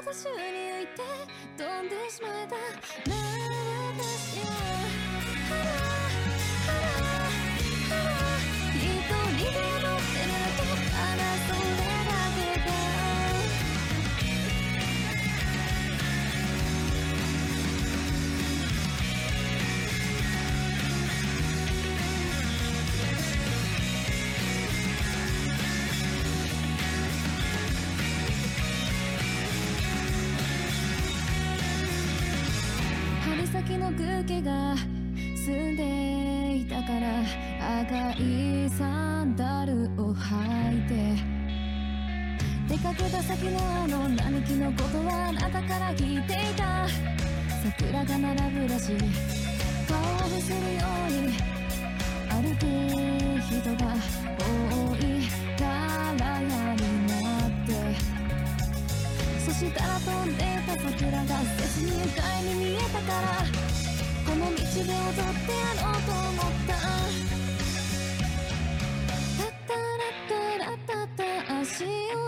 私に浮いて飛んでしまえたなら私は先の空気が澄んでいたから赤いサンダルを履いて。出かけた先のあの並木のことはあなたから聞いていた。桜が並ぶらしい。顔を伏せるように歩く人が多いからやになって。そしたら飛んでた桜が切に愉快に見えたから。この道で踊ってやろうと思った。タッタラッタラッタッタ足を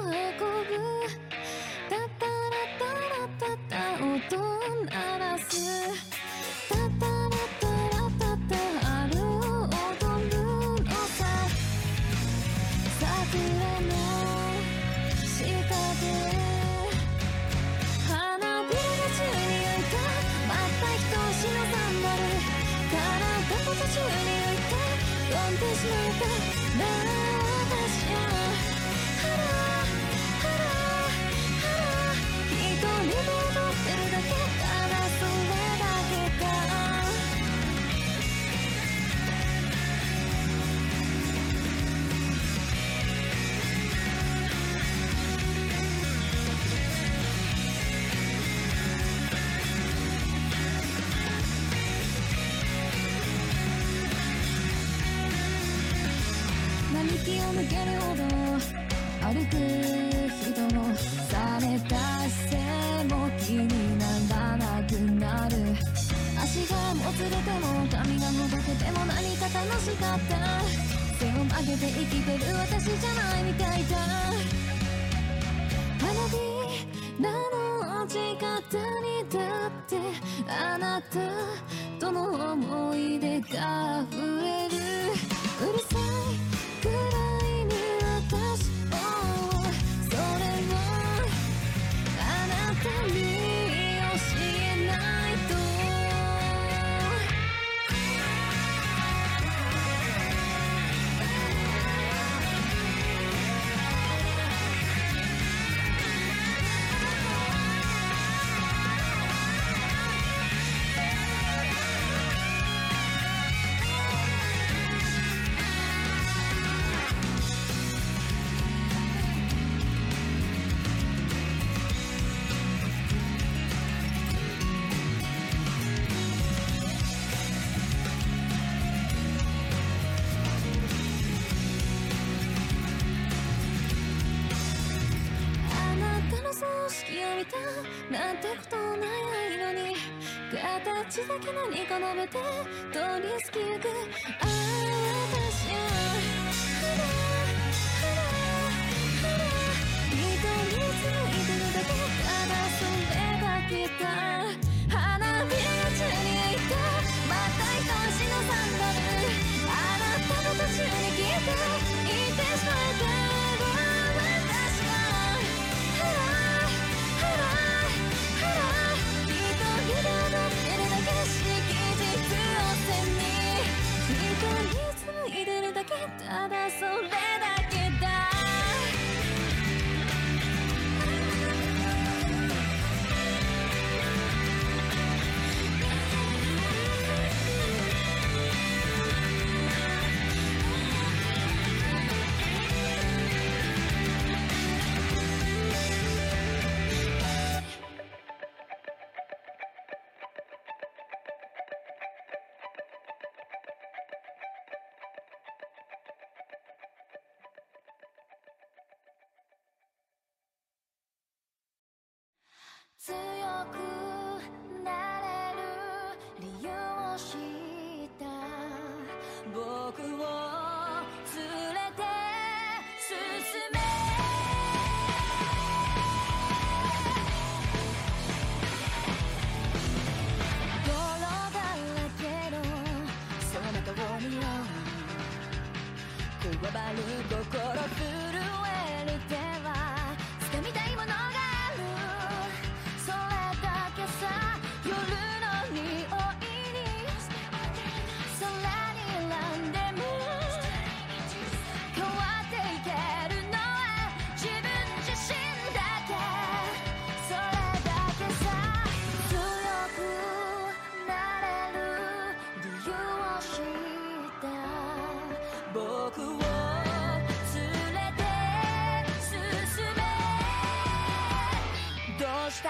冷めた姿勢も気にならなくなる。足がもつれても髪がほどけても何か楽しかった。背を曲げて生きてる私じゃないみたいだ。花火の落ち方にだってあなたとの思い出が溢れる。れて通り過ぎゆく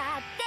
うしたって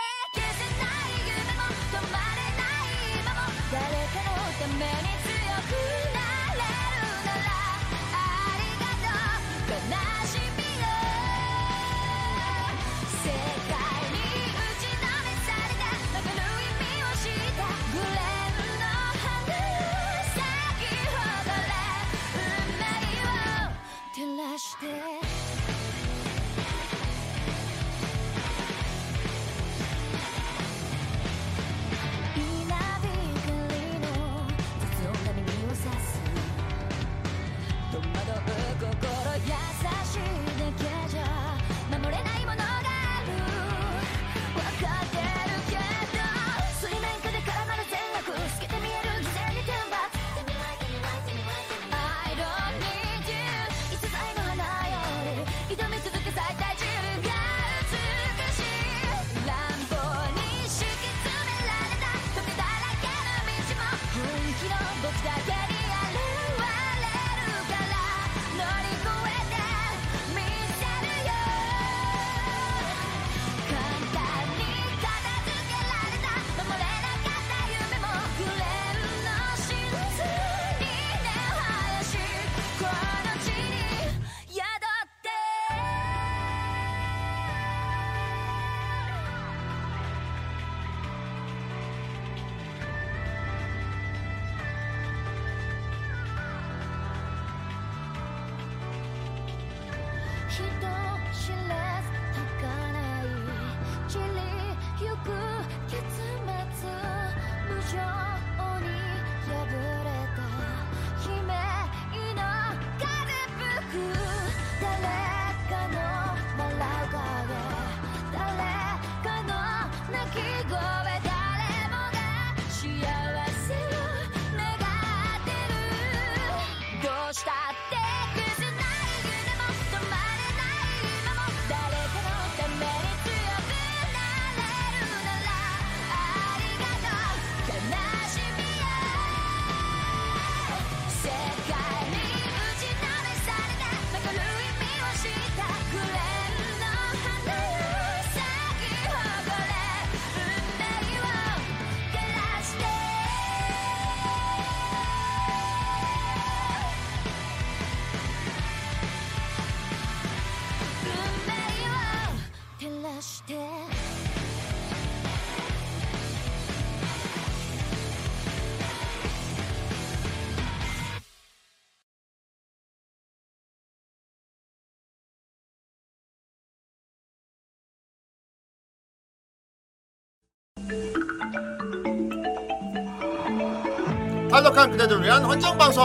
탈덕한 그대들을 위한 헌정 방송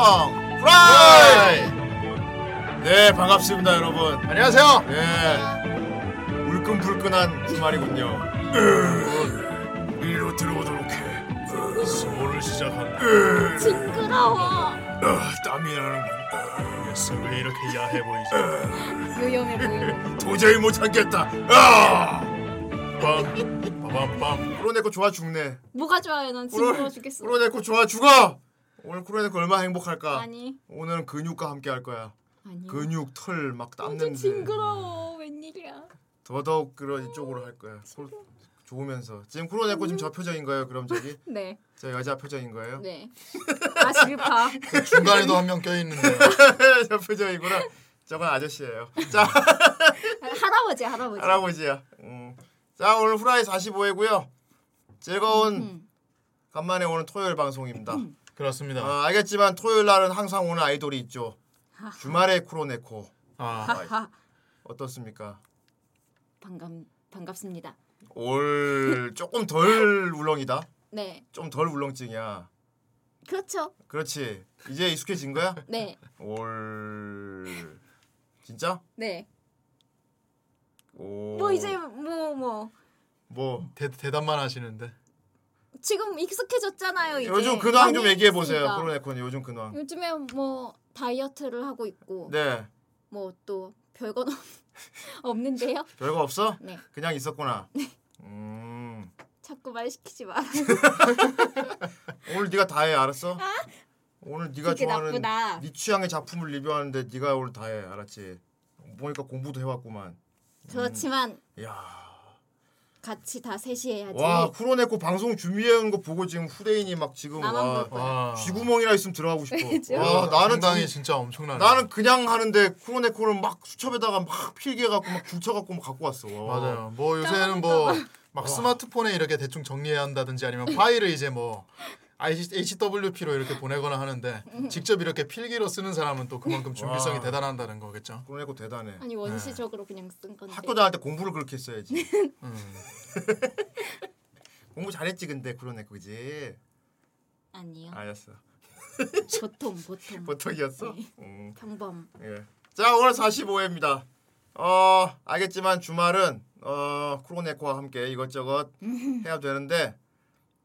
프라이. 네 반갑습니다 여러분. 안녕하세요. 네 울끈불끈한 주말이군요. 우리로 들어오도록 해. 수모를 시작한다. 징그러워 땀이 나는군. 왜 이렇게 야해 보이지? 요염해 보이고 도저히 못 참겠다. 아! 빰, 빠밤빰. 프로네코 좋아 죽네. 뭐가 좋아요 난 징그러워 죽겠어 프로네코 좋아 죽어. 오늘 프로네코 얼마나 행복할까? 아니 오늘은 근육과 함께 할 거야. 아니 근육, 털 막땀 완전 냄새. 징그러워 웬일이야 더더욱 그런 이쪽으로 할 거야. 소- 좋으면서 지금 프로네코 지금 저 표정인 거예요. 그럼 저기 네 저 여자 표정인 거예요. 네. 아 슬퍼. 중간에도 한 명 껴있는데 저 표정이구나. 저건 아저씨예요. 자 할아버지 할아버지. 할아버지야. 음. 자 오늘 후라이 45회고요. 즐거운 음. 간만에 오는 토요일 방송입니다. 그렇습니다. 어, 알겠지만 토요일 날은 항상 오는 아이돌이 있죠. 주말의 쿠로네코 아, 하하. 어떻습니까? 반갑 반갑습니다. 올 조금 덜 울렁이다. 네. 좀 덜 울렁증이야. 그렇죠. 그렇지. 이제 익숙해진 거야? 네. 올 진짜? 네. 오. 뭐 이제 뭐 뭐 뭐 대, 대답만 하시는데 지금 익숙해졌잖아요. 이제. 요즘 근황 좀 얘기해 보세요. 코로네코는 요즘 근황. 요즘에 뭐 다이어트를 하고 있고 네. 뭐또 없- 없는데요. 별거 없어? 네. 그냥 있었구나. 음. 자꾸 말 시키지 마. 오늘 네가 다 해. 알았어? 오늘 네가 좋아하는 나쁘다. 네 취향의 작품을 리뷰하는데 네가 오늘 다 해. 알았지? 보니까 공부도 해 왔구만. 그렇지만 야. 같이 다 셋이 해야지. 와 쿠로네코 방송 준비한 거 보고 지금 후대인이 막 지금 와. 와. 쥐구멍이나 있으면 들어가고 싶어. 와 나는 지- 진짜 엄청나네. 나는 그냥 하는데 쿠로네코를 막 수첩에다가 막 필기해 갖고 막 줄쳐 갖고 막 갖고 왔어. 와. 맞아요. 뭐 요새는 뭐 막 스마트폰에 이렇게 대충 정리해야 한다든지 아니면 파일을 이제 뭐 HWP로 이렇게 보내거나 하는데 직접 이렇게 필기로 쓰는 사람은 또 그만큼 준비성이 와. 대단하다는 거겠죠. 쿠로네코 대단해. 아니 원시적으로 그냥 쓴 건데. 학교 다닐 때 공부를 그렇게 했어야지. 음. 공부 잘했지 근데 쿠로네코 그지? 아니요. 알았어. 보통 보통 보통이었어. 네. 음. 평범. 예. 자 오늘 45회입니다. 어 알겠지만 주말은 어 쿠로네코와 함께 이것저것 해야 되는데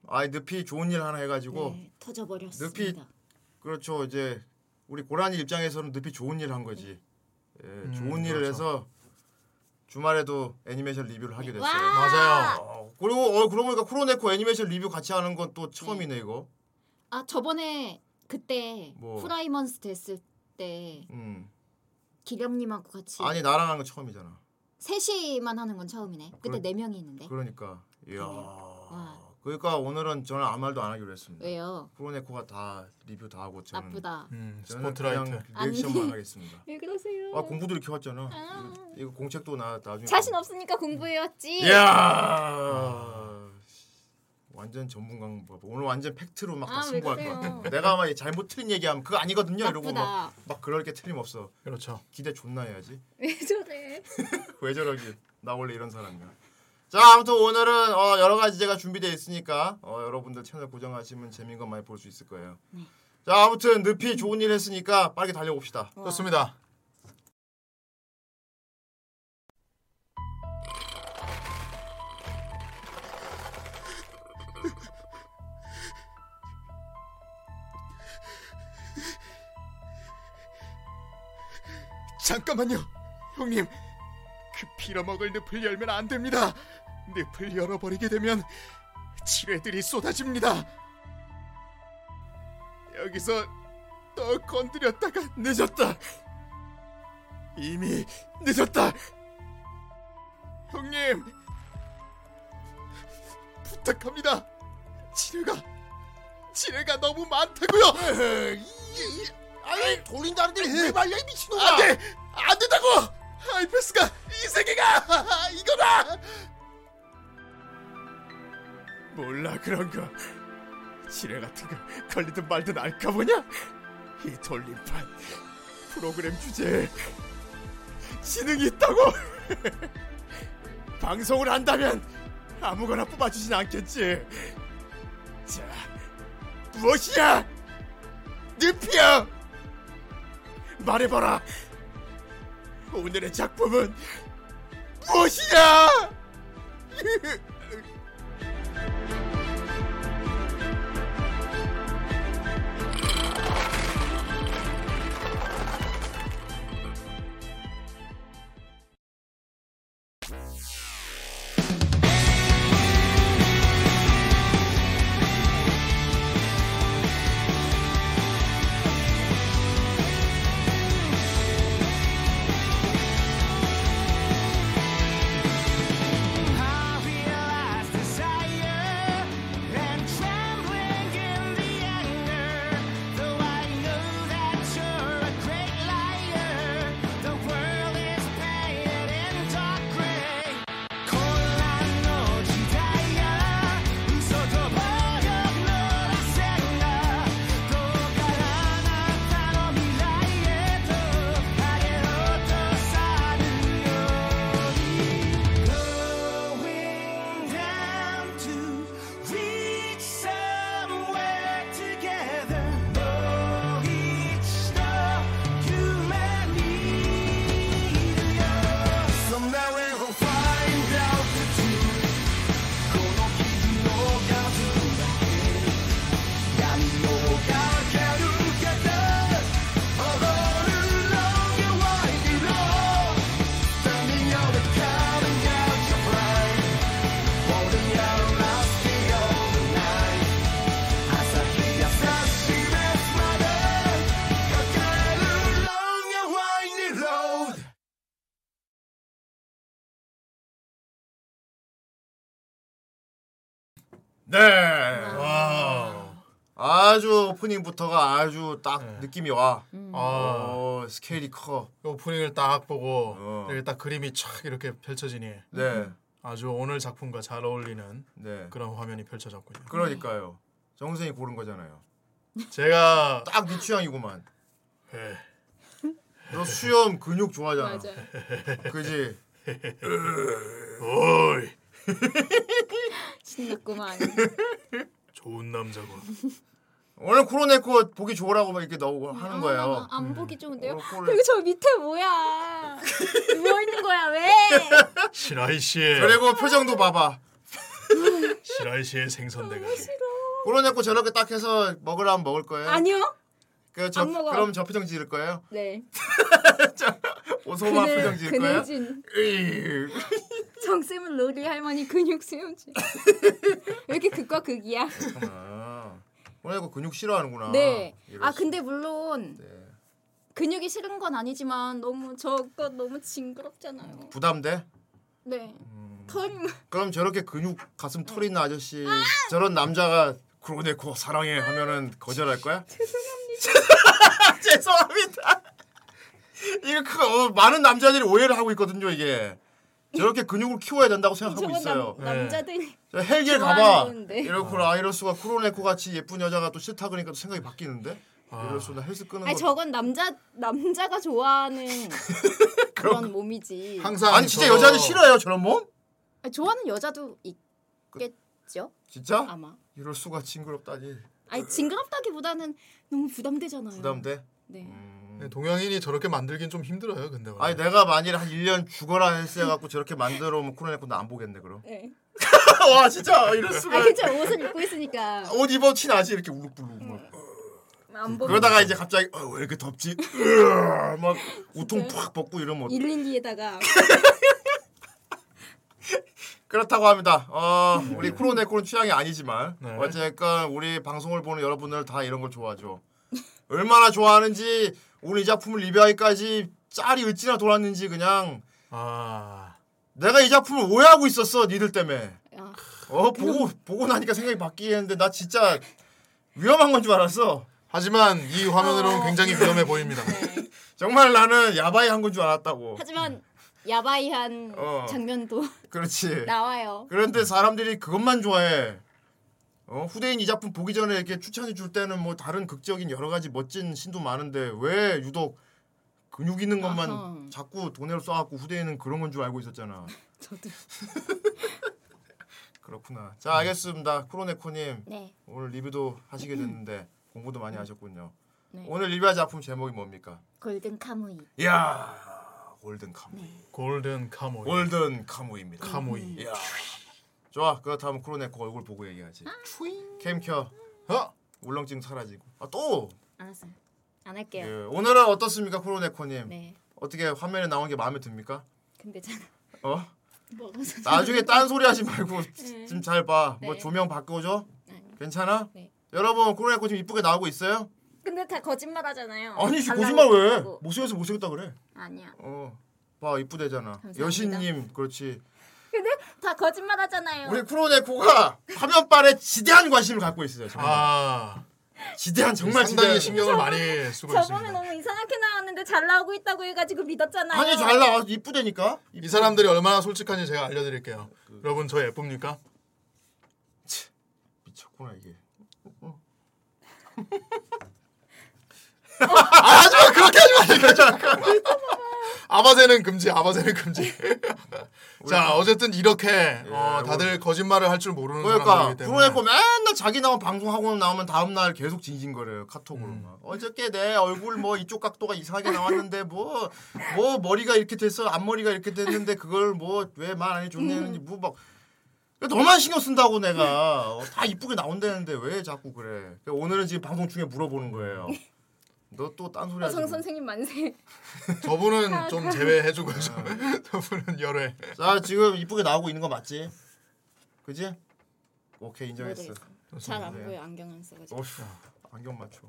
아 늪이 좋은 일 하나 해가지고 네, 터져버렸습니다. 그렇죠 이제 우리 고라니 입장에서는 늪이 좋은 일 한 거지. 예, 좋은 일을 그렇죠. 해서 주말에도 애니메이션 리뷰를 하게 됐어요. 와! 맞아요. 어, 그리고 어 그러고 보니까 쿠로네코 애니메이션 리뷰 같이 하는 건 또 처음이네 이거. 아 저번에 그때 뭐. 프라이먼스 됐을 때 음. 기렴님하고 같이 아니 나랑 하는 건 처음이잖아. 셋이만 하는 건 처음이네. 그때 그래. 네 명이 있는데. 그러니까 이야. 와. 그러니까 오늘은 저는 아무 말도 안 하기로 했습니다. 왜요? 프로네코가 다 리뷰 다 하고 저는 나쁘다. 음, 저는 스포트라이트. 그냥 리액션만 돼. 하겠습니다. 왜 그러세요? 아 공부도 이렇게 왔잖아. 아. 이거, 이거 공책도 나 나중에. 자신 없으니까 공부해왔지. 이야. 완전 전문가 뭐 오늘 완전 팩트로 막 다 아, 왜 승부할? 것 같아. 내가 막 잘못 틀린 얘기하면 그거 아니거든요 이러고 막, 나쁘다. 막 그럴 게 틀림없어. 그렇죠. 기대 존나 해야지. 왜 저래? 왜 저러기? 나 원래 이런 사람이야. 자 아무튼 오늘은 어, 여러 가지 제가 준비되어 있으니까 어, 여러분들 채널 고정하시면 재미있는 거 많이 볼 수 있을 거예요. 네. 자 아무튼 늪이 좋은 일 했으니까 빠르게 달려봅시다. 와. 좋습니다. 잠깐만요, 형님. 그 빌어먹을 늪을 열면 안 됩니다. 늪을 열어버리게 되면 지뢰들이 쏟아집니다. 여기서 더 건드렸다가 늦었다. 이미 늦었다. 형님, 부탁합니다. 지뢰가 지뢰가 너무 많다고요. 아니 돌린다는데 왜 말려 이 미친놈아! 안 돼! 안 된다고! 하이패스가 이 세계가 이거다! 몰라 그런 거 지뢰 같은 거 걸리든 말든 알까 보냐? 이 돌림판 프로그램 주제에 지능이 있다고! 방송을 한다면 아무거나 뽑아주진 않겠지 자 무엇이야? 늪이야! 말해봐라. 오늘의 작품은 무엇이냐? 네. 와. 아주 오프닝부터가 아주 딱 네. 느낌이 와. 음. 아. 어, 스케일이 커. 오프닝을 딱 보고 어. 이렇게 딱 그림이 촥 이렇게 펼쳐지니 네. 아주 오늘 작품과 잘 어울리는 네. 그런 화면이 펼쳐졌군요. 그러니까요. 정선이 고른 거잖아요. 제가 딱 네 취향이구만. 예, 너 수염 근육 좋아하잖아. 맞아. 그지? 어이 신났구만. 좋은 남자고. 오늘 코로네코 보기 좋으라고 막 이렇게 나오고 하는 거예요. 아, 안 보기 좋은데요. 그리고 저 밑에 뭐야? 누워 있는 거야 왜? 시라이 씨의 그리고 표정도 봐봐. 시라이 씨의 생선대가 코로네코 저렇게 딱 해서 먹으라면 먹을 거예요. 아니요. 그, 저. 그럼 저 표정 지을 거예요. 네. 오소마 표정 지을. 그늘진 으이. 정쌤은 로리 할머니 근육 수염지. 왜 이렇게 극과 극이야? 아, 코로네코 근육 싫어하는구나. 네. 아 수- 근데 물론 네. 근육이 싫은 건 아니지만 너무 저거 너무 징그럽잖아요. 부담돼? 네. 음. 털이 그럼 저렇게 근육 가슴 털 있는 아저씨 저런 남자가 크로네코 사랑해 하면은 거절할 거야? 죄송합니다. 죄송합니다. 이거 그 어, 많은 남자들이 오해를 하고 있거든요 이게. 저렇게 근육을 키워야 된다고 생각하고 있어요. 남, 남자들이 저 헬길 좋아하는 가봐. 이렇고 아 이럴 수가 크로네코 같이 예쁜 여자가 또 싫다 그러니까 또 생각이 바뀌는데. 아. 이럴 수나 헬스 끄는 아니 거. 저건 남자 남자가 좋아하는 그런 몸이지. 항상 아니 진짜 저- 여자들 싫어요 저런 몸? 아니, 좋아하는 여자도 있겠죠? 진짜? 아마. 이럴 수가 징그럽다니. 아니 징그럽다기보다는 너무 부담되잖아요. 부담돼? 네. 음. 네, 동양인이 저렇게 만들긴 좀 힘들어요. 근데 원래. 아니 내가 만일 한 1년 죽어라 헬스 해갖고 저렇게 만들어 오면 코로네코 나안 보겠네 그럼? 네. 와 진짜 이럴 수가. 아 그쵸. 옷을 입고 있으니까. 옷 입어 티 나지? 이렇게 울룩불룩 막. 안 보면 그러다가 이제 갑자기 어, 왜 이렇게 덥지? 막 우통 팍 벗고 이러면 어떡해. 일린디에다가. 그렇다고 합니다. 어 우리 코로네코는 취향이 아니지만 네. 어쨌건 우리 방송을 보는 여러분들 다 이런 걸 좋아하죠. 얼마나 좋아하는지 오늘 이 작품을 리뷰하기까지 짤이 어찌나 돌았는지 그냥 아 내가 이 작품을 오해하고 있었어 니들 때문에 아, 어 보고 보고 나니까 생각이 바뀌겠는데 나 진짜 위험한 건 줄 알았어. 하지만 이 화면으로는 굉장히 위험해 보입니다. 네. 정말 나는 야바이 한 건 줄 알았다고. 하지만 야바이한 어. 장면도 그렇지. 나와요. 그런데 사람들이 그것만 좋아해. 어, 후대인 이 작품 보기 전에 이렇게 추천해 줄 때는 뭐 다른 극적인 여러 가지 멋진 신도 많은데 왜 유독 근육 있는 것만 아하. 자꾸 돈을 쏴갖고 후대인은 그런 건 줄 알고 있었잖아. 저도. 그렇구나. 자 알겠습니다. 코로네코님 네. 오늘 리뷰도 하시게 됐는데 공부도 많이 하셨군요. 네. 오늘 리뷰할 작품 제목이 뭡니까? 골든 카무이. 이야 골든 카무이. 네. 골든 카모이. 골든 카무이입니다. 카모이. 이야. 좋아. 그렇다면 크로네코 얼굴 보고 얘기하지. 캠 켜. 어? 울렁증 사라지고. 아 또. 알았어요. 안 할게요. 예. 오늘은 어떻습니까, 크로네코님? 네. 어떻게 화면에 나온 게 마음에 듭니까? 근데 잖아 어? 먹어서 나중에 딴 소리 하지 말고 네. 좀잘 봐. 뭐 네. 조명 바꿔줘. 아니. 괜찮아? 네. 여러분 크로네코 지금 이쁘게 나오고 있어요? 근데 다 거짓말 하잖아요. 아니 거짓말 왜? 못생겨서 못생겼다 그래. 아니야. 어. 봐 이쁘대잖아. 감사합니다. 여신님 그렇지. 다 거짓말 하잖아요. 우리 크로네코가 화면빨에 지대한 관심을 갖고 있어요. 정말. 아 지대한 정말 상당히 지대한. 신경을 많이 쓰고 저번에 있습니다. 너무 이상하게 나왔는데 잘 나오고 있다고 해가지고 믿었잖아요. 아니 잘 나와 이쁘다니까. 이 사람들이 얼마나 솔직한지 제가 알려드릴게요. 여러분 저 예쁩니까? 미쳤구나 이게. 하지마 그렇게 하지마 아바제는 금지 아바제는 금지. 자 어쨌든 이렇게 어, 다들 거짓말을 할 줄 모르는 그러니까 사람들이기 때문에. 프로네코 맨날 자기 나온 방송하고 나오면 다음 날 계속 징징거려요 카톡으로 음. 막. 어저께 내 얼굴 뭐 이쪽 각도가 이상하게 나왔는데 뭐뭐 머리가 이렇게 됐어 앞머리가 이렇게 됐는데 그걸 뭐 왜 말 안 해줬냐는지 뭐막. 너만 신경 쓴다고 내가. 어, 다 이쁘게 나온다는데 왜 자꾸 그래? 그러니까 오늘은 지금 방송 중에 물어보는 거예요 너 또 딴 소리 하지 성 마. 선생님 만세. 저분은 좀 제외해주고 저분은 열애 자 지금 이쁘게 나오고 있는 거 맞지? 그지? 오케이 인정했어. 잘안 네. 보여 안경 안 써가지고. 어휴, 안경 맞춰.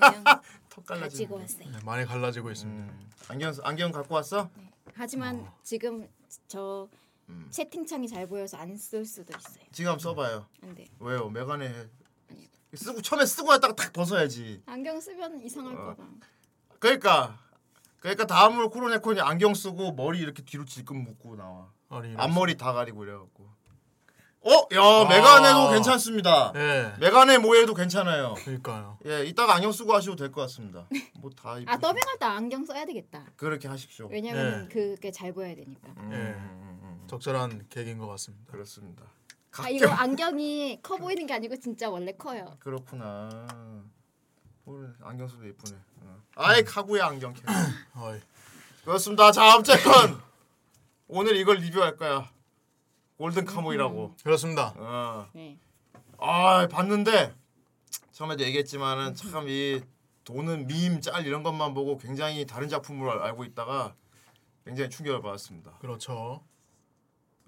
안경 턱 거. 왔어요. 네, 많이 갈라지고 있습니다. 음, 안경 안경 갖고 왔어? 하지만 지금 저 음. 채팅창이 잘 보여서 안 쓸 수도 있어요. 지금 한번 써봐요. 안 돼. 왜요? 아니요. 쓰고 처음에 쓰고 했다가 딱 벗어야지. 안경 쓰면 이상할 어. 거다. 그러니까 그러니까 다음으로 코로네콘이 안경 쓰고 머리 이렇게 뒤로 질끈 묶고 나와. 아니 앞머리 다 가리고 이래갖고. 어, 야 메가네도 괜찮습니다. 예. 메가네 모에도 괜찮아요. 그러니까요. 예, 이따가 안경 쓰고 하셔도 될 것 같습니다. 뭐 다 아 더빙할 때 안경 써야 되겠다. 그렇게 하십시오. 왜냐면 네. 그게 잘 보여야 되니까. 음, 예. 음, 음, 음. 적절한 계기인 것 같습니다. 그렇습니다. 아 이거 안경이 커 보이는 게 아니고 진짜 원래 커요. 그렇구나. 오늘 안경 쓰도 예쁘네. 어. 아이 카구야 안경 캐. 그렇습니다. 자, 어쨌건 오늘 이걸 리뷰할 거야. 골든 카모이라고. 그렇습니다. 어. 네. 아, 봤는데 처음에도 얘기했지만은 참 이 돈은 밈, 짤 이런 것만 보고 굉장히 다른 작품으로 알- 알고 있다가 굉장히 충격을 받았습니다. 그렇죠.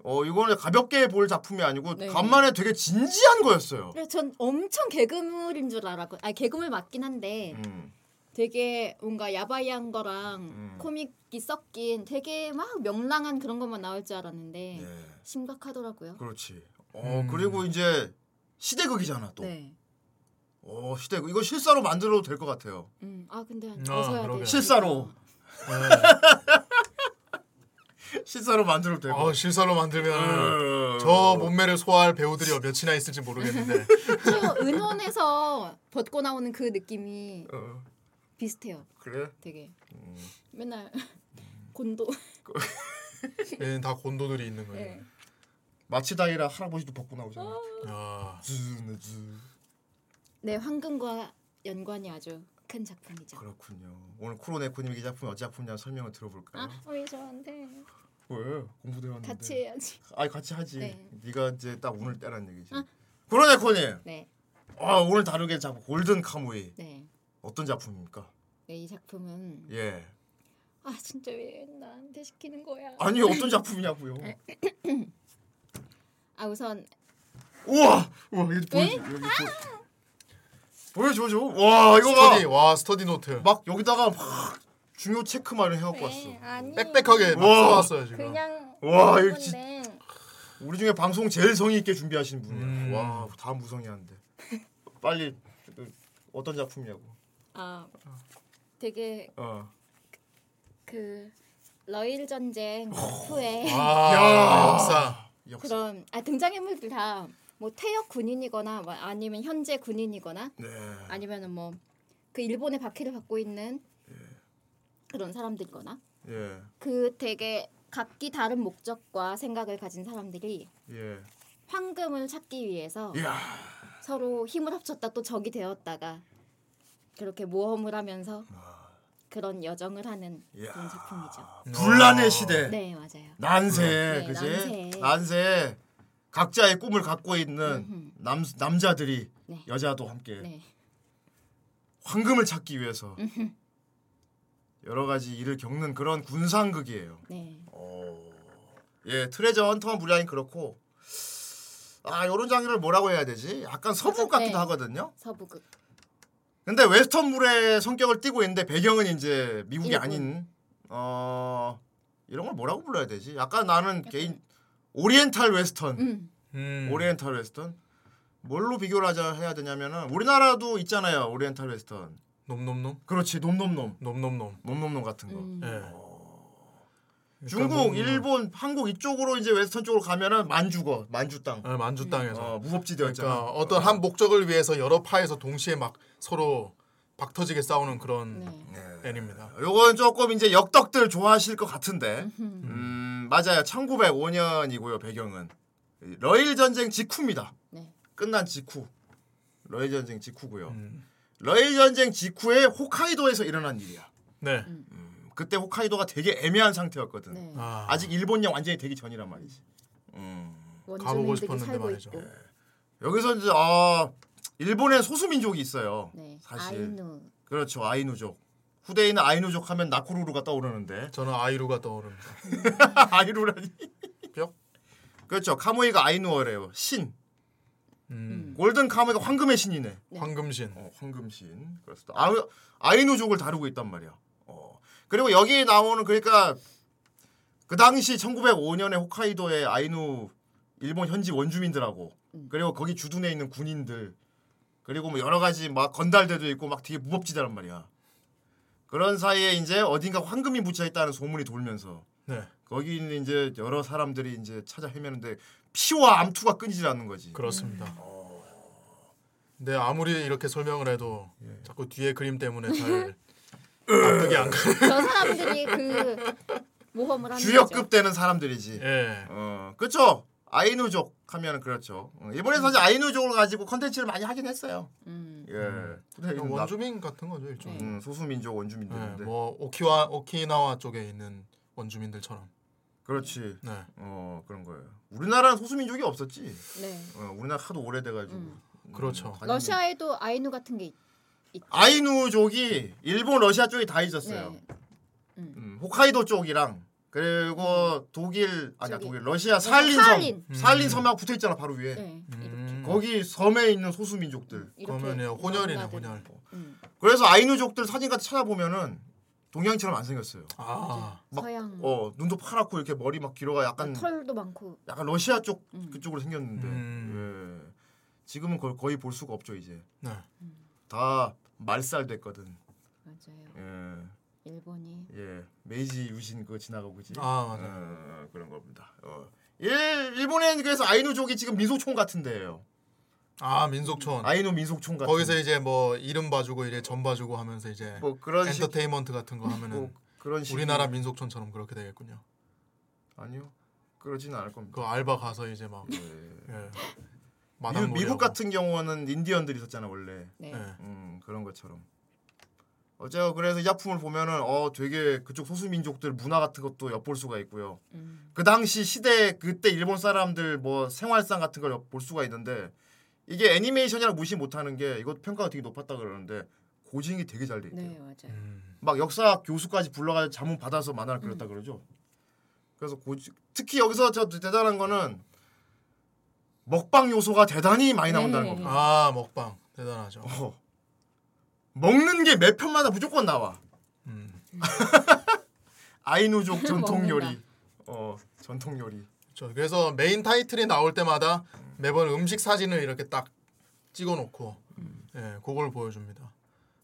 어, 이거는 가볍게 볼 작품이 아니고 네. 간만에 되게 진지한 거였어요. 그래서 전 엄청 개그물인 줄 알았고, 아 개그물 맞긴 한데 음. 되게 뭔가 야바이한 거랑 음. 코믹이 섞인 되게 막 명랑한 그런 것만 나올 줄 알았는데 네. 심각하더라고요. 그렇지. 어, 음. 그리고 이제 시대극이잖아, 또. 네. 어, 시대극. 이거 실사로 만들어도 될 것 같아요. 음. 아 근데 아, 그러게. 돼. 실사로. 예. 실사로 만들어도 될것 어. 실사로 만들면 어. 저 몸매를 소화할 배우들이 몇이나 있을지 모르겠는데 저 은혼에서 벗고 나오는 그 느낌이 어, 비슷해요. 그래? 되게 음. 맨날 곤도. 얘는 다 곤도들이 있는 거예요. 네. 마치다이라 할아버지도 벗고 나오잖아. 야, 즈네 즈. 네 황금과 연관이 아주 큰 작품이죠. 그렇군요. 오늘 코로네코님 이 작품이 어찌 작품이냐 설명을 들어볼까요? 아 왜 저한테 왜? 공부도 해왔는데. 같이 해야지. 아니 같이 하지. 네. 네가 이제 딱 오늘 때란 얘기지. 아. 코로네코님. 네, 아 오늘 다루게 작품 골든 카무이 네. 어떤 작품입니까? 네, 이 작품은 예. 아 진짜 왜 나한테 시키는 거야? 아니 어떤 작품이냐고요? 네. 아 우선 우와 우와 이거 보여줘. 왜? 여기 보... 보여줘 줘. 와 이거 스터디 봐. 와 스터디 노트 막 여기다가 막 중요 체크만을 해갖고 왔어. 네, 아니 빽빽하게 막. 써왔어요 지금. 그냥 와, 이거 건데. 우리 중에 방송 제일 성의 있게 준비하신 분이야. 음. 와, 다 무성의한데. 빨리 그, 어떤 작품이냐고. 아 되게 어. 그 러일 전쟁 후에 와 야. 역사. 역사. 그런 아 등장인물들 다 뭐 퇴역 군인이거나 뭐 아니면 현재 군인이거나 네. 아니면은 뭐 그 일본의 박해를 받고 있는 그런 사람들이거나 예. 그 되게 각기 다른 목적과 생각을 가진 사람들이 예. 황금을 찾기 위해서 이야. 서로 힘을 합쳤다 또 적이 되었다가 그렇게 모험을 하면서 그런 여정을 하는 이야. 그런 작품이죠. 분란의 시대. 네 맞아요. 난세. 네, 그지? 난세. 난세. 각자의 꿈을 갖고 있는. 남 남자들이 네. 여자도 함께 네. 황금을 찾기 위해서 여러 가지 일을 겪는 그런 군상극이에요. 네. 어. 예, 트레저 헌터 무라인 그렇고 아, 요런 장르를 뭐라고 해야 되지? 약간 서부 약간, 같기도 네. 하거든요. 서부극. 근데 웨스턴물의 성격을 띠고 있는데 배경은 이제 미국이 일본. 아닌 어 이런 걸 뭐라고 불러야 되지? 약간 나는 개인 oriental western, 음. 음. oriental western 뭘로 비교를 하자 해야 되냐면은 우리나라도 있잖아요, oriental western. 놈놈놈 그렇지, 놈놈놈, 놈놈놈. 놈놈놈 같은 거. 음. 예. 중국, 그러니까 놈놈. 일본, 한국 이쪽으로 이제 웨스턴 쪽으로 가면은 만주거, 만주 땅, 예, 만주 땅에서. 어, 무법지대였잖아. 그러니까 어떤 한 목적을 위해서 여러 파에서 동시에 막 서로 박터지게 싸우는 그런 네. 애니입니다. 요건 조금 이제 역덕들 좋아하실 것 같은데. 음, 맞아요. 1905년이고요, 배경은. 이 러일 전쟁 직후입니다. 네. 끝난 직후. 러일 전쟁 직후고요. 음. 러일 전쟁 직후에 호카이도에서 일어난 일이야. 네. 음, 그때 호카이도가 되게 애매한 상태였거든. 네. 아, 아직 일본령 완전히 되기 전이란 말이지. 음. 가보고 싶었는데 말이죠. 있고. 여기서 이제 아 일본에 소수민족이 있어요. 네. 사실. 아이누. 그렇죠. 아이누족. 후대인은 아이누족 하면 나코루루가 떠오르는데 저는 아이루가 떠오릅니다. 아이루라니. 뿅? 그렇죠. 카모이가 아이누어래요. 신. 음. 골든 카모이가 황금의 신이네. 네. 황금신. 어, 황금신. 그렇습니다. 아, 아이누족을 다루고 있단 말이야. 어. 그리고 여기 나오는 그러니까 그 당시 1905년에 홋카이도의 아이누 일본 현지 원주민들하고 그리고 거기 주둔해 있는 군인들 그리고 뭐 여러 가지 막 건달대도 있고 막 되게 무법지대란 말이야. 그런 사이에 이제 어딘가 황금이 묻혀 있다는 소문이 돌면서 네. 거기 있는 이제 여러 사람들이 이제 찾아 헤매는데 피와 암투가 끊이질 않는 거지. 그렇습니다. 근데 아무리 이렇게 설명을 해도 예. 자꾸 뒤에 그림 때문에 잘 납득이 안 가. 저 사람들이 그 모험을 하는 주역급 거죠. 되는 사람들이지. 예. 어, 그렇죠. 아이누족 하면은 그렇죠. 어, 일본에서 사실 아이누족을 가지고 컨텐츠를 많이 하긴 했어요. 음. 예. 나- 원주민 같은 거죠 일종. 네. 음, 소수 민족 예. 원주민들인데. 뭐 오키와 오키나와 쪽에 있는 원주민들처럼. 그렇지. 네. 어 그런 거예요. 우리나라는 소수 민족이 없었지. 네. 어, 우리나라 하도 오래돼가지고. 음. 그렇죠. 당연히- 러시아에도 아이누 같은 게 있, 있죠. 아이누족이 일본, 러시아 쪽에 다 있었어요. 네. 음, 홋카이도 쪽이랑 그리고 독일 아니 저기- 독일 러시아 살린 살린. 섬 살린 섬하고 붙어 있잖아 바로 위에. 네. 음. 거기 섬에 있는 소수 민족들. 이렇게 그러면 혼혈이네 뭔가들. 혼혈. 음. 그래서 아이누족들 사진 같이 찾아보면은 동양처럼 안 생겼어요. 아. 막, 서양 어 눈도 파랗고 이렇게 머리 막 길어가 약간 털도 많고 약간 러시아 쪽 음. 그쪽으로 생겼는데 음. 예. 지금은 거의, 거의 볼 수가 없죠 이제 네. 다 말살 됐거든. 맞아요. 예. 일본이 예. 메이지 유신 그거 지나가고 그지. 아 맞아. 어, 그런 겁니다. 어. 일 일본엔 그래서 아이누족이 지금 민속촌 같은데요. 아 민속촌. 아이누 민속촌 같은. 거기서 이제 뭐 이름 봐주고 이래 점 봐주고 하면서 이제 뭐 그런 식 엔터테인먼트 같은 거 하면은 뭐 그런 식 우리나라 민속촌처럼 그렇게 되겠군요. 아니요. 그러지는 않을 겁니다. 그 알바 가서 이제 막 예. 예. 미, 마당 미국. 같은 경우는 인디언들이 있었잖아 원래. 네. 예. 음 그런 것처럼. 어제 그래서 이 작품을 보면은 어 되게 그쪽 소수 민족들 문화 같은 것도 엿볼 수가 있고요. 음. 그 당시 시대 그때 일본 사람들 뭐 생활상 같은 걸 볼 수가 있는데 이게 애니메이션이랑 무시 못하는 게 이것 평가가 되게 높았다 그러는데 고증이 되게 잘 돼 있대요. 네 맞아요. 음. 막 역사 교수까지 불러가지고 자문 받아서 만화를 그렸다 그러죠. 그래서 고증 특히 여기서 저 대단한 거는 먹방 요소가 대단히 많이 나온다는 네. 겁니다. 아 먹방 대단하죠. 어. 먹는 게 매 편마다 무조건 나와. 음. 아이누족 전통. 요리. 어 전통 요리. 저 그래서 메인 타이틀이 나올 때마다 매번 음식 사진을 이렇게 딱 찍어놓고 예 그걸 보여줍니다.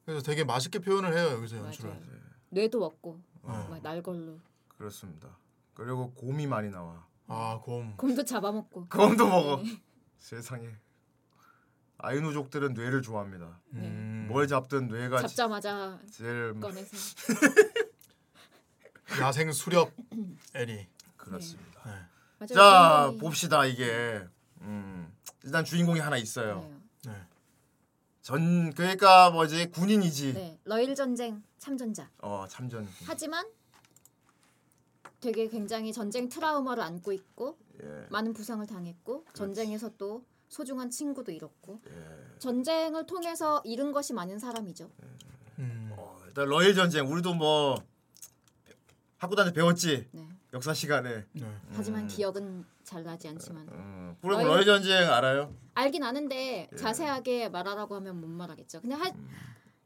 그래서 되게 맛있게 표현을 해요 여기서 연출을. 맞아요. 뇌도 먹고 어. 막 날걸로 그렇습니다. 그리고 곰이 많이 나와. 아 곰. 곰도 잡아먹고. 곰도 먹어. 네. 세상에. 아이누족들은 뇌를 좋아합니다. 음. 뭘 잡든 뇌가 잡자마자 제일 꺼내서 야생 수렵 에리. 그렇습니다. 네. 맞아요. 자 주인공이- 봅시다 이게 음, 일단 주인공이 하나 있어요. 네. 네. 전 그러니까 뭐지 군인이지. 네. 러일 전쟁 참전자. 어 참전. 하지만 되게 굉장히 전쟁 트라우마를 안고 있고 예. 많은 부상을 당했고 전쟁에서 또 소중한 친구도 잃었고 예. 전쟁을 통해서 잃은 것이 많은 사람이죠. 음. 어, 일단 러일 전쟁 우리도 뭐 학교 다닐 때 배웠지 네. 역사 시간에. 네. 하지만 기억은 잘 나지 않지만 음, 그럼 러일- 러일 전쟁 알아요? 알긴 아는데 예. 자세하게 말하라고 하면 못 말하겠죠. 근데 할 음.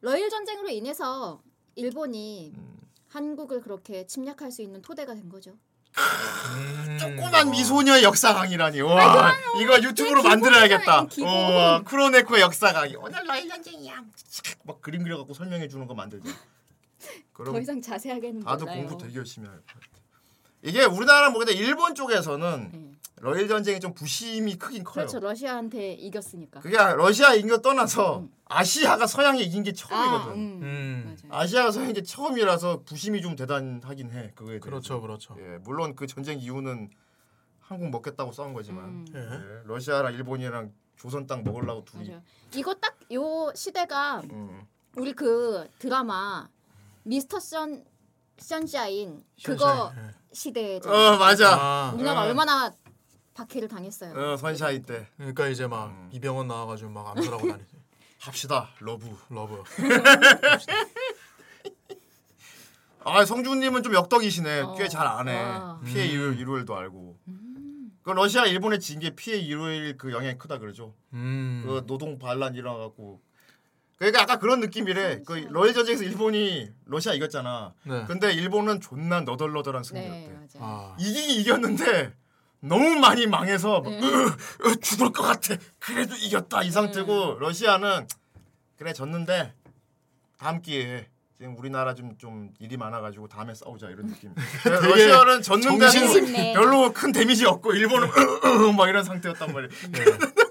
러일 전쟁으로 인해서 일본이 한국을 그렇게 침략할 수 있는 토대가 된 거죠. 음. 조그만 미소녀의 역사 강의라니. 와 이거 유튜브로 만들어야겠다. 어, 크로네코의 역사 강의. 오늘 러일 전쟁이야. 막 그림 그려갖고 설명해 주는 거 만들자. 그럼 더 이상 자세하게는 다들 몰라요. 공부 되게 열심히 할 것 같아. 이게 우리나라 뭐 근데 일본 쪽에서는 네. 러일 전쟁이 좀 부심이 크긴 커요. 그렇죠. 러시아한테 이겼으니까. 그게 러시아 이긴 거 떠나서 아시아가 서양에 이긴 게 처음이거든. 아, 음. 음. 맞아요. 아시아가 서양이 게 처음이라서 부심이 좀 대단하긴 해. 그거에 대해서. 그렇죠 그렇죠. 예, 물론 그 전쟁 이유는 한국 먹겠다고 싸운 거지만 음. 예. 예, 러시아랑 일본이랑 조선 땅 먹으려고 둘이. 맞아요. 이거 딱 요 시대가 음. 우리 그 드라마 미스터 션 선샤인 그거 예. 시대죠. 어 맞아. 아, 우리나라 어. 얼마나 박해를 당했어요. 어 선샤인 때 그러니까 이제 막 음. 이병헌 나와가지고 막 암살하고 다니지. 합시다 love. love. 아 성준님은 좀 역덕이시네. 어. 꽤잘 아네. 와. 피의 음. 일요일, 일요일도 알고. 그 러시아 일본에 진 게 피의 일요일 그 영향이 크다 그러죠. 음. 그 노동 반란 일어나갖고 그러니까 아까 그런 느낌이래. 그 러일 전쟁에서 일본이 러시아 이겼잖아. 네. 근데 일본은 존나 너덜너덜한 승리였대. 네. 아. 이기긴 이겼는데 너무 많이 망해서 막, 네. 으, 으, 죽을 것 같아. 그래도 이겼다 이 상태고 네. 러시아는 그래 졌는데 다음 기회에 지금 우리나라 좀 좀 일이 많아가지고 다음에 싸우자 이런 느낌. 러시아는 졌는데 아쉽네. 별로 큰 데미지 없고 일본은 막 이런 상태였단 말이야. 네.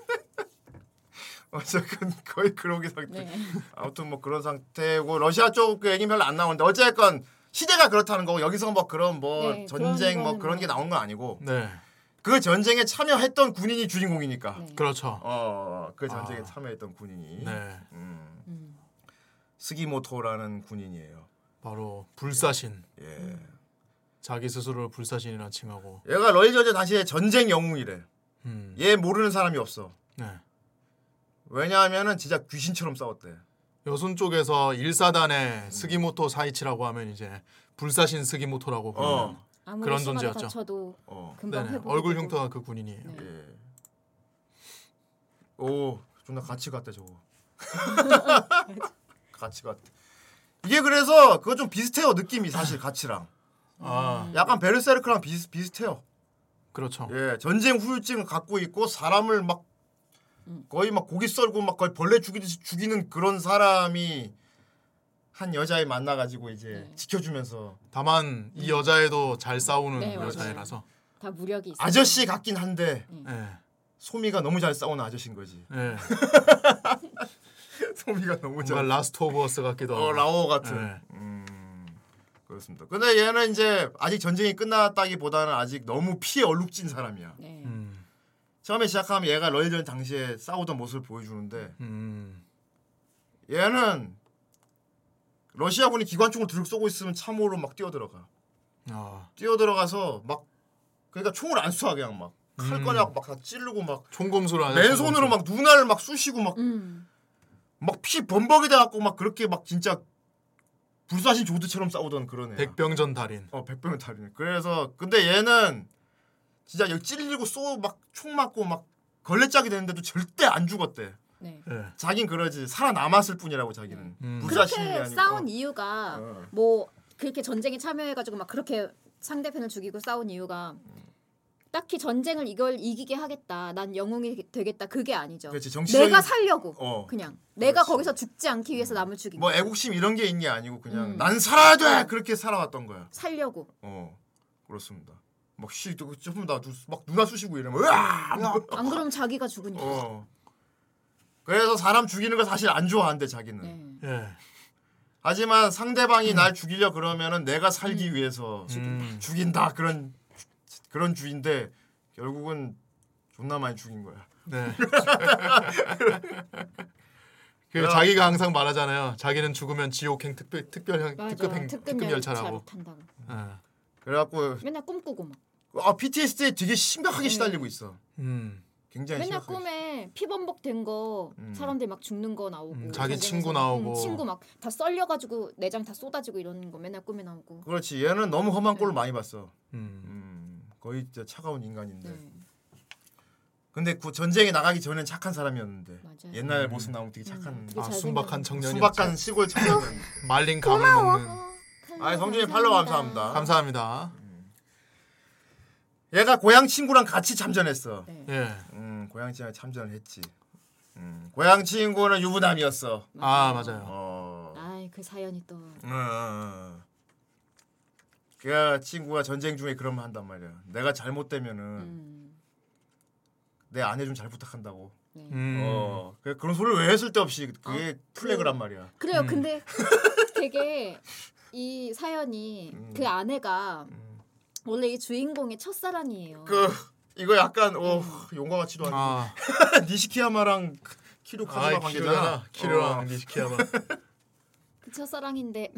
어쨌든 거의 그러기 상태. 네. 아무튼 뭐 그런 상태고 러시아 쪽 그 얘기 별로 안 나오는데 어쨌건 시대가 그렇다는 거고 여기서 뭐 그런 뭐 네, 전쟁 그런 뭐 그런 게 뭐. 나온 건 아니고 네. 그 전쟁에 참여했던 군인이 주인공이니까. 네. 그렇죠. 어, 그 전쟁에 아. 참여했던 군인이 네. 음, 음. 스기모토라는 군인이에요. 바로 불사신. 예. 자기 스스로를 불사신이라 칭하고. 얘가 러일 전쟁 당시에 전쟁 영웅이래. 음. 얘 모르는 사람이 없어. 네. 왜냐하면은 진짜 귀신처럼 싸웠대. 여순 쪽에서 1사단의 스기모토 사이치라고 하면 이제 불사신 스기모토라고 부르는 어. 아무리 그런 존재였죠. 다쳐도 어. 금방 네네. 회복이 얼굴. 흉터가 그 군인이에요. 네. 예. 오, 존나 가츠 같애 저거. 가츠 같애. 이게 그래서 그거 좀 비슷해요 느낌이 사실 같이랑. 아, 약간 베르세르크랑 비슷 비슷해요. 그렇죠. 예, 전쟁 후유증을 갖고 있고 사람을 막 거의 막 고기 썰고 막 거의 벌레 죽이듯이 죽이는 그런 사람이 한 여자애 만나가지고 이제 네. 지켜주면서 다만 이 여자애도 잘 싸우는 네. 여자애라서. 다 무력이 있어. 아저씨 같긴 한데 예. 소미가 너무 잘 싸우는 아저씨인 거지. 예. 소미가 너무 잘. 라스트 오브 어스 같기도 하고. 어 라오어 같은. 네. 음 그렇습니다. 근데 얘는 이제 아직 전쟁이 끝났다기보다는 아직 너무 피에 얼룩진 사람이야. 네. 음. 처음에 시작하면 얘가 러일전 당시에 싸우던 모습을 보여주는데 음. 얘는 러시아군이 기관총을 들고 쏘고 있으면 참호로 막 뛰어들어가. 아. 뛰어들어가서 막 그러니까 총을 안 쏴 그냥 막칼 음. 꺼내고 막다 찌르고 막 총검술로 하죠. 맨손으로 막 눈알을 막 쑤시고 막 음. 막피 범벅이 돼갖고 막 그렇게 막 진짜 불사신 조드처럼 싸우던 그런 애. 백병전 달인. 어 백병을 달이네. 그래서 근데 얘는 진짜 여기 찔리고 쏘 막 총 맞고 막 걸레짝이 되는데도 절대 안 죽었대. 네. 예. 자긴 그러지 살아남았을 뿐이라고 자기는. 음. 불사신이 그렇게 아니고. 싸운 이유가 어. 뭐 그렇게 전쟁에 참여해가지고 막 그렇게 상대편을 죽이고 싸운 이유가 딱히 전쟁을 이걸 이기게 하겠다. 난 영웅이 되겠다. 그게 아니죠. 그렇지 정치적인 내가 살려고 어. 그냥 내가 그렇지. 거기서 죽지 않기 위해서 남을 죽인 뭐. 애국심 이런 게 있는 게 아니고 그냥 음. 난 살아야 돼 그렇게 살아왔던 거야. 살려고. 어 그렇습니다. 막 쉬, 조금 다막 누나 쑤시고 이러면 으아! 안 그러면 자기가 죽으니까. 어. 그래서 사람 죽이는 거 사실 안 좋아한대 자기는. 네. 예. 하지만 상대방이 날 죽이려 그러면은 내가 살기 위해서 음. 죽인다 그런 그런 주인데 결국은 존나 많이 죽인 거야. 네. 그 자기가 항상 말하잖아요. 자기는 죽으면 지옥행 특별 특별형 맞아. 특급행 특급 특급 열차를 열차라고. 탄다고. 예. 그래갖고 맨날 꿈꾸고 막. 아 PTSD에 되게 심각하게 시달리고 있어. 음. 굉장히 맨날 심각하게. 꿈에 피범벅 된 거 음. 사람들 막 죽는 거 나오고 음, 자기 전쟁에서. 친구 나오고. 음, 친구 막 다 썰려가지고 내장 다 쏟아지고 이러는 거 맨날 꿈에 나오고 그렇지 얘는 너무 험한 꼴을 많이 봤어. 음. 음, 거의 진짜 차가운 인간인데. 네. 근데 그 전쟁에 나가기 전엔 착한 사람이었는데 맞아요. 옛날 음. 모습 나오면 되게 착한 되게 아잘 순박한. 청년이 수박한 시골 청년. 말린 감을 먹는. 아 성준이 팔로우 감사합니다. 감사합니다. 얘가 고향 친구랑 같이 참전했어. 네. 예. 음, 고향 친구랑 참전을 했지. 음, 고향 친구는 유부남이었어. 아 맞아요. 어. 아이 그 사연이 또 어, 어, 어. 그 친구가 전쟁 중에 그런 말 한단 말이야. 내가 잘못되면은 음, 내 아내 좀 잘 부탁한다고. 네. 음. 어. 그 그런 소리를 왜 했을 때 없이 그게 플래그란 말이야. 그래요. 음. 근데 되게 이 사연이 음. 그 아내가 음. 원래 이 주인공의 첫사랑이에요. 그 이거 약간 어 용과 같지도 않고 아, 니시키야마랑 키루 카즈마 아 관계잖아. 키루랑 키루랑 어. 니시키야마. 그 첫사랑인데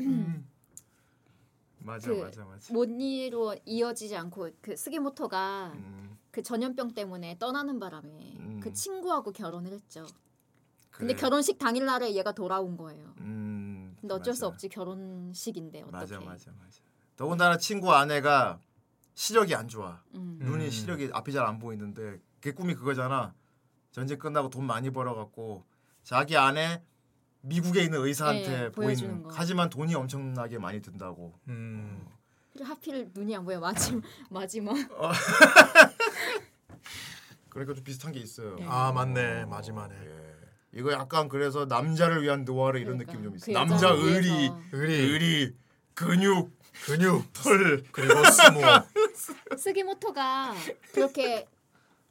맞아 그 맞아 맞아. 못 이루 이어지지 않고 그 스기모토가 음, 그 전염병 때문에 떠나는 바람에 음. 그 친구하고 결혼을 했죠. 근데 그래. 결혼식 당일 날에 얘가 돌아온 거예요. 음, 근데 어쩔 수 맞아. 없지 결혼식인데 어떻게? 맞아 맞아 맞아. 더군다나 친구 아내가 시력이 안 좋아. 음. 눈이 음. 시력이 앞이 잘 안 보이는데 걔 꿈이 그거잖아. 전쟁 끝나고 돈 많이 벌어갖고 자기 아내 미국에 있는 의사한테 네, 보여주는 보이는 거. 하지만 돈이 엄청나게 많이 든다고. 음. 그리고 하필 눈이 안 보여 마지막 마지막. 그러니까 좀 비슷한 게 있어요. 네. 아 맞네 마지막에 예. 이거 약간 그래서 남자를 위한 노화르 이런 그러니까, 느낌 좀 있어. 그 남자 의리. 의리 의리, 근육, 근육 털. 그리고 스모 스기모토가 그렇게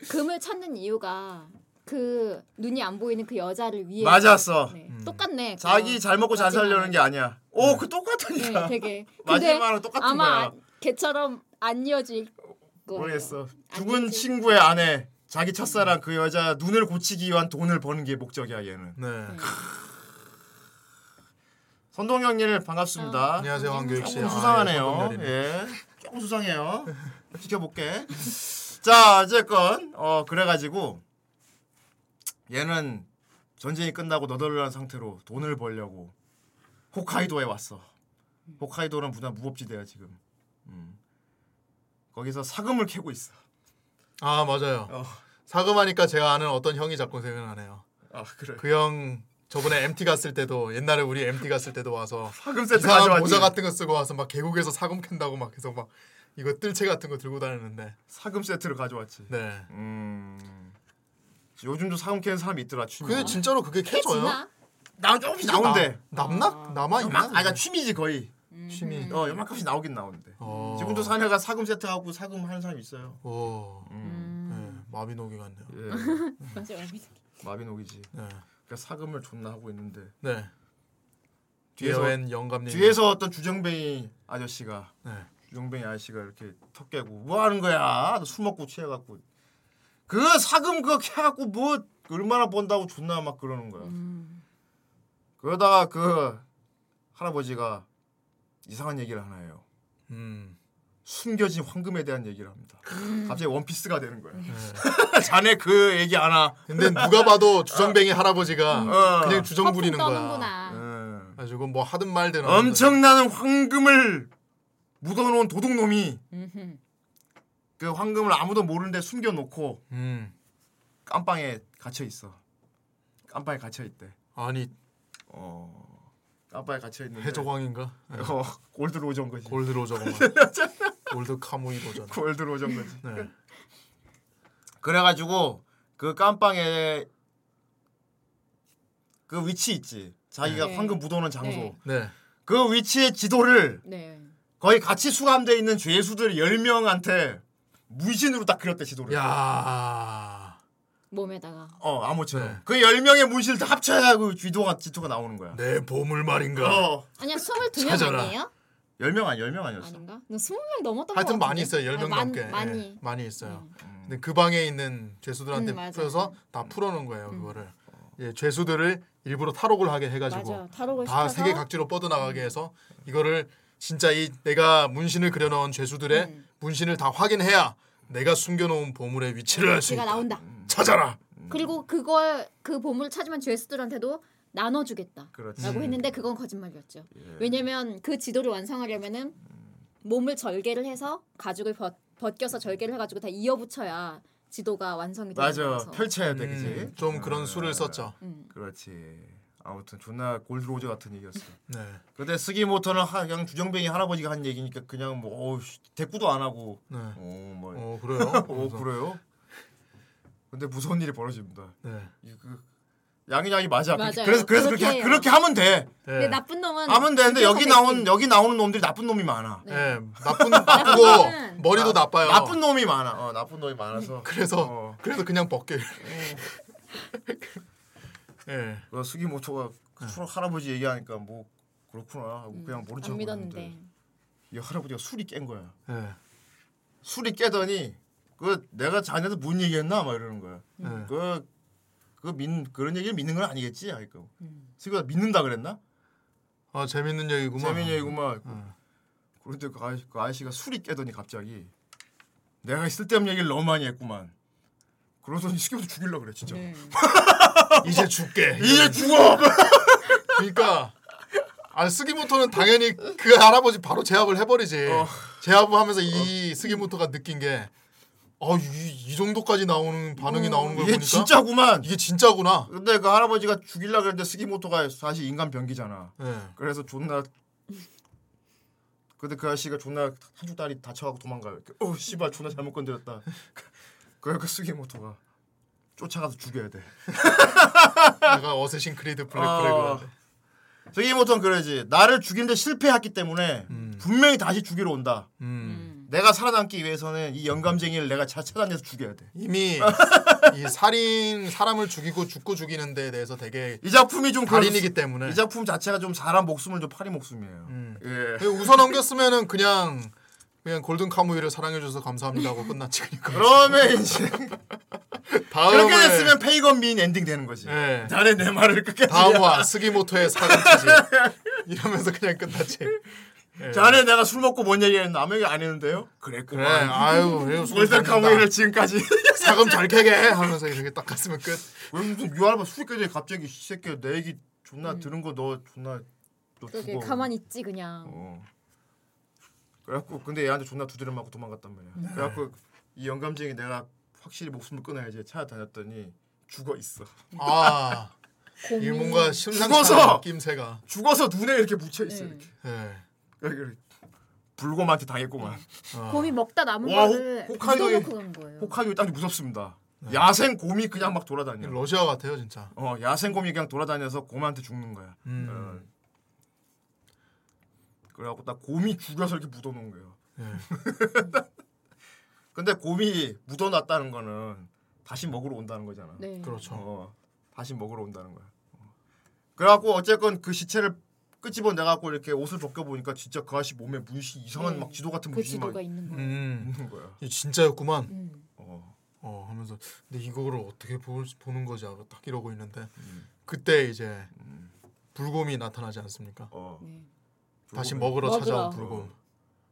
금을 찾는 이유가 그 눈이 안 보이는 그 여자를 위해. 맞았어. 네. 똑같네. 자기 잘 먹고 잘 살려는 게 아니야. 오, 그 네, 똑같으니까. 되게. 근데 마지막으로 똑같은 아마 거야. 걔처럼 안 이어질 거예요. 모르겠어. 안 죽은 이어질- 친구의 아내, 자기 첫사랑 그 여자 눈을 고치기 위한 돈을 버는 게 목적이야 얘는. 네 선동형님 반갑습니다. 안녕하세요 황교익 씨 아, 수상하네요. 예, 예, 조금 수상해요. 지켜볼게. 자, 어쨌건 어 그래가지고 얘는 전쟁이 끝나고 너덜너덜한 상태로 돈을 벌려고 홋카이도에 왔어. 홋카이도는 무나 무법지대야 지금. 음. 거기서 사금을 캐고 있어. 아 맞아요 어. 사금하니까 제가 아는 어떤 형이 자꾸 생각나네요 아 그래. 그 형 저번에 MT 갔을 때도 옛날에 우리 MT 갔을 때도 와서 사금 세트 가져왔지. 모자 같은 거 쓰고 와서 막 계곡에서 사금 캔다고 막 계속 막 이거 뜰채 같은 거 들고 다니는데 사금 세트를 가져왔지. 네 음. 요즘도 사금 캐는 사람이 있더라. 취미. 그게 진짜로 그게 캐져요? 나 조금씩 나온대. 나, 남나 남아 있나? 아, 그러니까 취미지 거의. 취미. 어, 요만큼씩 나오긴 나오는데. 어. 지금도 사내가 사금 세트 하고 사금 하는 사람 있어요. 오. 음. 네, 마비노기 같네요. 예. 맞아요. 마비노기지. 네. 그러니까 사금을 존나 하고 있는데 네. 뒤에서 뒤에서 영감님. 뒤에서 어떤 주정뱅이 아저씨가 네. 주정뱅이 아저씨가 이렇게 턱 깨고 뭐 하는 거야? 너 술 먹고 취해갖고 그 사금 그거 캐갖고 뭐 얼마나 번다고 존나 막 그러는 거야. 그러다가 그 할아버지가 이상한 얘기를 하나 해요. 음. 숨겨진 황금에 대한 얘기를 합니다. 갑자기 원피스가 되는 거야. 네. 자네 그 얘기 하나. 근데 누가 봐도 주정뱅이 할아버지가 어. 그냥 주정 거품 부리는 거야. 떠는구나. 음. 가지고 뭐 하든 말든 엄청난 황금을 묻어놓은 도둑놈이. 그 황금을 아무도 모르는데 숨겨놓고 음. 깜빵에 갇혀 있어. 깜빵에 갇혀 있대. 아니 어. 깜빵에 갇혀 있는데. 해적왕인가? 어, 골드 로전 거지. 골드 로저구만. 골드 카무이 로저. 골드 로전 거지. 네. 그래가지고 그 깜빵에 그 위치 있지. 자기가 네. 황금 묻어놓은 장소. 네. 네. 그 위치의 지도를 네. 거의 같이 수감돼 있는 죄수들 10명한테 무신으로 딱 그렸대 지도를. 야. 몸에다가 어 아무처럼. 네. 그 10명의 문신을 다 합쳐야 그 지도가 지도가 나오는 거야. 내 보물 말인가? 어. 아니야 22명 찾아라. 아니에요? 10명 아니 10명 아니었어. 아닌가? 너 20명 넘었던 거 하여튼 같은데. 많이 있어요. 10명 아, 많- 넘게. 많이. 예, 많이 있어요. 음. 근데 그 방에 있는 죄수들한테 음, 맞아요. 풀어서 다 풀어 놓은 거예요. 그거를. 예, 죄수들을 일부러 탈옥을 하게 해 가지고 맞아. 탈옥을 다 시켜서 세계 각지로 뻗어나가게 해서 이거를 진짜 이 내가 문신을 그려놓은 죄수들의 음. 문신을 다 확인해야 내가 숨겨놓은 보물의 위치를 알수 걔가 있다. 나온다. 찾아라. 그리고 그걸 그 보물을 찾으면 죄수들한테도 나눠주겠다. 그렇지. 라고 했는데 그건 거짓말이었죠. 왜냐면 그 지도를 완성하려면은 몸을 절개를 해서 가죽을 벗, 벗겨서 절개를 해가지고 다 이어붙여야 지도가 완성이 되는 맞아. 거라서. 펼쳐야 돼, 그지? 음, 좀 그런 어. 수를 썼죠. 음. 그렇지. 아무튼 존나 골드 로저 같은 얘기였어. 네. 근데 스기모토는 하- 그냥 주정뱅이 할아버지가 한 얘기니까 그냥 뭐 어우, 씨, 대꾸도 안 하고 네. 어, 뭐 어 그래요? 어, 그래요? 근데 무서운 일이 벌어집니다. 네. 이 그 양이 양이 맞아. 맞아요. 그래서 그래서 그렇게 그렇게 해요. 그렇게 하면 돼. 근데 네. 나쁜 놈은 하면 되는데 여기 나온. 여기 나오는 놈들이 나쁜 놈이 많아. 네. 나쁜 나쁘고 머리도 나 빠요. 나쁜 놈이 많아. 어, 나쁜 놈이 많아서. 그래서 어. 그래서 그냥 벗겨. 예. 그 스기모토가 그 네. 추락 할아버지 얘기하니까 뭐 그렇구나 하고 그냥 모른 척 믿었는데. 이 할아버지가 술이 깬 거야. 예. 술이 깨더니 그 내가 자네한테 뭔 얘기했나 막 이러는 거야. 예. 그, 그 믿, 그런 얘기를 믿는 건 아니겠지? 하니까. 음. 스기가 믿는다 그랬나? 아 재밌는 얘기구만. 재민이 얘기구만. 어. 그런데 그, 아저씨, 그 아저씨가 술이 깨더니 갑자기 내가 쓸데없는 얘기를 너무 많이 했구만. 그러더니 스기부터 죽이려고 그래 진짜. 네. 이제 죽게. 이제 죽어! 그러니까 아 스기모토는 당연히 그 할아버지 바로 제압을 해버리지. 어. 제압을 하면서 이 스기모토가 느낀 게 아, 이, 이 정도까지 나오는 반응이 나오는 걸 이게 보니까 진짜구만. 이게 진짜구나. 근데 그 할아버지가 죽이려 그랬는데 스기모토가 사실 인간 병기잖아. 예. 그래서 존나 근데 그 아저씨가 존나 한쪽 다리 다쳐갖고 도망가요. 이렇게, 어 씨발 존나 잘못 건드렸다. 그러니까 스기모토가 쫓아가서 죽여야 돼. 내가 어쌔신 크리드 블랙 아. 플래그런데. 스기모토는 그러지. 나를 죽이는데 실패했기 때문에 분명히 다시 죽이러 온다. 음. 내가 살아남기 위해서는 이 영감쟁이를 내가 잘 찾아내서 죽여야 돼. 이미 이 살인 사람을 죽이고 죽고 죽이는 데에 대해서 되게 이 작품이 좀 달인이기 때문에 이 작품 자체가 좀 사람 목숨을 좀 파리 목숨이에요. 음. 예. 웃어 넘겼으면은 그냥 그냥 골든 카무이를 사랑해줘서 감사합니다 하고 끝났지 그러니까 그러면 이제 다음에 그렇게 됐으면 페이건 미인 엔딩 되는 거지. 예. 자네 내 말을 끝까지. 다음화 스기모토의 사근치지 이러면서 그냥 끝났지 예. 자네 내가 술 먹고 뭔 얘기했는데 아무 얘기 안 했는데요? 그래 그래 그래. 아유 먹는다. 카무이를 지금까지. 사금 잘 캐게 하면서 이렇게 딱 갔으면 끝 왜 무슨 유알바 술까지 갑자기 이 새끼 내 얘기 존나 들은 거 너 존나 너 죽어. 가만히 있지 그냥. 어. 그래갖고 근데 얘한테 존나 두드려 맞고 도망갔단 말이야. 그래갖고 이 영감쟁이 내가 확실히 목숨을 끊어야지 찾아다녔더니 죽어 있어. 아, 이 뭔가 심상치 죽어서! 않은 느낌새가. 죽어서 눈에 이렇게 묻혀 있어. 네. 이렇게. 예. 불곰한테 당했구만. 어. 곰이 먹다 남은 와, 거를 간 거예요. 호카기오 딱 무섭습니다. 야생 곰이 그냥 막 돌아다녀. 러시아 같아요 진짜. 어 야생 곰이 그냥 돌아다녀서 곰한테 죽는 거야. 음. 어. 그래갖고 딱 곰이 죽여서 이렇게 묻어놓은 거예요. 예. 근데 곰이 묻어놨다는 거는 다시 먹으러 온다는 거잖아. 네. 그렇죠. 어, 다시 먹으러 온다는 거야. 어. 그래갖고 어쨌건 그 시체를 끄집어 내갖고 이렇게 옷을 벗겨 보니까 진짜 그 아저씨 몸에 문신 이상한 네. 막 지도 같은 그 문신이 막 지도가 있는 거예요. 음, 있는 거야. 이 진짜였구만. 음. 어. 어 하면서 근데 이거를 어떻게 보, 보는 거지 하고 딱 이러고 있는데 음. 그때 이제 불곰이 나타나지 않습니까? 어. 네. 다시 먹으러. 찾아온 불곰.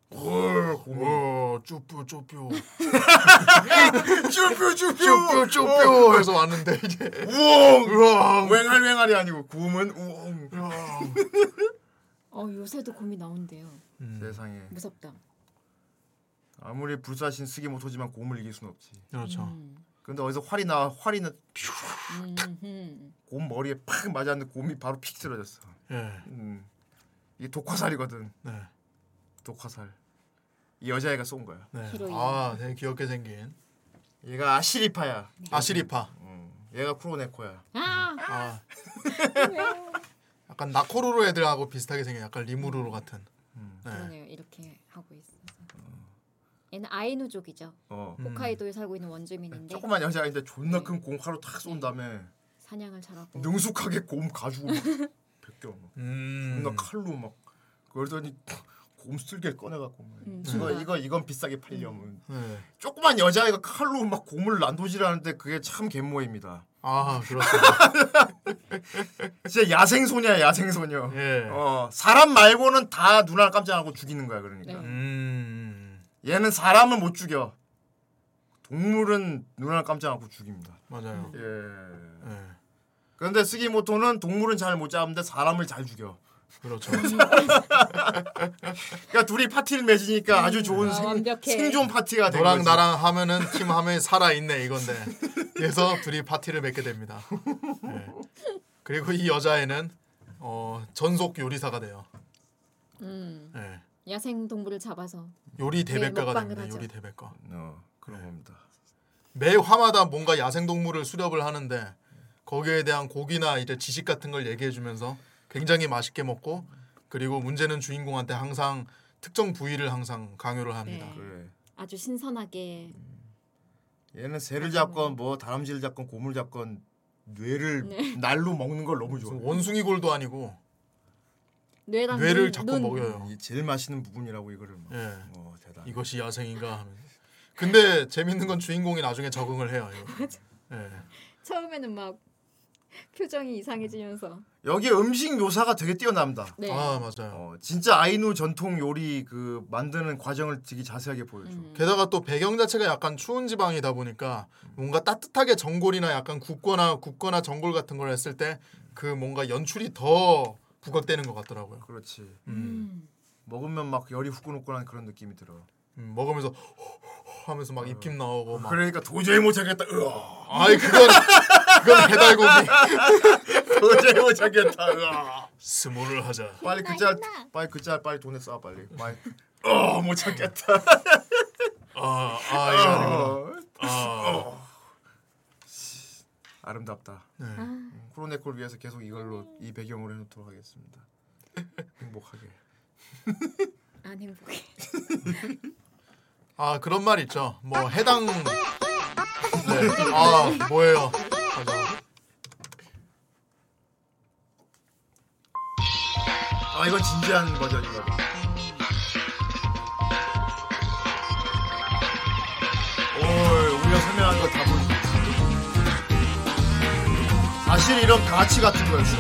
어. 어, 쭈뿌 쭈뿌 쭈뾰 쭈뾰 쭈뿌 쭈뿌 해서 왔는데 이제 우엉 우엉 웽할 웽할이 아니고 곰은 우엉 우엉. 어 요새도 곰이 나온대요. 음, 세상에 무섭다. 아무리 불사신 스기모토지만 곰을 이길 순 없지. 그렇죠. 음. 근데 어디서 활이 나 활이 나 음, 음. 곰 머리에 팍 맞았는데 곰이 바로 픽 쓰러졌어. 예. 음. 이게 독화살이거든. 네. 독화살. 이 여자애가 쏜 거야. 네. 히로인. 아, 되게 귀엽게 생긴 얘가 아시리파야. 아시리파. 음. 얘가 쿠로네코야. 아 아. 약간 나코루로 애들하고 비슷하게 생긴 약간 리무루로 같은. 네. 그러네요. 이렇게 하고 있어서. 얘는 아이누족이죠. 어. 음. 홋카이도에 살고 있는 원주민인데 조그만 여자인데 존나 큰곰 칼로 탁 쏜 다음에 사냥을 잘하고. 능숙하게 곰 가지고 막 벗겨. 막. 음. 존나 칼로 막 그러더니 곰 쓸개 꺼내갖고 막. 음, 이거 좋아. 이거 이건 비싸게 팔려면 네. 조그만 여자애가 칼로 막 곰을 난도질하는데 그게 참 갯모입니다. 아, 그렇습니다. 진짜 야생 소녀야 야생 소녀. 예. 어 사람 말고는 다 눈알 깜짝 안 하고 죽이는 거야 그러니까. 네. 음. 얘는 사람을 못 죽여. 동물은 눈알 깜짝 않고 죽입니다. 맞아요. 예. 예. 그런데 스기모토는 동물은 잘 못 잡는데 사람을 잘 죽여. 그렇죠. 그러니까 둘이 파티를 맺으니까 아주 좋은 아, 생. 생존 파티가 된 너랑 거지. 나랑 하면은 팀 하면 살아 있네 이건데. 그래서 둘이 파티를 맺게 됩니다. 예. 그리고 이 여자애는 어, 전속 요리사가 돼요. 음. 예. 야생 동물을 잡아서 요리 네, 대백과가 됩니다. 하죠. 요리 대백과. 어 그런 겁니다. 매 화마다 뭔가 야생 동물을 수렵을 하는데 거기에 대한 고기나 이제 지식 같은 걸 얘기해 주면서 굉장히 맛있게 먹고 그리고 문제는 주인공한테 항상 특정 부위를 항상 강요를 합니다. 네. 그래. 아주 신선하게 얘는 새를 잡건 뭐 다람쥐를 잡건 곰을 잡건 뇌를 네. 날로 먹는 걸 너무 무슨 좋아. 원숭이 골도 아니고 뇌랑 뇌를 눈, 자꾸 눈. 먹여요. 이 제일 맛있는 부분이라고 이거를. 막. 예. 어 대단. 이것이 야생인가 하면서. 근데 재밌는 건 주인공이 나중에 적응을 해요. 이거. 예. 처음에는 막 표정이 이상해지면서 여기 음식 묘사가 되게 뛰어납니다. 네. 아 맞아요. 어, 진짜 아이누 전통 요리 그 만드는 과정을 되게 자세하게 보여줘. 음. 게다가 또 배경 자체가 약간 추운 지방이다 보니까 뭔가 따뜻하게 전골이나 약간 굽거나 굽거나 전골 같은 걸 했을 때 그 뭔가 연출이 더 부각되는 것 같더라고요. 그렇지. 음. 음. 먹으면 막 열이 후끈후끈한 그런 느낌이 들어. 음, 먹으면서 하면서 막 입김 나오고 막. 그러니까 도저히 못 찾겠다. 으아. 아이 그건 그건 배달고기. 도저히 못 찾겠다. 으아. 스모를 하자. 빨리 그짤 빨리 그짤 빨리 돈에 써 빨리. 빨리. 어못 찾겠다. 아, 아 이거 아니구나. 어. 아, 아름답다. 네. 음, 크로네콜 위해서 계속 이걸로 이 배경으로 해놓도록 하겠습니다. 행복하게. 안 행복해. 아 그런 말 있죠. 뭐 해당. 네. 아 뭐예요? 아 이건 진지한 버전인가 봐. 오 우리가 설명한 거다 보지. 사실 이런 가치 같은 거였어.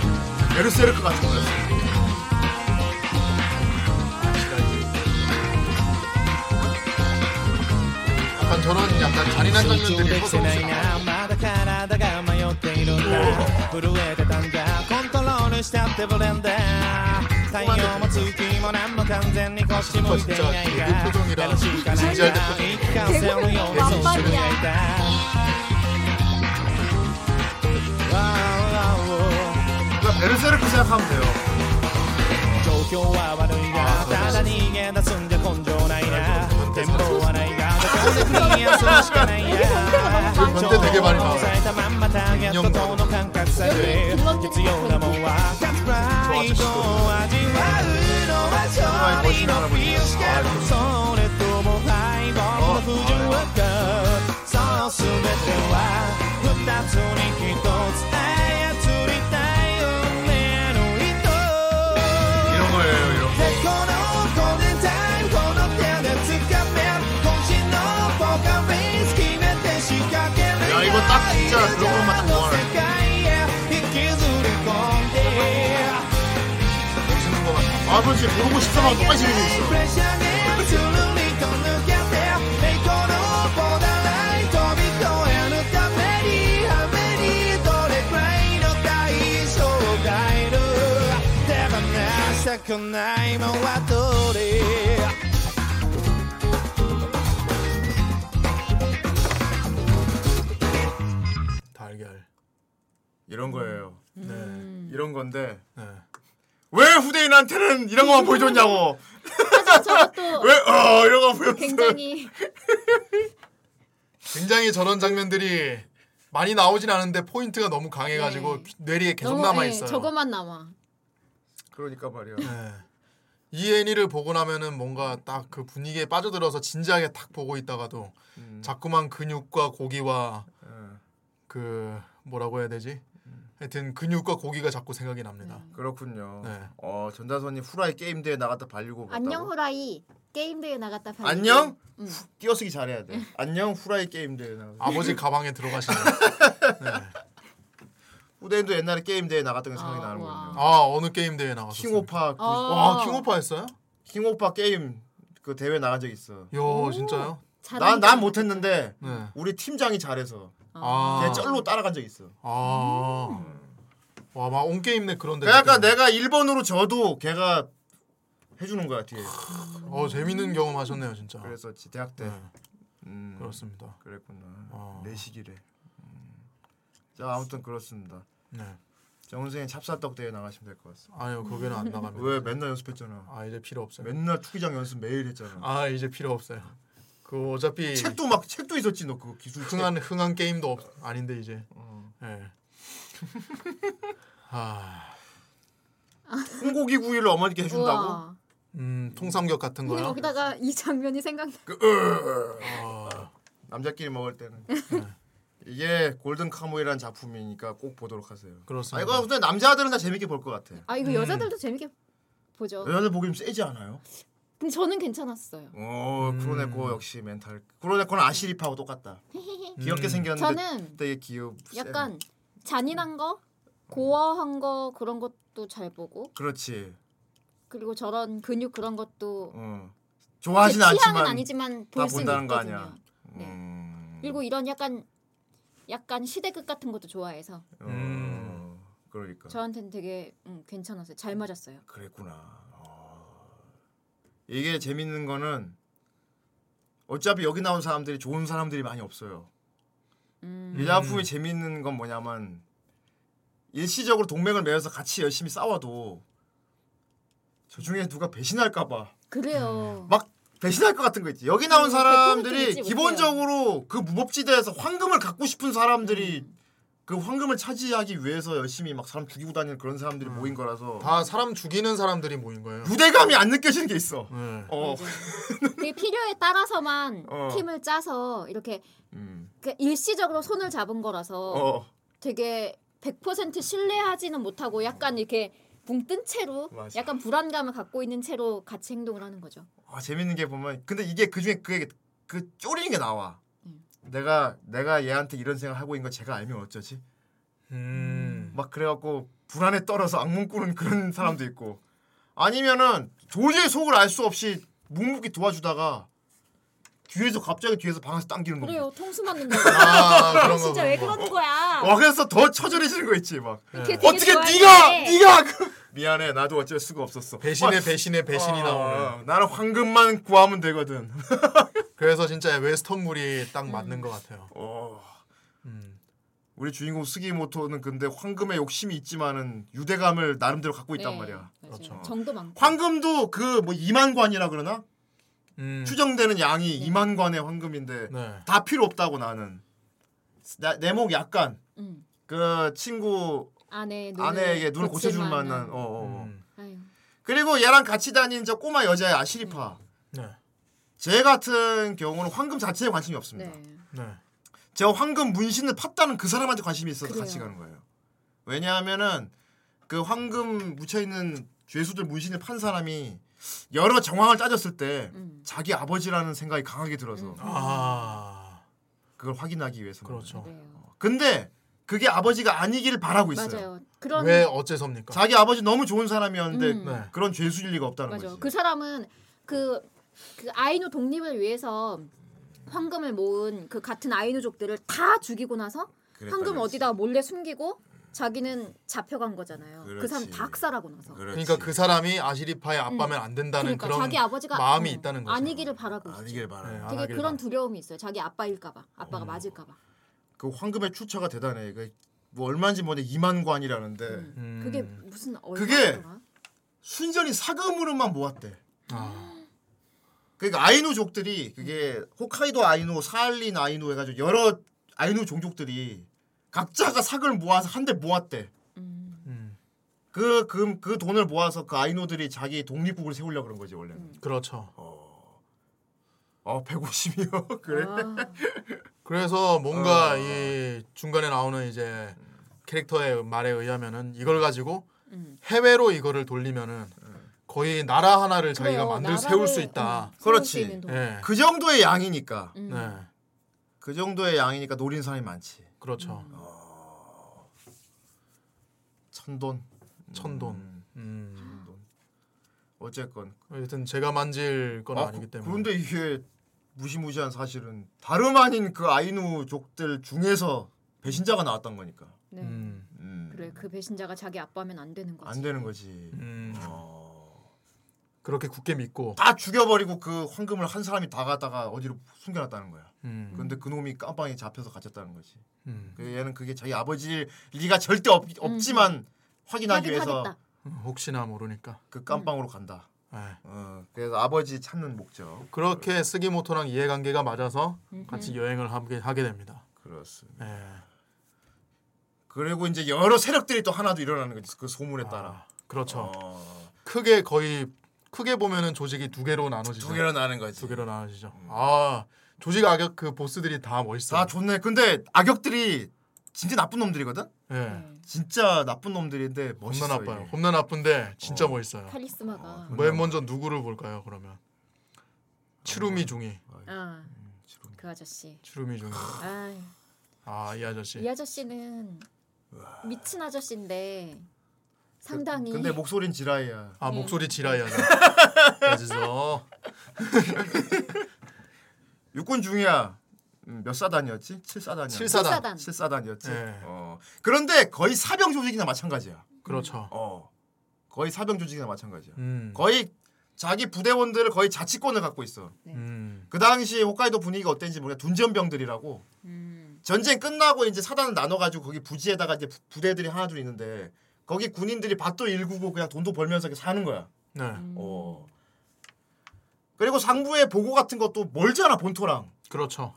베르세르크 같은 거였어. 약간 저런 약간 잔인한 장면들이 허 太陽も月も何も完全に腰向いていないが楽しいかないが一貫性のような装飾がいた베르세르크 생각하면 돼 요. 조교와 와르이가 따다니게 다순데 건조나이나 템포와 나이가 다순데 그냥 소식가 나이 야. 변태 되게 많이 나와 요. またやっとこの感覚さえ必要なもんはカツプライドを味わうのは勝利のフィーしかそれとも敗北の不純か。そう全ては二つに一つ。プ 있어. レッシャーでつるりと抜けて栄光のボーダーライン飛び越えるために雨にどれくらいの代償がいる手放したくないものはどれ 이런 거예요. 네. 이런 건데 네. 왜 후대인한테는 이런 것만 보여줬냐고. 왜 어 이런 거 보여줬어. 굉장히 굉장히 저런 장면들이 많이 나오진 않은데 포인트가 너무 강해가지고 네. 뇌리에 계속 너무 남아 예, 있어요. 저것만 남아. 그러니까 말이야. 네. 이 애니를 보고 나면은 뭔가 딱 그 분위기에 빠져들어서 진지하게 딱 보고 있다가도 음. 자꾸만 근육과 고기와 예. 그 뭐라고 해야 되지? 하여튼 근육과 고기가 자꾸 생각이 납니다. 그렇군요. 네. 어 전다선이 후라이 게임 대회 나갔다 발리고 안녕 봤다고? 후라이 게임 대회 나갔다 발리고. 안녕? 응. 후- 띄어쓰기 잘해야 돼. 안녕 후라이 게임 대회 나. 아버지 가방에 들어가시네요. 네. 후대인도 옛날에 게임 대회 나갔던 게 생각이 아, 나는군요. 와. 아 어느 게임 대회 나갔어요? 킹오파 그- 아. 와 킹오파 했어요? 킹오파 게임 그 대회 나간 적 있어. 요 진짜요? 난난 못했는데 네. 우리 팀장이 잘해서 아. 걔 쩔로 따라간 적 있어. 아. 와 막 온 게임 내 그런데. 그러니까 내가 1번으로 져도 걔가 해주는 거야 뒤에. 어 재밌는 경험 하셨네요 진짜. 그래서 지- 대학 때. 네, 음, 그렇습니다. 그랬구나. 어. 내 시기래. 음. 자 아무튼 그렇습니다. 네. 정선생님 찹쌀떡 대회 나가시면 될 것 같습니다. 아니요 거기는 안 나갑니다. 왜 맨날 연습했잖아. 아 이제 필요 없어요. 맨날 투기장 연습 매일 했잖아. 아 이제 필요 없어요. 그 어차피 책도 막 책도 있었지 너 그거 기술 책. 흥한 흥한 게임도 없, 아닌데 이제. 어. 예. 아, 콩고기 구이를 어머니께 해준다고? 우와. 음 통삼겹 같은 거요. 여기다가 이 장면이 생각나. 아, 남자끼리 먹을 때는 네. 이게 골든 카무이라는 작품이니까 꼭 보도록 하세요. 아 그렇습니다. 이거 근데 남자들은 다 재밌게 볼 것 같아. 아 이거 여자들도 재밌게 보죠. 여자들 보기엔 세지 않아요? 근데 저는 괜찮았어요. 오 음. 크로네코 역시 멘탈. 크로네코는 아시리파하고 똑같다. 귀엽게 음. 생겼는데 저는 되게 귀엽. 약간 잔인한 거, 고어한 거 그런 것도 잘 보고 그렇지. 그리고 저런 근육 그런 것도 어. 제 좋아하진 취향은 않지만 아니지만 다볼 수는 본다는 거 있거든요. 아니야. 네. 음. 그리고 이런 약간 약간 시대극 같은 것도 좋아해서 음. 그러니까. 저한테는 되게 음, 괜찮았어요. 잘 맞았어요. 그랬구나. 어. 이게 재밌는 거는 어차피 여기 나온 사람들이 좋은 사람들이 많이 없어요. 음. 이 작품이 재밌는 건 뭐냐면 일시적으로 동맹을 맺어서 같이 열심히 싸워도 저 중에 누가 배신할까봐 그래요. 막 배신할 것 같은 거 있지. 여기 나온 음, 사람들이 100% 믿지 기본적으로 그 무법지대에서 황금을 갖고 싶은 사람들이 음. 그 황금을 차지하기 위해서 열심히 막 사람 죽이고 다니는 그런 사람들이 모인 거라서 다 사람 죽이는 사람들이 모인 거예요. 유대감이 안 느껴지는 게 있어. 네. 어. 그게 필요에 따라서만 어. 팀을 짜서 이렇게 음. 그 일시적으로 손을 잡은 거라서 어. 되게 100% 신뢰하지는 못하고 약간 이렇게 붕뜬 채로 맞아. 약간 불안감을 갖고 있는 채로 같이 행동을 하는 거죠. 아, 재밌는 게 보면 근데 이게 그 중에 그게 그 쪼리는 게 나와. 음. 내가 내가 얘한테 이런 생각 하고 있는 거 제가 알면 어쩌지? 음. 막 그래갖고 불안에 떨어서 악몽 꾸는 그런 사람도 있고 아니면은 도저히 속을 알 수 없이 묵묵히 도와주다가 뒤에서 갑자기 뒤에서 방에서 당기는 거. 그래요. 통수 맞는 거. 아 그런 거. 진짜 왜 거. 그러는 거야? 와 그래서 더 처절해지는 거 있지 막. 네. 되게 어떻게 네가 네가 그- 미안해 나도 어쩔 수가 없었어. 배신에 어, 배신에 배신이 어, 나오는. 나는 황금만 구하면 되거든. 그래서 진짜 웨스턴물이 딱 맞는 것 같아요. 어. 음. 우리 주인공 스기모토는 근데 황금에 욕심이 있지만은 유대감을 나름대로 갖고 있단 네, 말이야. 그렇죠. 정도 많고. 황금도 그뭐 2만 관이라 그러나 음. 추정되는 양이 네. 2만 관의 황금인데 네. 다 필요 없다고 나는. 내목 약간 음. 그 친구 아내 눈을 아내에게 눈을 고쳐줄 만한 만한. 어, 어, 어. 음. 그리고 얘랑 같이 다니는 저 꼬마 여자애 아시리파 네. 쟤 같은 경우는 황금 자체에 관심이 없습니다. 네. 네. 저 황금 문신을 팠다는 그 사람한테 관심이 있어서 그래요. 같이 가는 거예요. 왜냐하면은 그 황금 묻혀 있는 죄수들 문신을 판 사람이 여러 정황을 따졌을 때 음. 자기 아버지라는 생각이 강하게 들어서 음. 아 그걸 확인하기 위해서. 그렇죠. 그래요. 근데 그게 아버지가 아니기를 바라고 있어요. 맞아요. 그런 왜 어째섭니까? 자기 아버지 너무 좋은 사람이었는데 음. 네. 그런 죄수일 리가 없다는 맞아. 거지. 그 사람은 그, 그 아이누 독립을 위해서 황금을 모은 그 같은 아이누족들을 다 죽이고 나서 황금. 어디다 몰래 숨기고 자기는 잡혀간 거잖아요. 그 그렇지. 사람 다 학살하고 나서. 그렇지. 그러니까 그 사람이 아시리파의 아빠면 안 된다는 그러니까 그런 자기 아버지가 마음이 어, 있다는 거죠. 아니기를 바라고 있어. 아니길 바라. 네, 안 되게 그런 바라. 두려움이 있어요. 자기 아빠일까봐, 아빠가 맞을까봐. 그 황금의 출처가 대단해. 그뭐 얼마인지 모르데 2만 관이라는데 음. 음. 그게 무슨 그게 얼마더라? 순전히 사금으로만 모았대. 아, 그러니까 아이누족들이 그게 홋카이도 아이누, 사할린 아이누 해가지고 여러 아이누 종족들이 각자가 삭을 모아서 한 대 모았대. 음. 음. 그, 그, 그 돈을 모아서 그 아이누들이 자기 독립국을 세우려고 그런 거지 원래는. 음. 그렇죠. 어 150이요? 그래? 아, 그래서 뭔가 어. 이 중간에 나오는 이제 캐릭터의 말에 의하면은 이걸 가지고 음. 해외로 이거를 돌리면은 거의 나라 하나를 자기가 그래요. 만들 세울 수 있다. 음, 그렇지. 예. 그 정도의 양이니까. 음. 네. 그 정도의 양이니까 노린 사람이 많지. 그렇죠. 천돈. 천돈. 음, 음. 천돈. 어쨌건. 하여튼 제가 만질 건 아, 아, 니기 그- 때문에. 그런데 이게 무시무시한 사실은 다름 아닌 그 아이누족들 중에서 배신자가 나왔던 거니까. 네. 음. 음, 그래 그 배신자가 자기 아빠면 안 되는 거지. 안 되는 거지. 음. 어. 그렇게 굳게 믿고. 다 죽여버리고 그 황금을 한 사람이 다 갖다가 어디로 숨겨놨다는 거야. 음. 그런데 그 놈이 깜빵에 잡혀서 갇혔다는 거지. 음. 그 얘는 그게 자기 아버지일 리가 절대 없, 없지만 확인하기 위해서. 혹시나 모르니까. 그 깜빵으로 간다. 예. 어, 그래서 아버지 찾는 목적. 그렇게 스기모토랑 이해관계가 맞아서 음흠. 같이 여행을 하게 하게 됩니다. 그렇습니다. 예. 그리고 이제 여러 세력들이 또 하나도 일어나는 거지. 그 소문에 따라. 아, 그렇죠. 어, 크게 거의 크게 보면은 조직이 두 개로 나눠지죠. 두 개로 나는 거지. 두 개로 나눠지죠. 아 조직 악역 그 보스들이 다 멋있어요. 다 좋네. 근데 악역들이 진짜 나쁜 놈들이거든. 예. 네. 진짜 나쁜 놈들인데 멋있어. 나빠요. 이게. 겁나 나쁜데 진짜 어. 멋있어요. 카리스마가. 맨 먼저 누구를 볼까요? 그러면 치루미 중이 아, 그 아저씨. 치루미 중이 아, 아이 아저씨 이 아저씨는 미친 아저씨인데 상당히 근데 목소리는 지라이야. 아 네. 목소리 지라이하죠. 그래서 육군 중이야. 음, 몇 사단이었지? 7사단이었나? 칠사단. 7사단. 7사단이었지. 네. 어. 그런데 거의 사병 조직이나 마찬가지야. 그렇죠. 어. 거의 사병 조직이나 마찬가지야. 음. 거의 자기 부대원들을 거의 자치권을 갖고 있어. 음. 그 당시 홋카이도 분위기가 어땠는지 모르겠 둔전병들이라고 음. 전쟁 끝나고 이제 사단을 나눠 가지고 거기 부지에다가 이제 부- 부대들이 하나 둘 있는데 거기 군인들이 밭도 일구고 그냥 돈도 벌면서 이렇게 사는 거야. 네. 어. 그리고 상부의 보고 같은 것도 멀잖아 본토랑. 그렇죠.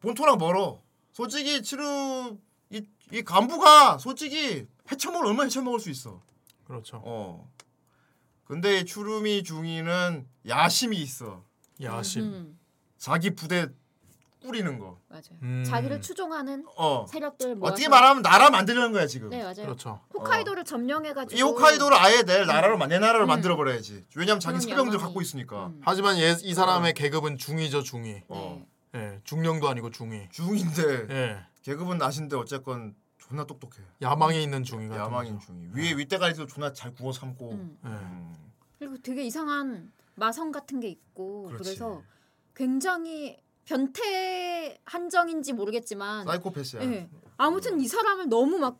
본토랑 멀어. 솔직히 치루 이, 이 간부가 솔직히 해쳐먹을 얼마 해쳐먹을 수 있어. 그렇죠. 어. 근데 추루미 중이는 야심이 있어. 야심. 음, 자기 부대 꾸리는 거. 맞아요. 음. 자기를 추종하는 어. 세력들 모아서 어떻게 말하면 나라 만들려는 거야 지금. 네 맞아요. 그렇죠. 홋카이도를 점령해가지고 이 홋카이도를 아예 내 나라로 내 나라로 음. 만들어 버려야지. 왜냐면 자기 사병들. 갖고 있으니까. 음. 하지만 얘, 이 사람의 계급은 중위죠, 중위. 네. 어. 예, 중령도 아니고 중위. 중인데 예, 계급은 나신데 어쨌건 존나 똑똑해. 야망에 있는 중위가. 야망인 중이. 위에 윗대가리도 존나 잘 구워 삼고. 음. 예. 음. 그리고 되게 이상한 마성 같은 게 있고 그렇지. 그래서 굉장히 변태 한정인지 모르겠지만 사이코패스야. 예. 아무튼 이 사람을 너무 막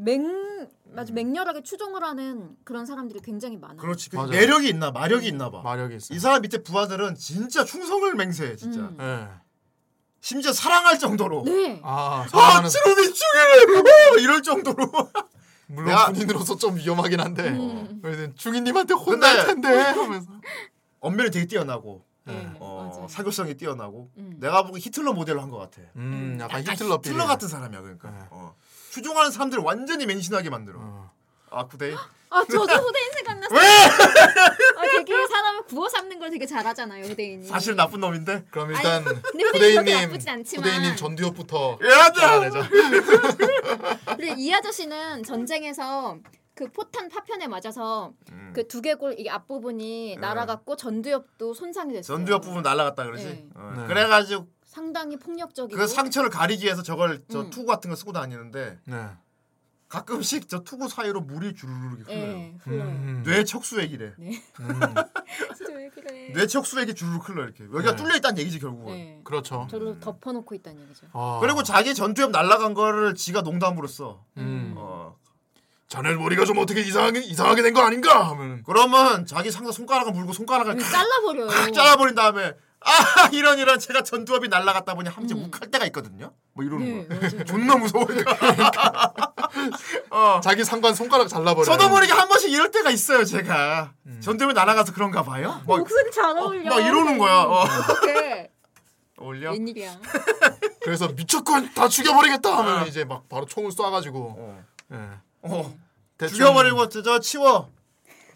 맹 아주 맹렬하게 추종을 하는 그런 사람들이 굉장히 많아요. 그렇지. 그 맞아요. 매력이 있나 마력이 있나 봐. 마력이 있어. 이 사람 밑에 부하들은 진짜 충성을 맹세해 진짜. 음. 예. 심지어 사랑할 정도로. 네. 아, 아, 사랑하는 중에 어, 이럴 정도로. 물론 내가- 군인으로서 좀 위험하긴 한데 음. 그래서 중위님한테 혼날 텐데 하면서. 언면이 되게 뛰어나고 네. 어, 맞아요. 사교성이 뛰어나고 음. 내가 보기 히틀러 모델로 한 것 같아. 음, 약간 약간 히틀러. 히틀러 같은 사람이야 그러니까. 네. 어. 추종하는 사람들을 완전히 맹신하게 만들어. 어. 아 구데이. 아 저도 후대인 생각났어요. 아 되게 사람을 구워 삶는 걸 되게 잘하잖아요 후대인이. 사실 나쁜 놈인데. 그럼 일단 후대인님. 후대인님 전두엽부터 야다. 알아내자. 근데 이 아저씨는 전쟁에서 그 포탄 파편에 맞아서 음. 그 두개골 이 앞부분이 날아갔고 전두엽도 손상이 됐어요. 전두엽 부분 날라갔다 그러지. 네. 어. 네. 그래가지고 상당히 폭력적이고. 그 상처를 가리기 위해서 저걸 저 음. 투구 같은 거 쓰고 다니는데 네. 가끔씩 저 투구 사이로 물이 주르륵 흘러요. 예, 흘러요. 음. 뇌 척수액이래. 네. 음. 진짜 왜 그래? 뇌 척수액이 주르륵 흘러 이렇게. 여기가 네. 뚫려 있다는 얘기지 결국은. 네. 그렇죠. 저를 덮어놓고 있다는 얘기죠. 아. 그리고 자기 전투엽 날라간 거를 지가 농담으로 써. 음. 어. 자네 머리가 좀 어떻게 이상하게 이상하게 된 거 아닌가 하면 그러면 자기 상사 손가락을 물고 손가락을 칵 잘라버려요. 잘라버린 다음에 아 이런 이런 제가 전투엽이 날라갔다 보니 함재 음. 욱할 때가 있거든요. 뭐 이러는 네, 거. 존나 무서우니까. 어. 자기 상관 손가락 잘라버려. 저도 모르게 한 번씩 이럴 때가 있어요, 제가. 전투엽이 날아가서 그런가 봐요. 막, 목소리 잘 어울려. 막 이러는 거야. 어. 어떡해. 어울려? 웬일이야. 그래서 미쳤군 다 죽여버리겠다 하면 아. 이제 막 바로 총을 쏴가지고 어. 예. 어. 죽여버리고 저, 저 치워.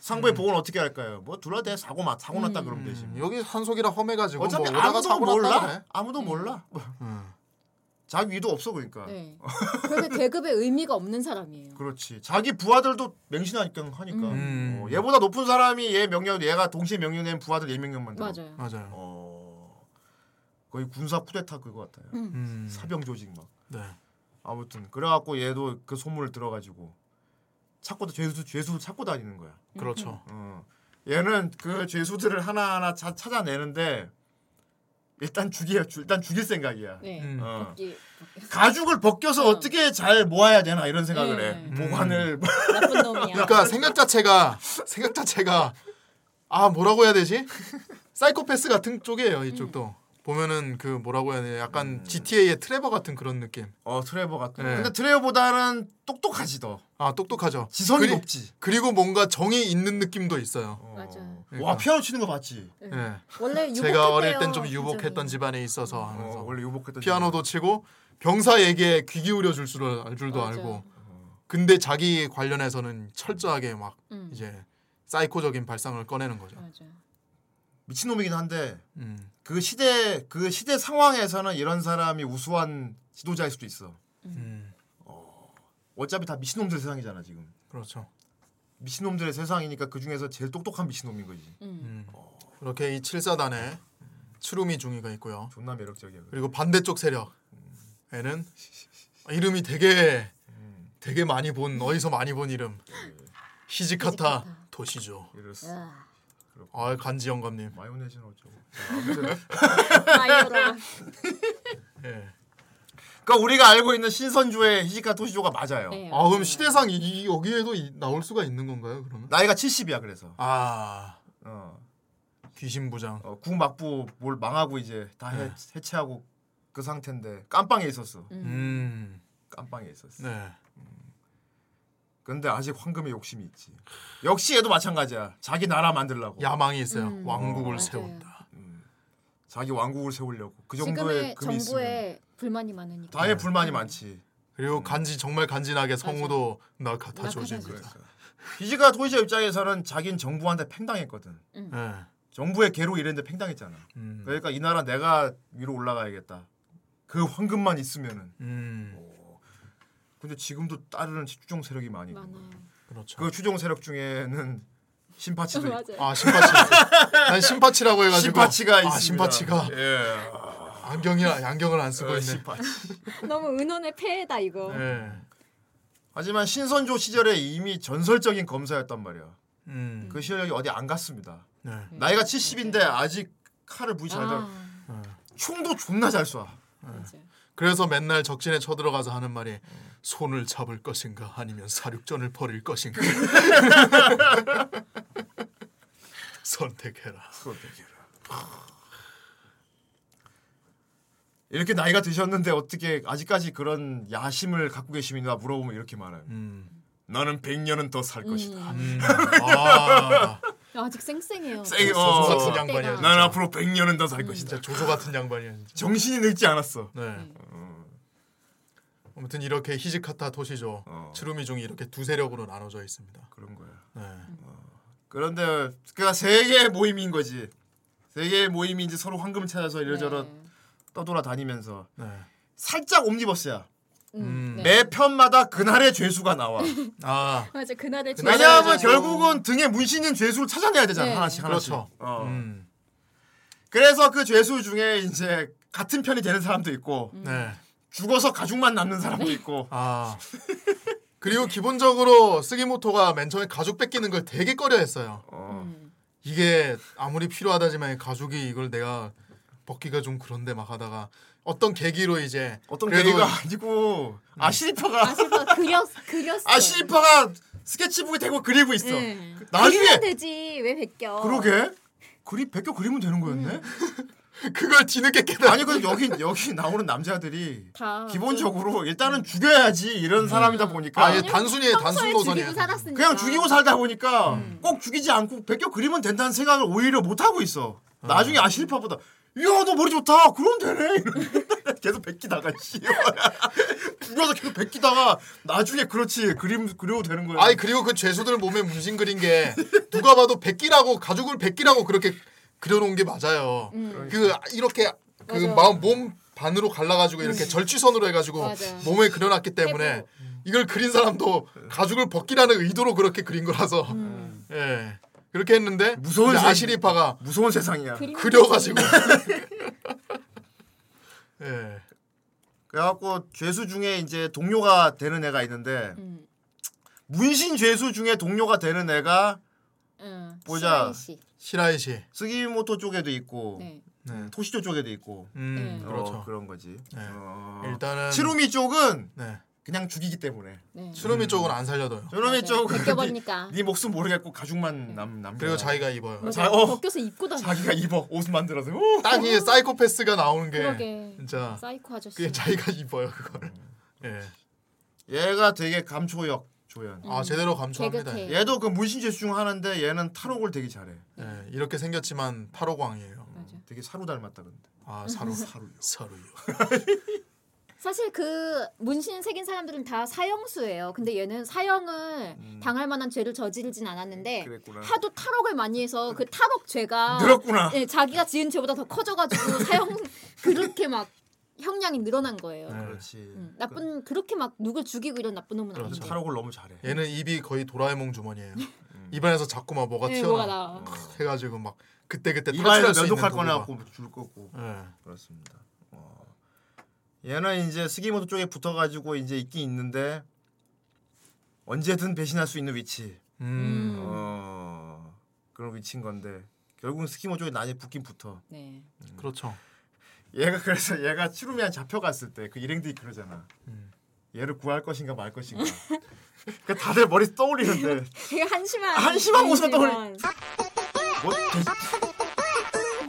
상부의 복은 어떻게 할까요? 뭐 둘러대 사고 막 사고 났다 그러면 되지. 음, 여기 산속이라 험해가지고 어차피 뭐 오다가 아무도 사고 몰라. 그래. 아무도 몰라. 음. 자기 위도 없어 그러니까. 네. 그렇게 계급에 의미가 없는 사람이에요. 그렇지. 자기 부하들도 맹신하니까 하니까. 음. 어, 얘보다 높은 사람이 얘 명령, 얘가 동시에 명령된 부하들 얘 명령만 들어. 맞아요. 맞아요. 어. 거의 군사 쿠데타 그거 같아요. 음. 사병 조직 막. 네. 아무튼 그래갖고 얘도 그 소문을 들어가지고 찾고 죄수 죄수 찾고 다니는 거야. 그렇죠. 어. 얘는 그 죄수들을 하나하나 자, 찾아내는데 일단 죽여 일단 죽일 생각이야. 네. 음. 어. 벗기, 가죽을 벗겨서 어. 떻게잘 모아야 되나 이런 생각을 네. 해. 보관을 나쁜 놈이야. 그러니까 생각 자체가 생각 자체가 아 뭐라고 해야 되지? 사이코패스 같은 쪽이에요 이쪽도 보면은 그 뭐라고 해야 돼? 약간 GTA의 트레버 같은 그런 느낌. 어 트레버 같은. 네. 근데 트레버보다는 똑똑하지 더. 아 똑똑하죠. 지성이 그리- 높지. 그리고 뭔가 정이 있는 느낌도 있어요. 어. 맞아요. 와 피아노 치는 거 봤지? 네. 예. 원래 유복했대요. 제가 어릴 땐 좀 유복했던 굉장히. 집안에 있어서 하면서 어, 원래 유복했던 피아노도 치고 병사에게 귀 기울여 줄 줄을 알 줄도 맞아요. 알고 근데 자기 관련해서는 철저하게 막 음. 이제 사이코적인 발상을 꺼내는 거죠. 맞아요. 미친놈이긴 한데 음. 그 시대 그 시대 상황에서는 이런 사람이 우수한 지도자일 수도 있어. 음. 어차피 다 미친놈들 세상이잖아 지금. 그렇죠. 미친놈들의 세상이니까 그 중에서 제일 똑똑한 미친놈인 거지. 음. 음. 이렇게 이 7사단에 추루미 중위가 있고요. 존나 매력적이야. 그리고 반대쪽 세력에는 이름이 되게 되게 많이 본 어디서 많이 본 이름 히지카타 도시죠. 이랬어. 아, 아 간지 영감님. 마요네즈는 어쩌고. 아이오라. 예. 그러니까 우리가 알고 있는 신선주의 히지카 토시조가 맞아요. 네, 아 그럼. 시대상 이, 이- 여기에도 이- 나올 수가 있는 건가요? 그러면? 나이가 70이야 그래서. 아 어. 귀신 부장. 어, 국막부 뭘 망하고 이제 다 해, 네. 해체하고 그 상태인데 깜빵에 있었어. 음. 깜빵에 있었어. 네. 근데 아직 황금의 욕심이 있지. 역시 얘도 마찬가지야. 자기 나라 만들려고. 야망이 있어요. 음. 왕국을 어. 세운다. 자기 왕국을 세우려고. 그 정도의 금이 있으면 정부에 불만이 많으니까. 당연히 불만이 많지. 그리고 간지 정말 간지나게 성우도 나카타 조지. 나카타 조지. 히지카타 토시조 입장에서는 자긴 정부한테 팽당했거든. 네. 정부의 개로 이랬는데 팽당했잖아. 음. 그러니까 이 나라 내가 위로 올라가야겠다. 그 황금만 있으면은. 음. 근데 지금도 따르는 추종 세력이 많이 있고. 많아요. 그렇죠. 그 추종 세력 중에는 신파치도 있고. 맞아요. 아 신파치. 난 신파치라고 해가지고. 신파치가 아 있습니다. 신파치가 예. 안경이 안경을 안 쓰고 어, 있네. 신파치. 너무 은혼의 폐해다 이거. 네. 하지만 신선조 시절에 이미 전설적인 검사였단 말이야. 음. 그 시절이 어디 안 갔습니다. 네. 나이가 70인데 아직 칼을 무지 잘 달. 아, 총도 존나 잘 쏴. 맞아. 그래서 맨날 적진에 쳐들어가서 하는 말이 손을 잡을 것인가 아니면 사륙전을 벌일 것인가 선택해라. 이렇게 나이가 드셨는데 어떻게 아직까지 그런 야심을 갖고 계십니까 물어보면 이렇게 말해요. 음. 나는 100년은 더 살 것이다. 음. 아, 아직 쌩쌩해요. 쌩- 조소 어. 같은. 양반이야. 난 앞으로 100년은 더 살 것이다. 진짜 조소 같은 양반이야. 진짜. 정신이 늙지 않았어. 네. 아무튼 이렇게 히지카타 도시죠. 어. 츠루미종이 이렇게 두 세력으로 나눠져 있습니다. 그런 거야. 네. 그런데 그가 세 개의 모임인 거지. 세 개의 모임이 이제 서로 황금을 찾아서 이러저러 네. 떠돌아 다니면서 네. 살짝 옴니버스야. 음, 네. 매 편마다 그날의 죄수가 나와. 아, 맞아 그날의 죄- 왜냐하면. 결국은 등에 문신인 죄수를 찾아내야 되잖아 네. 하나씩 하나씩. 그렇죠. 어. 음. 그래서 그 죄수 중에 이제 같은 편이 되는 사람도 있고 네. 죽어서 가죽만 남는 사람도 있고. 아. 그리고 기본적으로 스기모토가 맨 처음에 가죽 뺏기는 걸 되게 꺼려했어요. 어. 음. 이게 아무리 필요하다지만 가죽이 이걸 내가 벗기가 좀 그런데 막 하다가 어떤 계기로 이제 어떤 그래도- 계기가 아니고 아시리파가 아시파 그렸 그렸어. 아시리파가 스케치북에 대고 그리고 있어. 네. 나중에 그리면 되지 왜 베껴? 그러게 그리 베껴 그리면 되는 거였네. 그걸 뒤늦게 깨달아. 아니 근데 여기 여기 나오는 남자들이 다 기본적으로 일단은 죽여야지 이런 사람이다 보니까. 아 예 단순히 단순 노선이에요. 그냥 죽이고 살다 보니까 꼭 죽이지 않고 베껴 그리면 된다는 생각을 오히려 못 하고 있어. 나중에 아시리파보다. 야너 머리 좋다. 그럼 되네. 계속 베끼다가 씨. 죽여서 계속 베끼다가 나중에 그렇지 그림 그려도 되는 거야. 아니 그리고 그 죄수들 몸에 문신 그린 게 누가 봐도 백기라고 가죽을 백기라고 그렇게 그려놓은 게 맞아요. 그 이렇게 그 맞아. 마음 몸 반으로 갈라가지고 이렇게 절취선으로 해가지고 맞아. 몸에 그려놨기 때문에 이걸 그린 사람도 가죽을 벗기라는 의도로 그렇게 그린 거라서. 예. 그렇게 했는데 무서운 아시리파가 무서운 세상이야. 그려가지고. 예. 그래갖고 죄수 중에 이제 동료가 되는 애가 있는데 음. 문신 죄수 중에 동료가 되는 애가 응. 보자. 시라이 씨. 시라이 씨 스기모토 쪽에도 있고 네. 네. 토시조 쪽에도 있고 음 네. 그렇죠 어, 그런 거지. 네. 어. 일단은 치루미 쪽은 네 그냥 죽이기 때문에. 네. 츠루미 쪽은 안 살려둬요 츠루미 맞아요. 쪽은 벗겨버리니까. 네, 네 목숨 모르겠고 가죽만 남 남. 그리고 자기가 입어요. 자, 어. 벗겨서 입고 다녀. 자기가 입어 옷 만들어서. 오! 딱 이게 사이코패스가 나오는 게 그러게. 진짜 사이코 아저씨. 그게 자기가 입어요 그걸 예. 얘가 되게 감초역 조연. 아 제대로 감수합니다 개그해. 얘도 그 문신 죄수 중 하나인데 얘는 탈옥을 되게 잘해. 예, 이렇게 생겼지만 탈옥왕이에요 맞아. 되게 사루 닮았다 근데. 아 사루 사루요 사루요 사실 그 문신 새긴 사람들은 다 사형수예요. 근데 얘는 사형을 당할 만한 죄를 저지르진 않았는데 음. 그랬구나. 하도 탈옥을 많이 해서 그 탈옥 죄가 늘었구나. 네, 자기가 지은 죄보다 더 커져가지고 사형 그렇게 막 형량이 늘어난 거예요. 네. 그렇지. 음, 나쁜 그렇게 막 누굴 죽이고 이런 나쁜 놈은 그렇죠. 아닌데. 탈옥을 너무 잘해. 얘는 입이 거의 도라에몽 주머니예요 입안에서 자꾸 막 뭐가 네, 뭐가 튀어나 나와. 해가지고 막 그때 그때 이마에 탈출할 수 있는 면도칼 도구가. 꺼내갖고 줄 거고. 예. 그렇습니다. 어. 얘는 이제 스기모토 쪽에 붙어가지고 이제 있긴 있는데 언제든 배신할 수 있는 위치. 음. 어 그런 위치인 건데 결국은 스키모 쪽에 나중에 붙긴 붙어. 네. 그렇죠 얘가 그래서 얘가 치루미한 잡혀갔을 때 그 일행들이 그러잖아. 음. 얘를 구할 것인가 말 것인가. 그 다들 머리 떠올리는데 되게 한심한 한심한 모습을 분이지만 뭐 돼,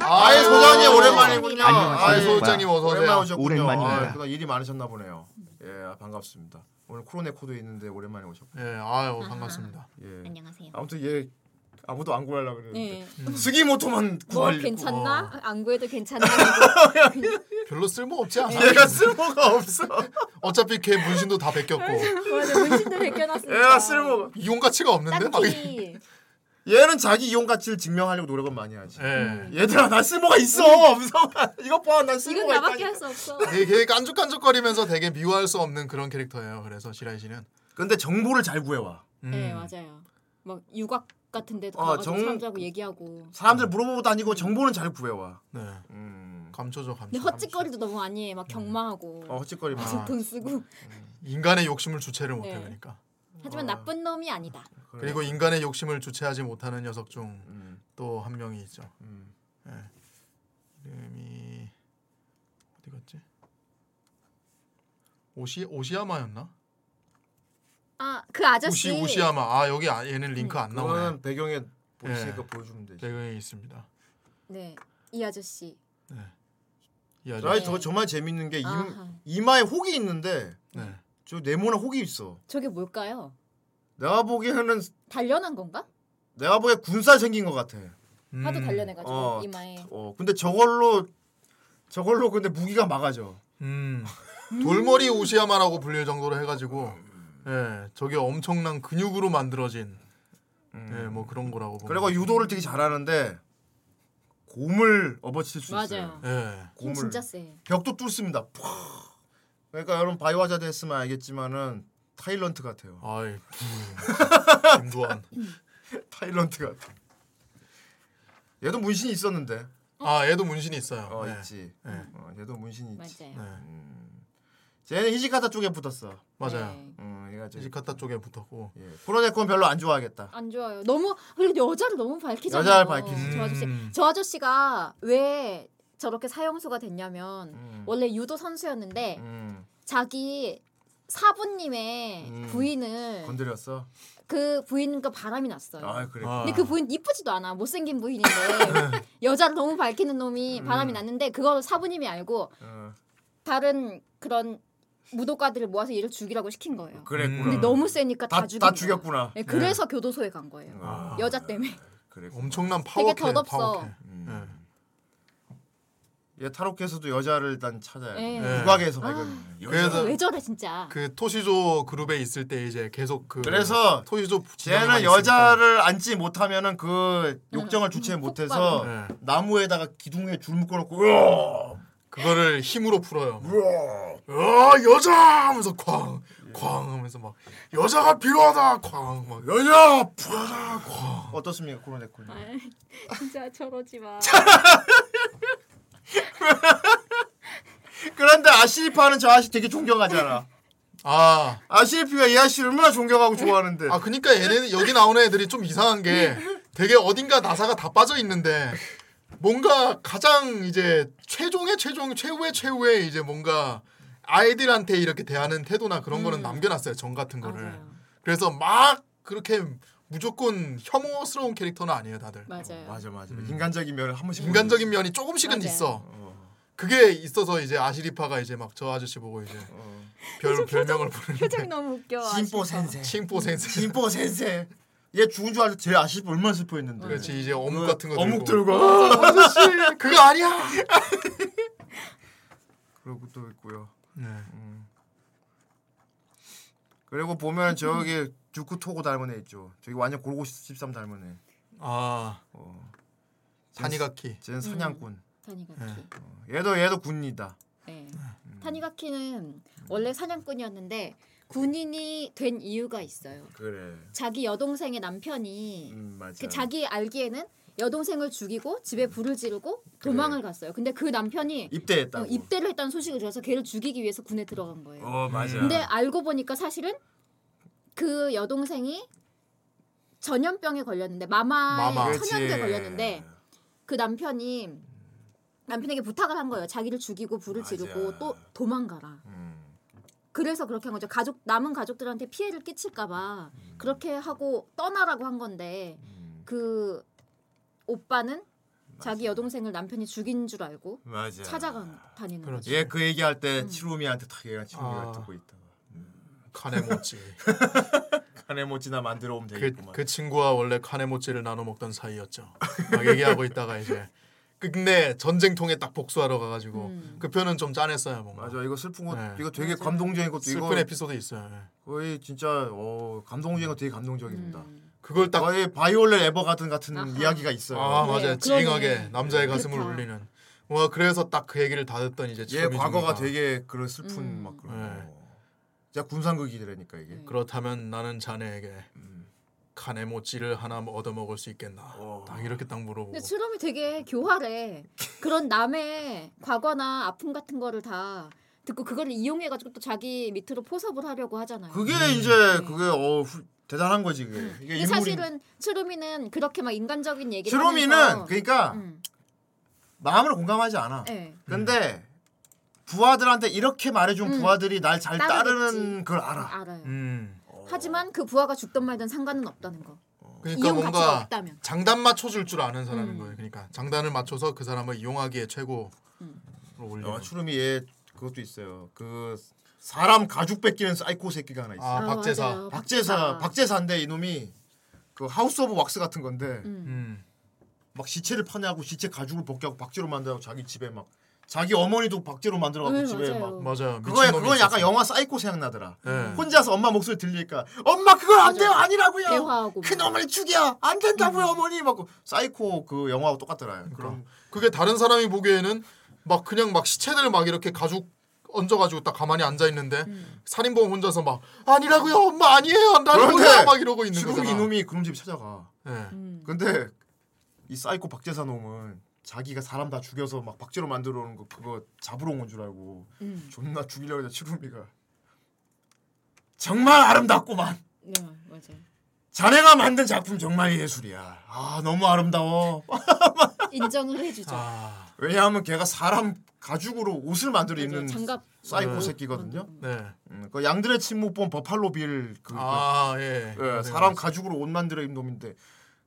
아예 소장님 오랜만이군요. 안녕하세요. 아예 소장님 어서 오세요. 오랜만에 오셨군요. 오랜만입니다. 아, 그동안 일이 많으셨나 보네요. 예, 반갑습니다. 오늘 코로네 코도 있는데 오랜만에 오셨고. 예, 아유 반갑습니다. 예. 안녕하세요. 아무튼 얘 아무도 안 구하려고 그러는데 네. 스기모토만 뭐 구할 괜찮나? 안 구해도 괜찮나? 별로 쓸모 없지 않아? 얘가 쓸모가 없어. 어차피 걔 문신도 다 벗겼고 맞아 문신도 벗겨놨으니까. 얘가 쓸모가. 이용 가치가 없는데 막. 딱히 얘는 자기 이용 가치를 증명하려고 노력은 많이 하지. 예. 얘들아 나 쓸모가 있어 없어. 이거 봐, 난 이건 쓸모가 나밖에 있다. 할수 없어. 되게 깐죽깐죽거리면서 되게 미워할 수 없는 그런 캐릭터예요. 그래서 시라이 씨는. 근데 정보를 잘 구해와. 음. 네 맞아요. 막 유곽 같은 데도 어, 가가지고 정- 사람들하고 얘기하고. 사람들 물어보고 다니고 정보는 잘 구해와. 네. 음. 감초죠 감초. 근데 헛짓거리도 너무 많이 해. 막 경마하고. 어 헛짓거리만. 계속 돈 쓰고. 인간의 욕심을 주체를 못해 네. 그러니까. 하지만 나쁜 놈이 아니다. 그리고 인간의 욕심을 주체하지 못하는 녀석 중 음. 또한 명이 있죠. 음. 이름이 어디 갔지? 오시 오시야마였나? 아 그 아저씨. 우시 우시야마. 아 여기 아, 얘는 링크 안 나오네. 그거는 배경에 보이시니까 예. 보여주면 되지. 배경에 있습니다. 네. 이 아저씨. 이 아니 아저씨. 저 정말 재밌는 게 아하. 임, 이마에 혹이 있는데 네. 저 네모나 혹이 있어. 저게 뭘까요? 내가 보기에는 단련한 건가? 내가 보기에 군살 생긴 것 같아. 하도 음. 단련해가지고 어, 이마에. 어 근데 저걸로 저걸로 근데 무기가 막아져. 음. 돌머리 우시야마라고 불릴 정도로 해가지고 예 저게 엄청난 근육으로 만들어진 예 뭐 그런 거라고 보면 그리고 유도를 되게 잘하는데 곰을 업어칠 수 있어요. 맞아요. 예 힘 곰을 진짜 세. 벽도 뚫습니다. 푹. 그러니까 여러분 바이오하자드 했으면 알겠지만은 타일런트 같아요. 아이 음. 김도환 타일런트 같아. 얘도 문신이 있었는데. 아 얘도 문신이 있어요 어 예. 있지. 예. 어, 얘도 문신이 있지. 맞아요. 네. 쟤는 히지카타 쪽에 붙었어. 맞아요 네. 음, 얘가 저 이지카타 쪽에 붙었고 예. 프로네콘 별로 안 좋아하겠다. 안 좋아요. 너무 그리고 여자를 너무 밝히잖아요. 여자를 밝히지. 저 아저씨. 음. 저 아저씨가 왜 저렇게 사형수가 됐냐면 음. 원래 유도 선수였는데 음, 자기 사부님의 음. 부인을 건드렸어. 그 부인과 바람이 났어요. 아 그래. 아. 근데 그 부인 이쁘지도 않아 못생긴 부인인데 여자를 너무 밝히는 놈이 음. 바람이 났는데 그걸 사부님이 알고 어, 다른 그런 무도가들을 모아서 얘를 죽이라고 시킨 거예요. 그랬구나. 근데 너무 세니까 다, 다, 죽인 다. 죽였구나. 네, 그래서 교도소에 간 거예요. 아, 여자 때문에. 그래. 엄청난 파워캐 덧없어. 파워캐 음. 예. 얘 타로께서도 여자를 일단 찾아야 돼. 네. 네. 국악에서 아. 발견. 그래서 왜 저래 진짜. 그 토시조 그룹에 있을 때 이제 계속 그 그래서 토시조 쟤는. 여자를 앉지 못하면은 그 욕정을 주체 못해서 네. 나무에다가 기둥에 줄 묶어놓고! 그거를 힘으로 풀어요. 아 여자 하면서 쾅, 쾅 하면서 막 여자가 필요하다 쾅 막. 여자 여자 쾅. 어떻습니까 코로네코님? 진짜 저러지 마. 그런데 아시리파는 저 아씨 되게 존경하잖아. 아, 아시리피가 이 아씨 얼마나 존경하고 좋아하는데. 아 그니까 얘네 여기 나오는 애들이 좀 이상한 게 되게 어딘가 나사가 다 빠져 있는데 뭔가 가장 이제 최종의 최종 최후의 최후의 이제 뭔가 아이들한테 이렇게 대하는 태도나 그런 거는 남겨놨어요 정 같은 거를 맞아요. 그래서 막 그렇게 무조건 혐오스러운 캐릭터는 아니에요 다들 맞아요. 맞아 맞아. 인간적인 면을 한 번씩 인간적인 면이 조금씩은 맞아요. 있어 그게 있어서 이제 아시리파가 이제 막 저 아저씨 보고 이제 별 별명을 부르는데 표정 너무 웃겨. 아시죠? 센세. 칭포 센스 심포 센세. 얘 죽은 줄 알고 제 아시리파 얼마나 슬퍼했는데. 그렇지 이제 어묵 같은 거 어묵 들고. 들고. 아저씨 그거 아니야 그러고 또 있고요. 네. 그리고 보면 저기 주쿠 토고 닮은 애 있죠. 저기 완전 골고 13 닮은 애. 아 어. 타니가키 쟤는 사냥꾼. 타니가키. 네. 얘도 얘도 군이다. 네. 타니가키는 원래 사냥꾼이었는데 군인이 된 이유가 있어요. 그래. 자기 여동생의 남편이 음 맞아. 그 자기 알기에는 여동생을 죽이고 집에 불을 지르고 도망을 갔어요. 근데 그 남편이 입대했다고. 어, 입대를 했다는 소식을 들어서 걔를 죽이기 위해서 군에 들어간 거예요. 어 맞아. 근데 알고 보니까 사실은 그 여동생이 전염병에 걸렸는데 마마에 마마. 천연두에 걸렸는데 그 남편이 남편에게 부탁을 한 거예요. 자기를 죽이고 불을 맞아. 지르고 또 도망가라. 음. 그래서 그렇게 한 거죠. 가족 남은 가족들한테 피해를 끼칠까봐 그렇게 하고 떠나라고 한 건데 음. 그 오빠는 자기 여동생을 남편이 죽인 줄 알고 맞아. 찾아가 다니는 그렇지. 거죠. 얘그 얘기할 때 치루미한테 탁 얘가 치루미가 아. 듣고 있다. 카네모찌. 카네모찌나 만들어 오면 그, 되겠구만. 그 친구와 원래 카네모찌를 나눠 먹던 사이였죠. 막 얘기하고 있다가 이제 근데 전쟁통에 딱 복수하러 가가지고 음. 그 편은 좀 짠했어요 뭔가. 맞아 이거 슬픈 거 네. 이거 되게. 감동적인 것도 슬픈 이거 에피소드 있어요. 예. 거의 진짜 어 감동적인 거 되게 감동적입니다. 음. 그걸 딱 거의 바이올렛 에버가든 같은 아하. 이야기가 있어요. 아 네, 맞아요. 찡하게 남자의 가슴을 그렇다. 울리는. 와 그래서 딱 그 얘기를 다 듣던 이제 얘 과거가 되게 그런 슬픈 음. 막 그런 네. 거. 진짜 군상극이라니까 이게. 네. 그렇다면 나는 자네에게 음. 카네모찌를 하나 얻어 먹을 수 있겠나? 어. 딱 이렇게 딱 물어보고. 근데 트럼이 되게 교활해. 그런 남의 과거나 아픔 같은 거를 다 듣고 그걸 이용해가지고 또 자기 밑으로 포섭을 하려고 하잖아요. 그게 음. 이제 네. 그게 어 후- 대단한 거지 그게. 이게 근데 인물이 사실은 트루미는 그렇게 막 인간적인 얘기를 치루미는 하면서 그러니까 음, 마음을 공감하지 않아. 네. 근데 부하들한테 이렇게 말해준 음. 부하들이 날 잘. 따르는 걸 알아. 알아요. 음. 하지만 그 부하가 죽든 말든 상관은 없다는 거. 그러니까 이용 가치가 뭔가 없다면. 장단 맞춰줄 줄 아는 사람인 음. 거예요. 그러니까 장단을 맞춰서 그 사람을 이용하기에 최고로 음. 올리는. 어, 츠루미 얘 그것도 있어요. 그 사람 가죽 뺏기는 사이코 새끼가 하나 있어. 아, 박제사. 맞아요. 박제사 박제사인데 이놈이 그 House of Wax 같은 건데 음. 음. 막 시체를 파내하고 시체 가죽을 벗겨하고 박제로 만들고 자기 집에 막 자기 어머니도 박제로 만들어갖고 네, 집에 맞아요. 막 맞아요. 그거야 그건 약간. 영화 사이코 생각나더라. 네. 혼자서 엄마 목소리 들리니까 엄마 그건 안. 돼요 아니라고요. 대화하고 그 막. 놈을 죽여 안 된다고요 어머니 막 사이코 그 영화하고 똑같더라. 그런 그게 다른 사람이 보기에는 막 그냥 막 시체들 막 이렇게 가죽 얹어가지고 딱 가만히 앉아 있는데 음. 살인범 혼자서 막 아니라고요 엄마 아니에요 나는 그런데 몰라 막 이러고 있는 지금 거잖아. 이놈이 그놈 집 찾아가. 예. 음. 근데 이 사이코 박제사 놈은 자기가 사람 다 죽여서 막 박제로 만들어 오는 거 그거 잡으러 온 건 줄 알고 음. 존나 죽이려고 했다 츠루미가 정말 아름답구만 네, 맞아요. 자네가 만든 작품 정말 예술이야 아 너무 아름다워 인정을 해주죠. 아, 왜냐하면 걔가 사람 가죽으로 옷을 만들어. 입는 장갑 사이코 네. 새끼거든요 네. 음, 그 양들의 침묵 본 버팔로 빌 그, 아 예. 그, 예, 사람 가죽으로 옷 만들어 입는 놈인데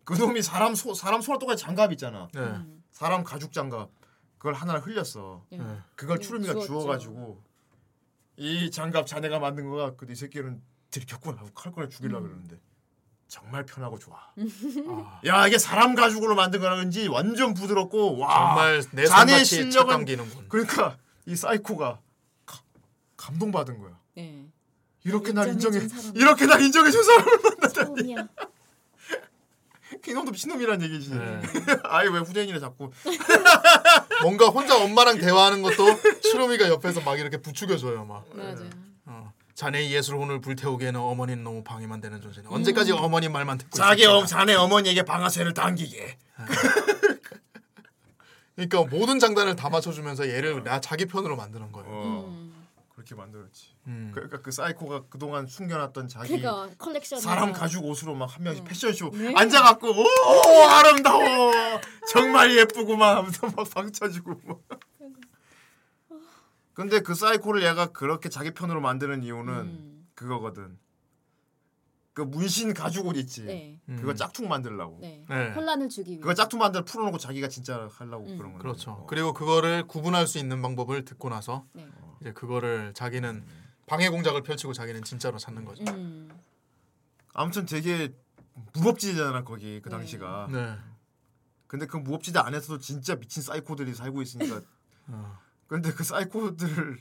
그 놈이 사람 소 사람 손에 똑같이 장갑 있잖아 네. 음. 사람 가죽 장갑 그걸 하나를 흘렸어 예. 네. 그걸 주웠죠. 주워가지고 이 장갑 자네가 만든 거가 근데 이 새끼는 들켰구나 하고 칼거려 죽이려 고 음. 그러는데 정말 편하고 좋아. 아, 야 이게 사람 가죽으로 만든 거라는지 완전 부드럽고 와 정말 내착 실력은-. 그러니까 이 사이코가 가- 감동받은 거야. 네. 이렇게 날 인정해. 이렇게 날 인정해 준 사람을 처음이야. 이놈도 미친놈이란 얘기지. 네. 아이 왜 후대인이래 자꾸. 뭔가 혼자 엄마랑 대화하는 것도 추루미가 옆에서 막 이렇게 부추겨줘요 막. 맞아요. 어. 자네의 예술 혼을 불태우기에는 어머니는 너무 방해만 되는 존재네. 언제까지 어머니 말만 듣고 자기 있을까? 어, 자네 어머니에게 방아쇠를 당기게. 그러니까 모든 장단을 다 맞춰주면서 얘를 나 자기 편으로 만드는 거예요. 어, 음. 그렇게 만들었지. 음. 그러니까 그 사이코가 그동안 숨겨놨던 자기 그가 컬렉션 사람 가죽 옷으로 막 한 명씩 패션쇼 네. 앉아갖고 오 아름다워 정말 예쁘구만 하면서 막 방쳐지고 뭐. 근데 그 사이코를 얘가 그렇게 자기 편으로 만드는 이유는 음. 그거거든 그 문신 가죽 옷 있지 네. 그거 짝퉁 만들라고 네. 네. 혼란을 주기 위해. 그거 짝퉁 만들 풀어놓고 자기가 진짜 하려고 음. 그런 건데 그렇죠. 어. 그리고 그거를 구분할 수 있는 방법을 듣고 나서 네. 이제 그거를 자기는 방해 공작을 펼치고 자기는 진짜로 찾는 거죠. 음. 아무튼 되게 무법지대잖아 거기 그 네. 당시가 네. 근데 그 무법지대 안에서도 진짜 미친 사이코들이 살고 있으니까 어. 근데 그 사이코들을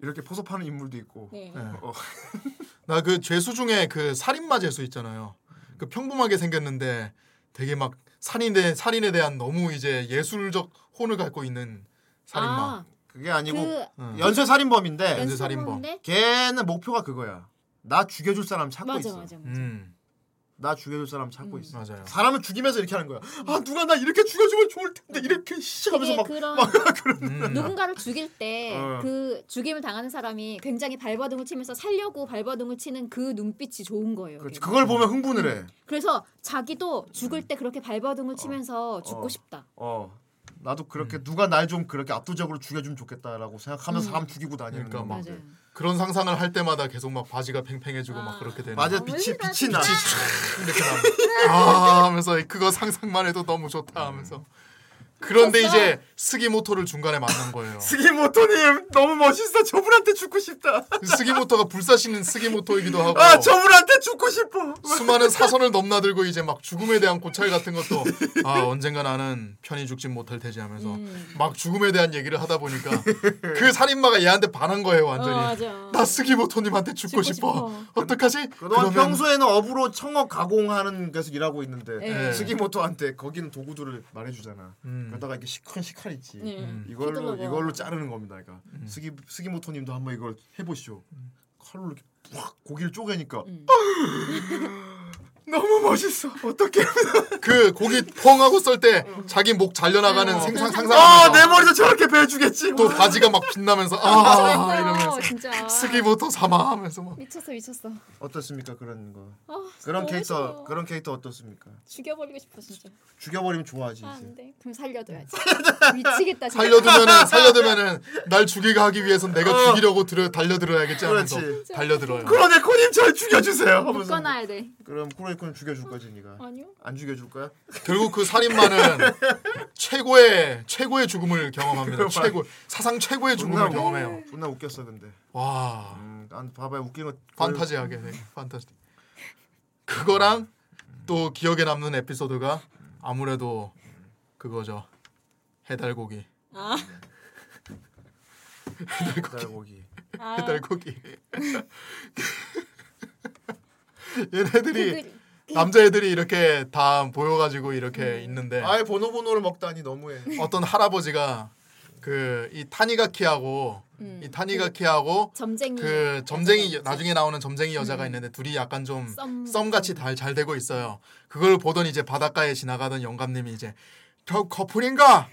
이렇게 포섭하는 인물도 있고 네. 네. 어, 나그 죄수 중에 그 살인마 죄수 있잖아요. 그 평범하게 생겼는데 되게 막 살인에 살인에 대한 너무 이제 예술적 혼을 갖고 있는 살인마. 아, 그게 아니고 그 어. 연쇄 살인범인데 연쇄 살인범. 걔는 목표가 그거야. 나 죽여줄 사람 찾고 맞아 있어. 맞아 맞아. 음 나 죽여줄 사람 찾고 음. 있어. 맞아요. 사람을 죽이면서 이렇게 하는 거야. 아 누가 나 이렇게 죽여주면 좋을 텐데 이렇게 시작하면서 되게 막 그런 음. 누군가를 죽일 때 어. 그 죽임을 당하는 사람이 굉장히 발버둥을 치면서 살려고 발버둥을 치는 그 눈빛이 좋은 거예요. 그렇지. 그걸 보면 흥분을 해. 그래서 자기도 죽을 때 그렇게 발버둥을 치면서 죽고 어. 싶다. 어. 나도 음. 그렇게 누가 날 좀 그렇게 압도적으로 죽여주면 좋겠다라고 생각하면서 음. 사람 죽이고 다니는 그러니까 거. 막 맞아요. 그런 상상을 할 때마다 계속 막 바지가 팽팽해지고 막 아. 그렇게 되는. 맞아 어, 빛이 빛이 나. 이렇게 나면 아 하면서 그거 상상만 해도 너무 좋다 하면서 그런데. 이제 스기모토를 중간에 만난 거예요. 스기모토님 너무 멋있어. 저분한테 죽고 싶다. 스기모토가 불사신 스기모토이기도 하고 아 저분한테 죽고 싶어. 수많은 사선을 넘나들고 이제 막 죽음에 대한 고찰 같은 것도 아 언젠가 나는 편히 죽진 못할 테지 하면서 음. 막 죽음에 대한 얘기를 하다 보니까 그 살인마가 얘한테 반한 거예요 완전히. 어. 나 스기모토님한테 죽고, 죽고 싶어. 싶어. 어떡하지? 그동안 평소에는 업으로 청업 가공하는 데서 일하고 있는데 네. 스기모토한테 거기는 도구들을 말해주잖아. 음. 그러다가 이렇게 시- 큰 식칼 있지. 네. 이걸로 휘둘러봐. 이걸로 자르는 겁니다. 그러니까 스기 스기모토님도 한번 이걸 해보시오. 칼로 이렇게 확 고기를 쪼개니까 음. 너무 멋있어. 어떻게? 그 고기 펑 하고 썰 때 자기 목 잘려나가는 어. 생상 아, 상상하면서 내 머리도 저렇게 베주겠지. 또 바지가 막 빛나면서 아 이러면서 진짜. 스기모토 사마 하면서 막 미쳤어 미쳤어. 어떻습니까 그런 거? 아, 그런 캐릭터 싫어. 그런 캐릭터 어떻습니까? 죽여버리고 싶어 진짜. 죽여버리면 좋아하지 아, 이제. 안 돼. 그럼 살려둬야지. 미치겠다 진짜. 살려두면은 살려두면은 날 죽이게 하기 위해선 내가 어. 죽이려고 들어 달려들어야겠지 하면서 그렇지. 달려들어요. 크로네코님 절 죽여주세요. 하면서. 묶어놔야 돼. 그럼 크 로네코님 죽여줄 거지 네가. 아니요. 안 죽여줄 거야? 결국 그 살인마는 최고의 최고의 죽음을 경험합니다. 최고 사상 최고의 죽음을 경험해요. 존나 웃겼어 근데. 와 음, 난 봐봐요 웃기는 거. 판타지하게 네, 판타지. 그거랑 또 기억에 남는 에피소드가 아무래도 그거죠. 해달고기. 아. 달고기. 아. 해달고기. 얘네들이 그- 남자애들이 이렇게 다 보여가지고 이렇게 있는데 아예 보노보노를 먹다니 너무해. 어떤 할아버지가 그 이 타니가키하고 음. 이 타니가키하고 점쟁이. 그 점쟁이 여- 나중에 나오는 점쟁이 여자가 있는데 둘이 약간 좀 썸. 썸같이 잘 잘 되고 있어요. 그걸 보던 이제 바닷가에 지나가던 영감님이 이제 저 커플인가?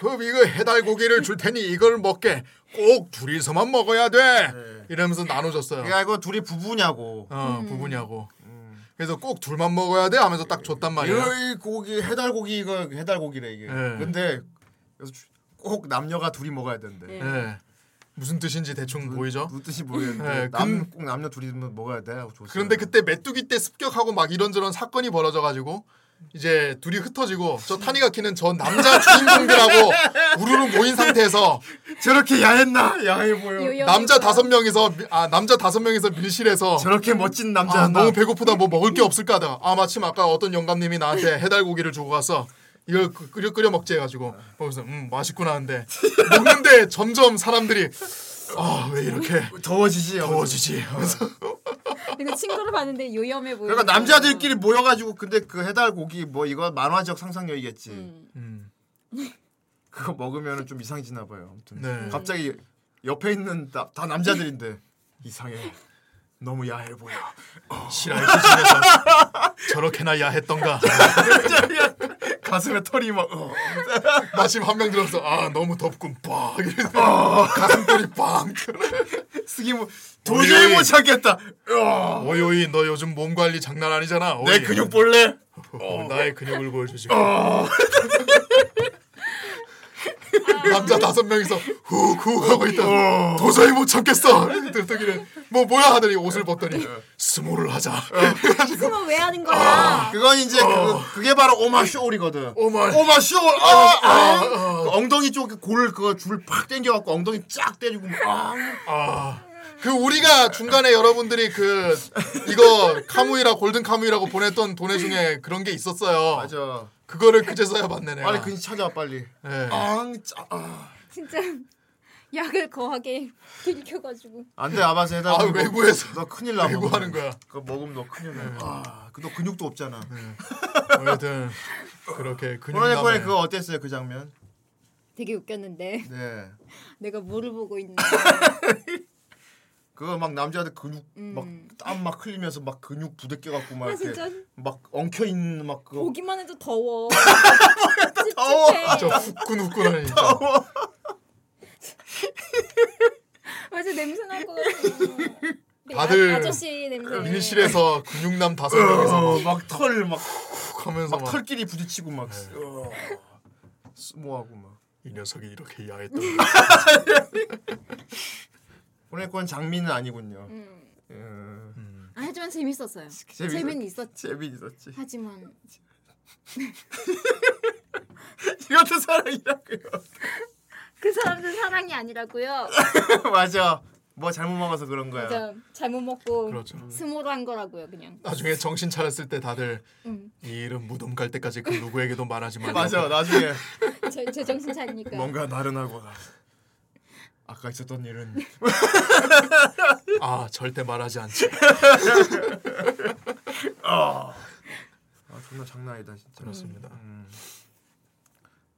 그럼 이거 해달고기를 줄 테니 이걸 먹게 꼭 둘이서만 먹어야 돼. 네. 이러면서 나눠줬어요. 그게 알고 둘이 부부냐고. 어 음. 부부냐고. 그래서 꼭 둘만 먹어야 돼 하면서 딱 줬단 말이야. 이 고기 해달고기 이거 해달고기래 이게. 네. 근데 그래서 꼭 남녀가 둘이 먹어야 된대. 네. 예. 무슨 뜻인지 대충 보이죠? 무슨 뜻이 모르겠는데 네, 남, 꼭 남녀 둘이 먹어야 돼. 그런데 그때 메뚜기 때 습격하고 막 이런저런 사건이 벌어져가지고 이제 둘이 흩어지고 저 타니가 키는 저 남자 주인공들하고 우르르 모인 상태에서 저렇게 야했나? 야해 보여. 남자 다섯 명이서 미- 아 남자 다섯 명이서 밀실에서 저렇게 멋진 남자 아, 나 너무 배고프다 뭐 먹을 게 없을까 하다가 아 마침 아까 어떤 영감님이 나한테 해달고기를 주고 가서 이걸 그- 끓여 끓여 먹지 해가지고 먹어서 음 맛있구나 하는데 먹는데 점점 사람들이 아왜 이렇게 더워지지. 더워지지 하면서 그리고 친구를 봤는데 요염해 보여. 그러니까 남자들끼리 모여가지고 근데 그 해달고기 뭐 이거 만화적 상상력이겠지. 음. 음, 그거 먹으면 좀 이상해지나 봐요. 아무튼 네. 갑자기 옆에 있는 다, 다 남자들인데 이상해. 너무 야해 보여. 실화의 기준에서 저렇게나 야했던가 가슴에 털이 막 어. 마침 한 명 들어서 아 너무 덥군 빡 이러면서 가슴골이 빵 쓰기면 도저히 못 참겠다. 어. 오요이 너 요즘 몸 관리 장난 아니잖아 내 오이. 근육 볼래? 어, 나의 근육을 보여주지 남자 다섯 명이서 훅훅 하고 있다 도저히 못 참겠어 들더기는 뭐 뭐야 하더니 옷을 벗더니 스모를 하자 그러면 왜 하는 거야? 그건 이제 그, 그게 바로 오마 쇼울이거든. 오마 오마 쇼울. 아, 아. 그 엉덩이 쪽에 골 그거 줄팍 당겨갖고 엉덩이 쫙 때리고 막. 아. 아. 그 우리가 중간에 여러분들이 그 이거 카무이라 골든 카무이라고 보냈던 돈의 중에 그런 게 있었어요. 맞아. 그거를 그제서야 봤네 내가. 빨리 근시 찾아와 빨리. 예. 앙, 짜, 아. 진짜 약을 거하게 들켜가지고. 안돼 아바스 해다. 아, 외국에서 너 큰일 나. 외국하는 거야. 그거 먹으면 너 큰일 나. 아, 그너 근육도 없잖아. 어쨌든 그렇게 코로네코에 근육남에 그거 어땠어요 그 장면? 되게 웃겼는데 네. 내가 뭐를 보고 있나. 그거 막 남자들 근육 음. 막땀막 흘리면서 막 근육 부대껴 갖고 막 아 이렇게 진짜 막 엉켜 있는 막 그거 보기만 해도 더워. 더워. 찝찝해. 저 후끈 후끈하네 진짜. 맞아 냄새 날것 같아. 네, 다들 아, 아저씨 냄새. 밀실에서 근육남 다섯 명이서 막 털막 막훅 하면서 막이 털끼리 부딪히고 막 어, 스모하고 막 녀석이 이렇게 야했던. 코로네코는 장미는 아니군요. 음. 음. 아, 하지만 재밌었어요. 재밌었- 재미는 있었지. 재미 있었지. 하지만 이것도 사랑이라고요. 그 사람들 사랑이 아니라고요. 맞아. 뭐 잘못 먹어서 그런 거야. 맞아. 잘못 먹고 그렇죠. 스모로 한 거라고요, 그냥. 나중에 정신 차렸을 때 다들 음. 이 이름 무덤 갈 때까지 그 누구에게도 말하지 말라고. 맞아. 나중에 제, 제 정신 차리니까. 뭔가 나른하고 아까 있었던 일은 아 절대 말하지 않지. 아 정말 장난 아니다 진짜. 그렇습니다. 음.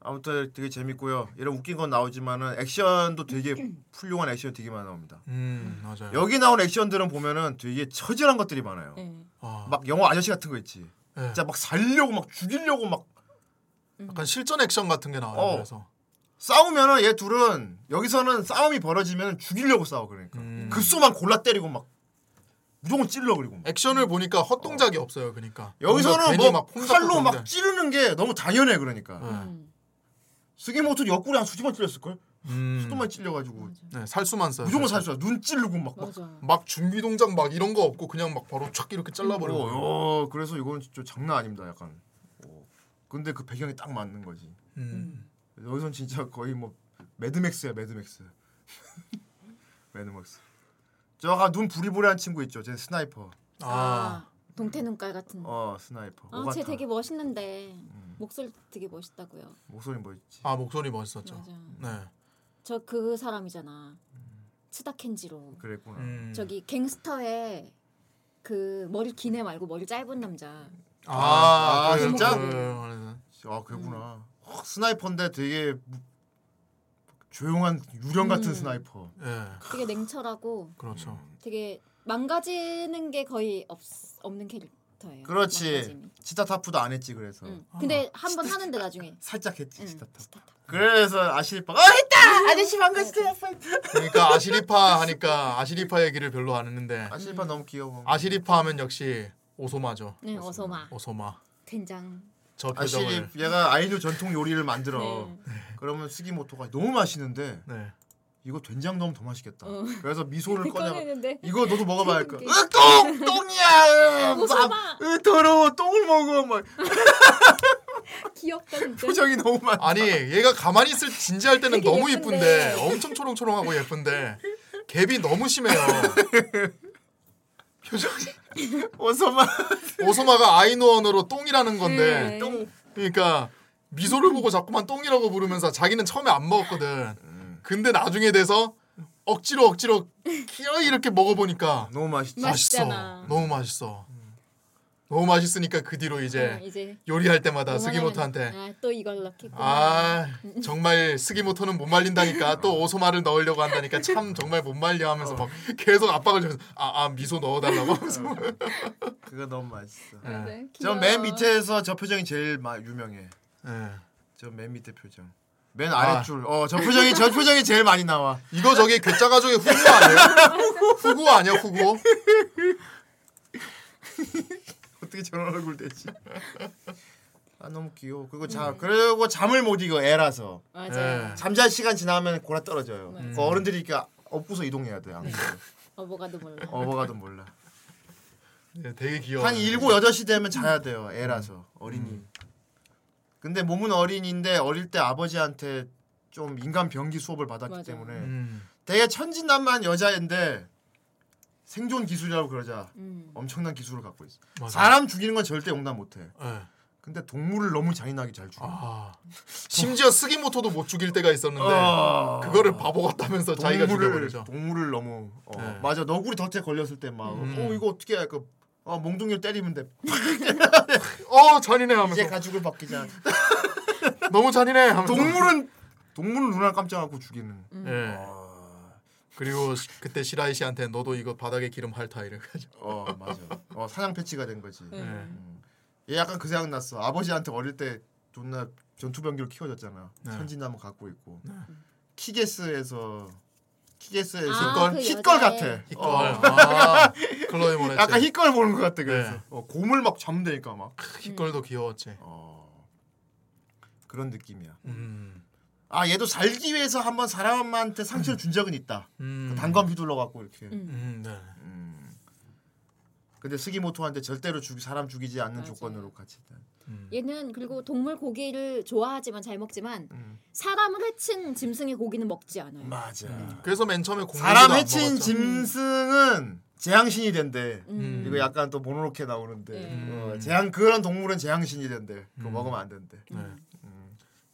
아무튼 되게 재밌고요. 이런 웃긴 건 나오지만은 액션도 되게 훌륭한 액션 되게 많이 나옵니다. 음 맞아요. 여기 나온 액션들은 보면은 되게 처절한 것들이 많아요. 네. 아, 막 영화 아저씨 같은 거 있지. 예. 진짜 막 살려고 막 죽이려고 막 약간 실전 액션 같은 게 나와요. 어. 그래서 싸우면은 얘 둘은 여기서는 싸움이 벌어지면 죽이려고 싸워 그러니까 음. 급소만 골라 때리고 막 무조건 찔러 그리고 막. 액션을 보니까 헛동작이 없어요. 그러니까 여기서는 뭐 막 칼로 막. 찌르는 게 너무 당연해 그러니까 네. 음. 스기모토 옆구리 한 수십 번 찔렸을 걸 음. 수도만 찔려가지고 네, 살수만 써요. 무조건 살수. 살수야 눈 찌르고 막 막. 막 준비 동작 막 이런 거 없고 그냥 막 바로 촥 이렇게 잘라버리고. 어, 어, 그래서 이건 진짜 장난 아닙니다 약간 어. 근데 그 배경이 딱 맞는 거지 음. 여기선 진짜 거의 뭐 매드맥스야 매드맥스 매드맥스 저 아까 눈 부리부리한 친구 있죠 쟤 sniper 아, 아, 동태 눈깔 같은. 어 sniper 아, 오가타. 쟤 되게 멋있는데 음. 목소리 되게 멋있다고요. 목소리 뭐 있지 아 목소리 멋있었죠. 맞아. 네. 저 그 사람이잖아. 츠다 켄지로. 그랬구나 음. 저기 갱스터에 그 머리 긴애 말고 머리 짧은 남자. 아, 아, 그- 진짜? 그- 그- 아 그랬구나 어, sniper인데 되게 무- 조용한 유령 같은 음. sniper 예, 되게 냉철하고 그렇죠. 되게 망가지는 게 거의 없 없는 캐릭터예요. 그렇지 망가짐이. 치타타프도 안 했지 그래서 응. 근데 한 번 하는데 나중에. 살짝 했지 응. 치타타프 스타트. 그래서 아시리빠가 어 했다 아저씨 반갑어요 그러니까 아시리파 하니까 아시리파 얘기를 별로 안 했는데 아시리빠 너무 귀여워 아시리파 하면 역시 오소마죠. 네, 오소마. 오소마. 된장. 저 표정을. 아시리 얘가 아이누 전통 요리를 만들어 네. 그러면 스기모토가 너무 맛있는데 네. 이거 된장 넣으면 더 맛있겠다 어. 그래서 みそ를 꺼내 이거 너도 먹어봐야 할까 그- 으똥 똥이야 으, 오소마! 막, 으 더러워 똥을 먹어 막 귀엽다 진짜. 표정이 너무 많 아니 얘가 가만히 있을 진지할 때는 너무 예쁜데. 이쁜데 엄청 초롱초롱하고 예쁜데 갭이 너무 심해요. 표정이 어서만 오소마가 아이누 언어로 똥이라는 건데 네. 똥 그러니까 미소를 보고 자꾸만 똥이라고 부르면서 자기는 처음에 안 먹었거든. 근데 나중에 돼서 억지로 억지로 키어 이렇게 먹어보니까 너무 맛있지 맛- 맛있어. 맛있잖아. 너무 맛있어. 너무 맛있으니까 그 뒤로 이제 어, 이제 요리할 때마다 스기모토한테 아, 또 이걸 넣겠구나. 아 정말 스기모토는 못 말린다니까 또 오소마를 넣으려고 한다니까 참 정말 못 말려 하면서 막 계속 압박을 주면서 아, 아 미소 넣어달라고 하면서 그거 너무 맛있어 네. 네, 저 귀여워. 맨 밑에서 저 표정이 제일 마, 유명해 네. 저맨 밑에 표정 맨 아. 아랫줄 어저 표정이 저 표정이 제일 많이 나와 이거 저기 괴짜 가족의 후구 아니에요? 후구 아니야 후구? 어떻게 저런 얼굴 되지 아 너무 귀여워 그리고 자 그리고 잠을 못 이겨 애라서 맞아요. 네. 잠잘 시간 지나면 고라 떨어져요 네. 그 어른들이 이렇게 업고서 이동해야 돼 항상. 어버가도 몰라. 어버가도 몰라 네, 되게 귀여워. 한 일곱 여덟 시 되면 자야 돼요. 애라서 어린이. 근데 몸은 어린인데 어릴 때 아버지한테 좀 인간 병기 수업을 받았기 맞아. 때문에 음. 되게 천진난만 여자인데 생존 기술이라고 그러자 음. 엄청난 기술을 갖고 있어. 맞아. 사람 죽이는 건 절대 용납 못해. 네. 근데 동물을 너무 잔인하게 잘 죽여. 아 심지어 스기모토도 못 죽일 때가 있었는데 어. 그거를 바보 같다면서 자기가 동물을 죽여버리죠. 동물을 너무 어, 네. 맞아 너구리 덫에 걸렸을 때막 음. 어 이거 어떻게 할까? 어 몽둥이를 때리면 돼. 어 잔인해 하면서 이제 가죽을 벗기자. 너무 잔인해 하면서 동물은 동물은 눈알 깜짝하고 죽이는. 예. 아, 그리고 시- 그때 시라이 씨한테 너도 이거 바닥에 기름 핥아 이래가지고 어 맞아. 어 사냥 패치가 된 거지. 네. 음. 얘 약간 그 생각 났어. 아버지한테 어릴 때 존나 전투병기로 키워졌잖아. 네. 천진나무 갖고 있고. 키게스에서 키게스에서 아, 그 힛걸 여자애. 같아. 이걸 어. 아 클로이 모네츠 약간 힛걸 보는 것 같아. 그래서 네. 어, 곰을 막 잡는다니까 막. 힛걸도 귀여웠지. 어, 그런 느낌이야. 음. 아 얘도 살기 위해서 한번 사람한테 상처를 준 적은 있다. 음. 그 단검 휘둘러 갖고 이렇게. 음. 음, 네. 음. 근데 스기모토한테 절대로 죽 사람 죽이지 않는 맞아요. 조건으로 같이. 일단. 얘는 그리고 동물 고기를 좋아하지만 잘 먹지만 음. 사람을 해친 짐승의 고기는 먹지 않아요. 맞아. 그래서 맨 처음에 사람 안 해친. 짐승은 재앙신이 된대. 음. 이거 약간 또 모노노케 나오는데 네. 어, 재앙 그런 동물은 재앙신이 된대. 그거 음. 먹으면 안 된대.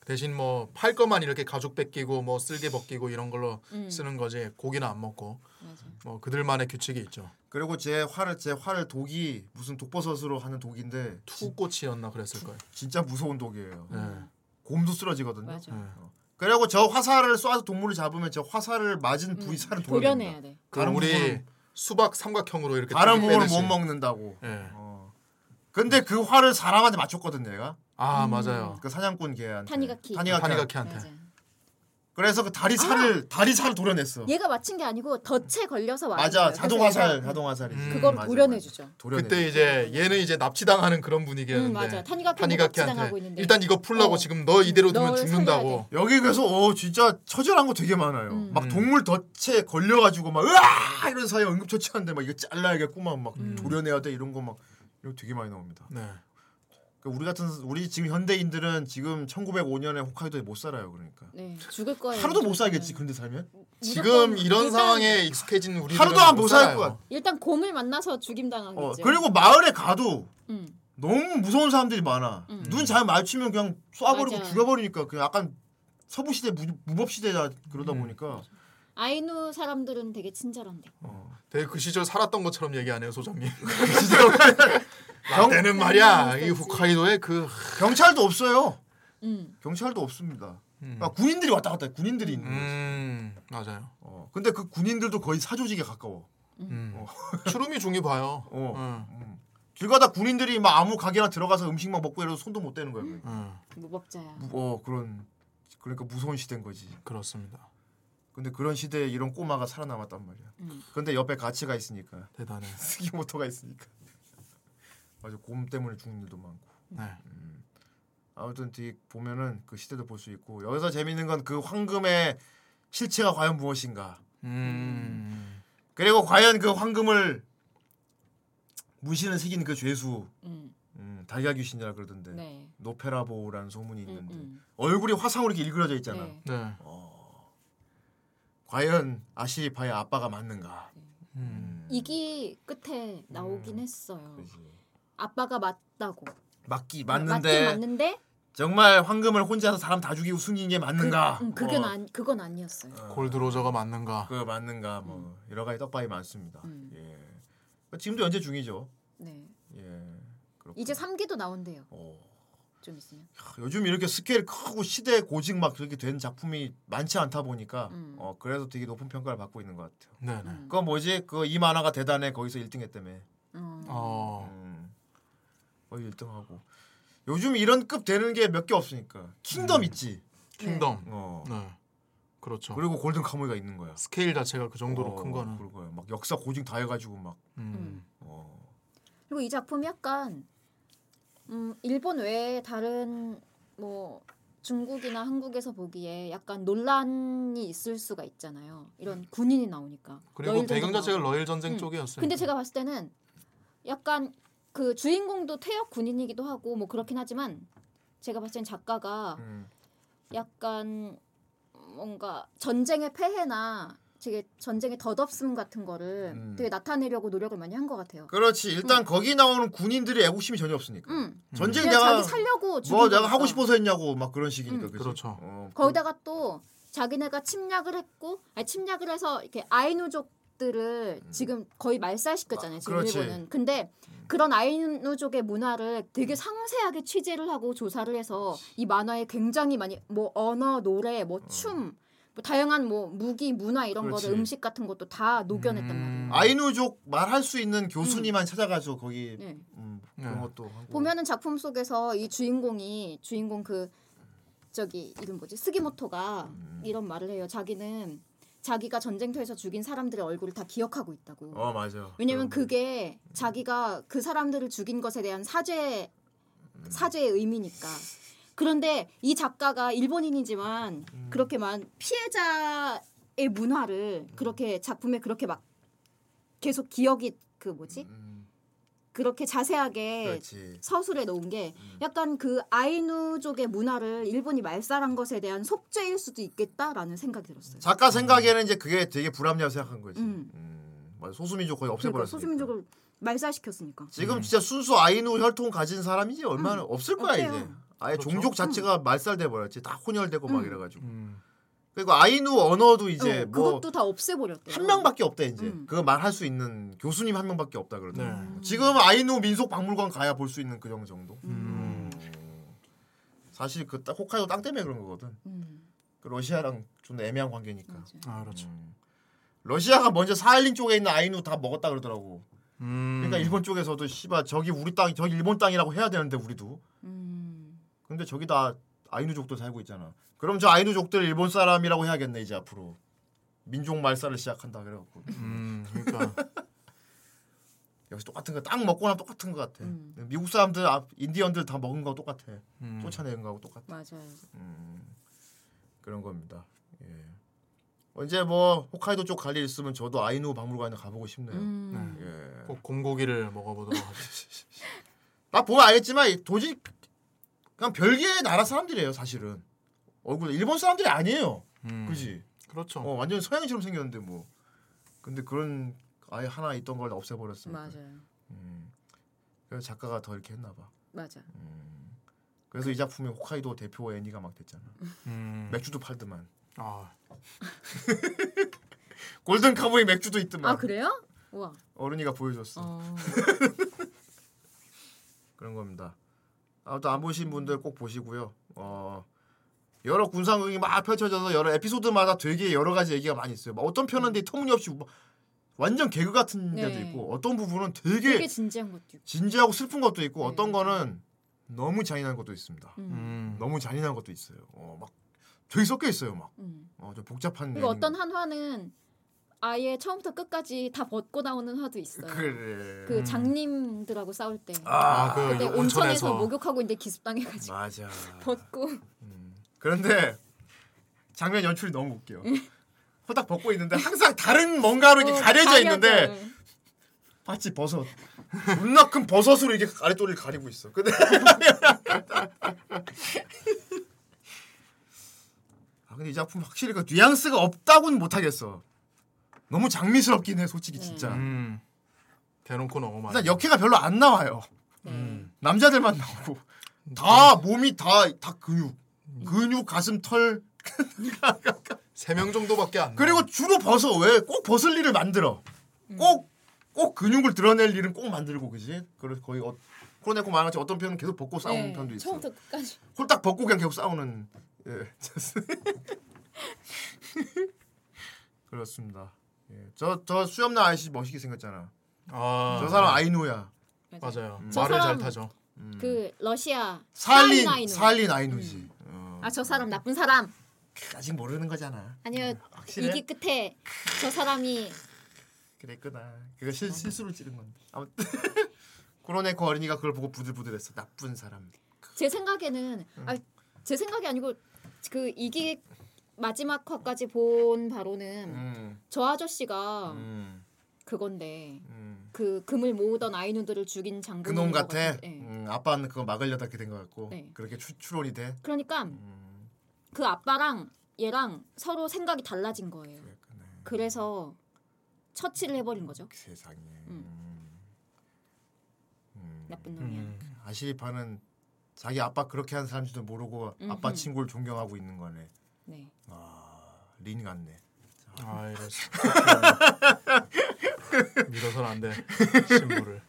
네. 음. 대신 뭐 팔 것만 이렇게 가죽 벗기고 뭐 쓸개 벗기고 이런 걸로 음. 쓰는 거지 고기는 안 먹고 맞아. 뭐 그들만의 규칙이 있죠. 그리고 제 활을 제활 독이 무슨 독버섯으로 하는 독인데 투꽃이었나 그랬을 거예요. 진짜 무서운 독이에요. 네. 곰도 쓰러지거든요. 맞아. 네. 그리고 저 화살을 쏴서 동물을 잡으면 저 화살을 맞은 부위 살을 도려냅니다. 도려내야 돼. 그 다른 우리 부분은- 수박 삼각형으로 이렇게 다른 쭉 부분을. 못 먹는다고. 예. 어. 근데 그 활을 사람한테 맞췄거든 얘가. 아 음. 맞아요. 그 사냥꾼 걔한테. 타니가키. 타니가키. 타니가키한테. 맞아. 그래서 그 다리 살을 다리 살을 도려냈어. 얘가 맞힌 게 아니고 덫에 걸려서 맞은 맞아. 거예요. 자동 그래서 화살, 얘가 자동 화살이지. 음. 그걸 맞아, 도려내주죠. 맞아. 도려내. 그때 이제 얘는 이제 납치당하는 그런 분위기였는데 음, 맞아. 타니가키한테 납치당하고 있는데. 일단 이거 풀라고 어. 지금 너 이대로 두면 널 죽는다고. 여기 그래서 어 진짜 처절한 거 되게 많아요. 음. 막 음. 동물 덫에 걸려가지고 막 으아 이런 사이에 응급처치하는데 막 이거 잘라야겠구만 막 음. 도려내야 돼 이런 거 막 이런 거 되게 많이 나옵니다. 네. 그러니까 우리 같은 우리 지금 현대인들은 지금 1905년에 홋카이도에 못 살아요. 그러니까 네, 죽을 거예요. 하루도 못. 살겠지. 근데 살면 지금 이런 상황에 익숙해진 우리 하루도 안 못살것 같아. 일단 곰을 만나서 죽임 당하겠죠. 어, 그리고 마을에 가도 음. 너무 무서운 사람들이 많아. 음. 눈잘 마주치면 그냥 쏴버리고 맞아. 죽여버리니까 그 약간 서부 시대 무, 무법 시대다 그러다 음. 보니까 아이누 사람들은 되게 친절한데. 어. 되게 그 시절 살았던 것처럼 얘기하네요 소장님. 경- 때는 말이야 이 홋카이도에 그 경찰도 없어요. 음. 경찰도 없습니다. 음, 그러니까 군인들이 왔다 갔다 해. 군인들이 있는 거지. 음 맞아요. 어. 근데 그 군인들도 거의 사조직에 가까워. 음. 추름이 중이 봐요. 어. 음. 음. 길 가다 군인들이 막 아무 가게나 들어가서 음식만 먹고 이래도 손도 못 대는 거야. 그게. 음, 무법자야. 무- 어 그런 그러니까 무서운 시대인 거지. 그렇습니다. 근데 그런 시대에 이런 꼬마가 살아남았단 말이야. 음. 근데 옆에 가치가 있으니까 대단해. 스기모토가 있으니까. 맞아 곰 때문에 죽는 일도 많고. 네. 아무튼 뒤 보면은 그 시대도 볼 수 있고 여기서 재밌는 건 그 황금의 실체가 과연 무엇인가. 음. 그리고 과연 그 황금을 문신을 새긴 그 죄수 음. 음, 달걀 귀신이라 그러던데 네. 노페라보라는 소문이 음, 있는데 음. 얼굴이 화상으로 이렇게 일그러져 있잖아. 네. 네. 과연 아시리파의 아빠가 맞는가? 음. 이기 끝에 나오긴 음. 했어요. 그지. 아빠가 맞다고. 맞기 맞긴 맞는데 맞는데 정말 황금을 혼자서 사람 다 죽이고 숨긴 게 맞는가? 그, 음, 그건 어, 안 그건 아니었어요. 골드 로저가 맞는가? 그 맞는가? 뭐 여러 가지 떡밥이 많습니다. 음. 예. 지금도 연재 중이죠. 네. 예. 그렇고. 이제 3기도 나온대요. 어. 좀 있으면. 야, 요즘 이렇게 스케일 크고 시대 고증 막 그렇게 된 작품이 많지 않다 보니까 음. 어 그래서 되게 높은 평가를 받고 있는 것 같아요. 네네. 음. 그거 뭐지? 그 이 만화가 대단해 거기서 1등했다며. 음. 어. 음. 거의 1등하고. 요즘 이런 급 되는 게 몇 개 없으니까. 킹덤 음. 있지. 킹덤. 어. 네. 그렇죠. 그리고 골든 카무이가 있는 거야. 스케일 자체가 그 정도로 어, 큰 거는. 그거야. 막 역사 고증 다 해가지고 막. 음. 어. 그리고 이 작품이 약간 음, 일본 외에 다른 뭐 중국이나 한국에서 보기에 약간 논란이 있을 수가 있잖아요. 이런 군인이 나오니까. 그리고 배경 자체가. 러일 전쟁 음. 쪽이었어요. 근데 제가 봤을 때는 약간 그 주인공도 퇴역 군인이기도 하고 뭐 그렇긴 하지만 제가 봤을 땐 작가가 음. 약간 뭔가 전쟁의 폐해나 되게 전쟁의 덧없음 같은 거를 음. 되게 나타내려고 노력을 많이 한 것 같아요. 그렇지. 일단 거기 나오는 군인들이 애국심이 전혀 없으니까. 음. 전쟁 내가 자기 살려고 뭐 내가 거니까. 하고 싶어서 했냐고 막 그런 식이니까. 음. 그치? 그렇죠. 어, 거기다가 또 자기네가 침략을 했고 아니 침략을 해서 이렇게 아이누족 들을 지금 거의 말살시켰잖아요. 지금 음. 그렇지. 일본은. 근데 그런 아이누족의 문화를 되게 상세하게 취재를 하고 조사를 해서 이 만화에 굉장히 많이 뭐 언어, 노래, 뭐 춤, 뭐 다양한 뭐 무기, 문화 이런 어. 그렇지. 거를 음식 같은 것도 다 녹여냈단 음. 말이에요. 아이누족 말할 수 있는 교수님만 찾아가서 거기 네. 음, 그런 네. 것도 하고. 보면은 작품 속에서 이 주인공이 주인공 그 저기 이름 뭐지 스기모토가 음. 이런 말을 해요. 자기는 자기가 전쟁터에서 죽인 사람들의 얼굴을 다 기억하고 있다고. 어 맞아. 왜냐면 그게 자기가 그 사람들을 죽인 것에 대한 사죄 사죄의 의미니까. 그런데 이 작가가 일본인이지만 음. 그렇게만 피해자의 문화를 그렇게 작품에 그렇게 막 계속 기억이 그 뭐지 음, 그렇게 자세하게 그렇지. 서술해 놓은 게 음. 약간 그 아이누족의 문화를 일본이 말살한 것에 대한 속죄일 수도 있겠다라는 생각이 들었어요. 작가 생각에는 이제 그게 되게 불합리하다고 생각한 거지. 음. 음. 맞아. 소수민족 거의 그러니까 없애버렸으니까. 소수민족을 말살시켰으니까. 지금 진짜 순수 아이누 혈통 가진 사람이지 얼마나 없을 거야 없대요. 이제. 아예 그렇죠. 종족 자체가 말살돼 버렸지. 다 혼혈되고 막 음. 이래가지고. 음. 그리고 아이누 언어도 이제 어, 뭐 그것도 다 없애버렸대. 한 명밖에 없대 이제. 음. 그거 말할 수 있는 교수님 한 명밖에 없다 그러더라고. 네. 지금 아이누 민속 박물관 가야 볼 수 있는 그 정도. 음. 사실 그딱 홋카이도 땅 때문에 그런 거거든. 음, 그 러시아랑 좀 애매한 관계니까. 맞아. 아 그렇죠. 음. 러시아가 먼저 사할린 쪽에 있는 아이누 다 먹었다 그러더라고. 음. 그러니까 일본 쪽에서도 씨발 저기 우리 땅 저기 일본 땅이라고 해야 되는데 우리도. 음, 근데 저기 다 아이누족도 살고 있잖아. 그럼 저 아이누족들 일본 사람이라고 해야겠네 이제 앞으로. 민족 말살을 시작한다 그래갖고 음. 그러니까 역시 똑같은 거 딱 먹고 나면 똑같은 거 같아. 음. 미국 사람들 아, 인디언들 다 먹은 거 똑같아. 음. 쫓아내는 거하고 똑같아. 맞아요. 음, 그런 겁니다. 예. 언제 뭐 홋카이도 쪽 갈 일 있으면 저도 아이누 박물관에 가보고 싶네요. 음, 예. 꼭 곰고기를 먹어보도록 하죠. 나 보면 알겠지만 도저히 그냥 별개의 나라 사람들이에요 사실은. 얼굴 일본 사람들이 아니에요. 음. 그지? 그렇죠. 어 완전 서양인처럼 생겼는데 뭐. 근데 그런 아예 하나 있던 걸 없애버렸으니까. 맞아요. 음. 그래서 작가가 더 이렇게 했나 봐. 맞아. 음. 그래서 이 작품에 홋카이도 대표 애니가 막 됐잖아. 음. 맥주도 팔더만. 아 골든 카보이 맥주도 있더만. 아 그래요? 우와. 어른이가 보여줬어. 어, 그런 겁니다. 아무튼 안 보신 분들 꼭 보시고요. 어 여러 군상극이 막 펼쳐져서 여러 에피소드마다 되게 여러 가지 얘기가 많이 있어요. 막 어떤 편은 되게 터무니없이 뭐 완전 개그 같은 데도 네. 있고 어떤 부분은 되게, 되게 진지한 것도 있고. 진지하고 슬픈 것도 있고 네. 어떤 거는 너무 잔인한 것도 있습니다. 음, 음. 너무 잔인한 것도 있어요. 어, 막 되게 섞여 있어요. 막 음. 어, 좀 복잡한. 그리고. 어떤 한 화는 아예 처음부터 끝까지 다 벗고 나오는 화도 있어요. 그래. 그 장님들하고 싸울 때. 아, 그 그때 온천에서 온천에서 목욕하고 있는데 기습당해가지고 맞아. 벗고. 그런데 장면 연출이 너무 웃겨. 호딱 벗고 있는데 항상 다른 뭔가로 이렇게 어, 가려져 있는데. 마치 버섯. 존나 큰 버섯으로 이게 아랫도리를 가리고 있어. 근데 아 근데 이 작품 확실히 그 뉘앙스가 없다고는 못하겠어. 너무 장미스럽긴 해 솔직히 네. 진짜. 음. 대놓고 너무 많이. 일단 역해가 별로 안 나와요. 네. 남자들만 나오고 다 몸이 다 다 근육, 근육, 가슴, 털 세 명 정도밖에 안. 그리고 주로 벗어 왜 꼭 벗을 일을 만들어 꼭 꼭 근육을 드러낼 일은 꼭 만들고 그지 그래서 거의 어, 코로네코 말한 것처럼 어떤 편은 계속 벗고 싸우는 네, 편도 있어 처음부터 끝까지. 홀딱 벗고 그냥 계속 싸우는 예 그렇습니다 예. 저저 수염난 아저씨 멋있게 생겼잖아 아, 저 사람 아이누야 맞아요. 저 말을 잘 사람- 타죠. 그 러시아 살린 아이누. 살린 아이누지 어. 아 저 사람 나쁜 사람. 아직 모르는 거잖아 아니요 확실해? 이기 끝에 저 사람이 그랬구나. 그거 실, 실수로 찌른 건데. 아무튼 코로네코 어린이가 그걸 보고 부들부들했어. 나쁜 사람. 제 생각에는 아, 제 생각이 아니고 그 이기 마지막 화까지 본 바로는 음, 저 아저씨가 음, 그건데 음. 그 금을 모으던 아이누들을 죽인 장군. 그놈 같아. 네. 음, 아빠는 그거 막으려다 이렇게 된 것 같고 네. 그렇게 추, 추론이 돼. 그러니까 음, 그 아빠랑 얘랑 서로 생각이 달라진 거예요. 그랬구나. 그래서 처치를 해버린 거죠. 세상에. 음. 음. 나쁜 놈이야. 음. 아시리파는 자기 아빠 그렇게 한 사람인지도 모르고 아빠. 친구를 존경하고 있는 거네. 네. 아, 린 같네. 아 이랬어. 밀어서는 안 돼. 신부를.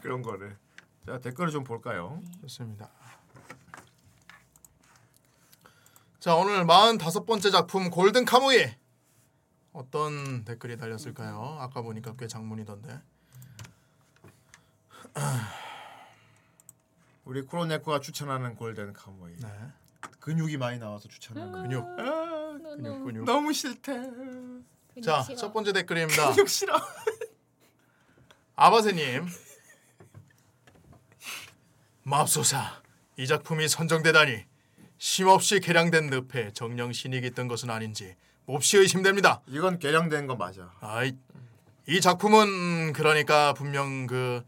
그런 거를. 자 댓글을 좀 볼까요? 좋습니다. 자 오늘 45번째 작품 골든 카무이 어떤 댓글이 달렸을까요? 아까 보니까 꽤 장문이던데. 우리 코로네코가 추천하는 골든 카모이. 네. 근육이 많이 나와서 추천한 거. 근육 아, 근육 근육. 너무 싫대. 자첫 번째 댓글입니다. 근육 싫어. 아바세님 맙소사 이 작품이 선정되다니 쉼없이 개량된 늪에 정령 신이 깃든 것은 아닌지 몹시 의심됩니다. 이건 개량된 거 맞아. 아이 이 작품은 그러니까 분명 그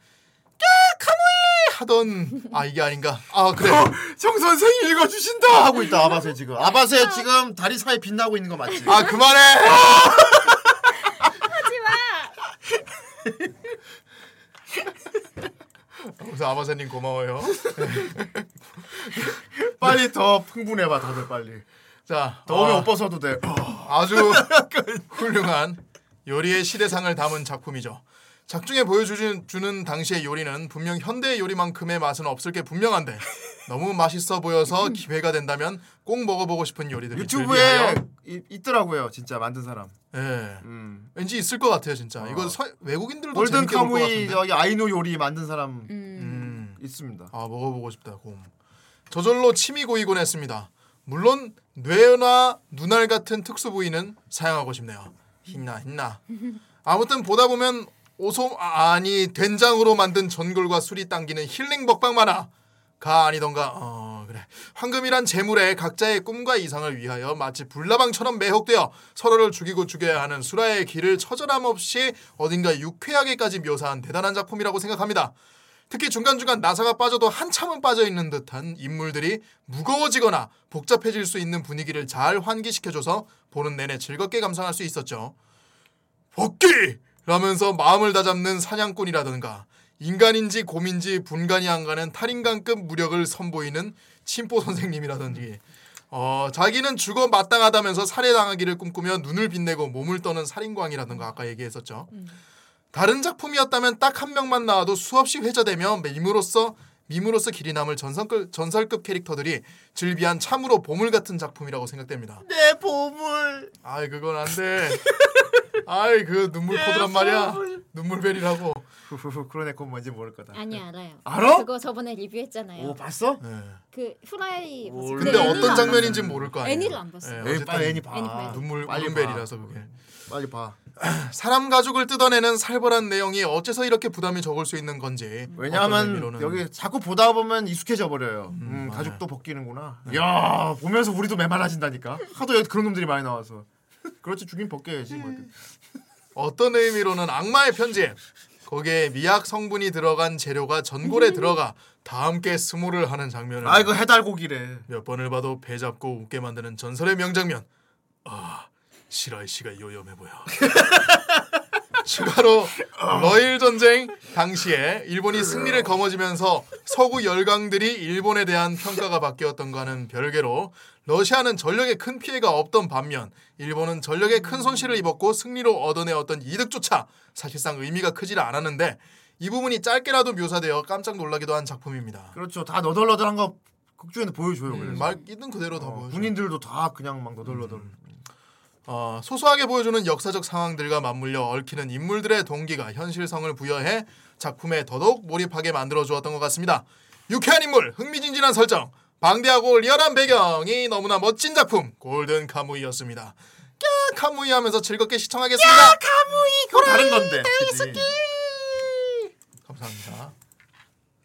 하던 아 이게 아닌가? 아 그래. 정 선생이 읽어주신다 하고 있다 아바세 지금 아바세 지금 다리 사이 빛나고 있는 거 맞지? 아 그만해. 그래서 아바사님 고마워요. 빨리 더 풍부해봐 다들 빨리 자, 더우면 어, 옷 벗어도 돼 아주 훌륭한 요리의 시대상을 담은 작품이죠. 작중에 보여주는 주는 당시의 요리는 분명 현대의 요리만큼의 맛은 없을 게 분명한데 너무 맛있어 보여서 기회가 된다면 꼭 먹어보고 싶은 요리들이 유튜브에 이- 있더라고요 진짜 만든 사람 예, 음. 왠지 있을 것 같아요 진짜. 어. 이거 서- 외국인들도 골든 카무이. 저기 아이노 요리 만든 사람 음. 음. 있습니다 아 먹어보고 싶다 곰. 저절로 침이 고이곤 했습니다. 물론 뇌나 눈알 같은 특수 부위는 사용하고 싶네요. 힘나 힘나. 아무튼 보다 보면 오솜 아, 아니 된장으로 만든 전골과 술이 당기는 힐링 먹방 만화. 가 아니던가 어 그래 황금이란 재물에 각자의 꿈과 이상을 위하여 마치 불나방처럼 매혹되어 서로를 죽이고 죽여야 하는 수라의 길을 처절함 없이 어딘가 유쾌하게까지 묘사한 대단한 작품이라고 생각합니다. 특히 중간중간 나사가 빠져도 한참은 빠져있는 듯한 인물들이 무거워지거나 복잡해질 수 있는 분위기를 잘 환기시켜줘서 보는 내내 즐겁게 감상할 수 있었죠. 복귀! 라면서 마음을 다잡는 사냥꾼이라든가 인간인지 곰인지 분간이 안 가는 탈인간급 무력을 선보이는 침포 선생님이라든지 어, 자기는 죽어 마땅하다면서 살해당하기를 꿈꾸며 눈을 빛내고 몸을 떠는 살인광이라든가 아까 얘기했었죠. 다른 작품이었다면 딱 한 명만 나와도 수없이 회자되며 밈으로서 밈으로서 길이 남을 전설급, 전설급 캐릭터들이 즐비한 참으로 보물 같은 작품이라고 생각됩니다. 내 보물 아이 그건 안 돼. 아이 그 눈물 포드란 말이야. 눈물벨이라고. 후후후 그런 애건 뭔지 모를 거다 아니 알아요. 알아? 그거 저번에 리뷰했잖아요. 오 봤어? 예. 그 후라이. 뭘. 근데 애니를 어떤 안 장면인지. 모를 거 아니에요. 애니를 안. 예, 에이 어쨌든 빨리 애니 봐 애니. 눈물 눈물벨이라서 봐. 그게. 빨리 봐 사람 가죽을 뜯어내는 살벌한 내용이 어째서 이렇게 부담이 적을 수 있는 건지. 왜냐하면 의미로는 여기 자꾸 보다 보면 익숙해져 버려요. 음, 맞아요. 가죽도 벗기는구나. 야 보면서 우리도 메말라진다니까. 하도 여기 그런 놈들이 많이 나와서. 그렇지 죽인 벗겨야지. 뭐. 어떤 의미로는 악마의 편지. 거기에 미약 성분이 들어간 재료가 전골에 들어가 다 함께 스모를 하는 장면을 아 이거 해달고기래. 몇 번을 봐도 배 잡고 웃게 만드는 전설의 명장면. 아, 시라이 씨가 요염해 보여. 추가로 러일 전쟁 당시에 일본이 승리를 거머쥐면서 서구 열강들이 일본에 대한 평가가 바뀌었던과는 별개로 러시아는 전력에 큰 피해가 없던 반면 일본은 전력에 큰 손실을 입었고 승리로 얻어내었던 이득조차 사실상 의미가 크질 않았는데 이 부분이 짧게라도 묘사되어 깜짝 놀라기도 한 작품입니다. 그렇죠. 다 너덜너덜한 거 극중에는 보여줘요. 음. 말 있는 그대로 다 어, 보여줘. 군인들도 다 그냥 막 너덜너덜. 어, 소소하게 보여주는 역사적 상황들과 맞물려 얽히는 인물들의 동기가 현실성을 부여해 작품에 더더욱 몰입하게 만들어 주었던 것 같습니다. 유쾌한 인물, 흥미진진한 설정, 방대하고 리얼한 배경이 너무나 멋진 작품 골든 카무이였습니다. 야 카무이 하면서 즐겁게 시청하겠습니다. 그거 다른 건데. 그치? 감사합니다.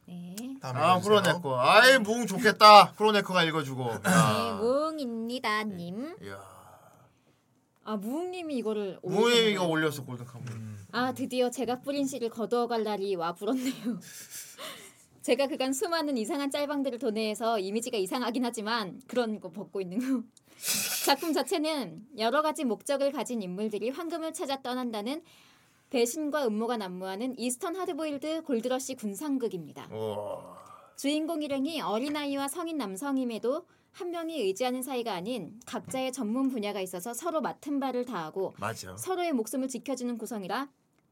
네. 다음에 아. 프로네코. 아이 뭉 좋겠다. 프로네코가 읽어주고. 네, 야. 무웅입니다, 님. 야. 아 무웅님이 이거를 올리셨네요. 올렸어 골든 카무. 아 드디어 제가 뿌린 씨를 거두어갈 날이 와 불었네요. 제가 그간 수많은 이상한 짤방들을 도내해서 이미지가 이상하긴 하지만 그런 거 벗고 있는 거. 작품 자체는 여러 가지 목적을 가진 인물들이 황금을 찾아 떠난다는 배신과 음모가 난무하는 이스턴 하드보일드 골드러시 군상극입니다. 오. 주인공 일행이 어린아이와 성인 남성임에도 한 명이 의지하는 사이가 아닌 각자의 전문 분야가 있어서 서로 맡은 바를 다하고 맞아. 서로의 목숨을 지켜주는 구성이라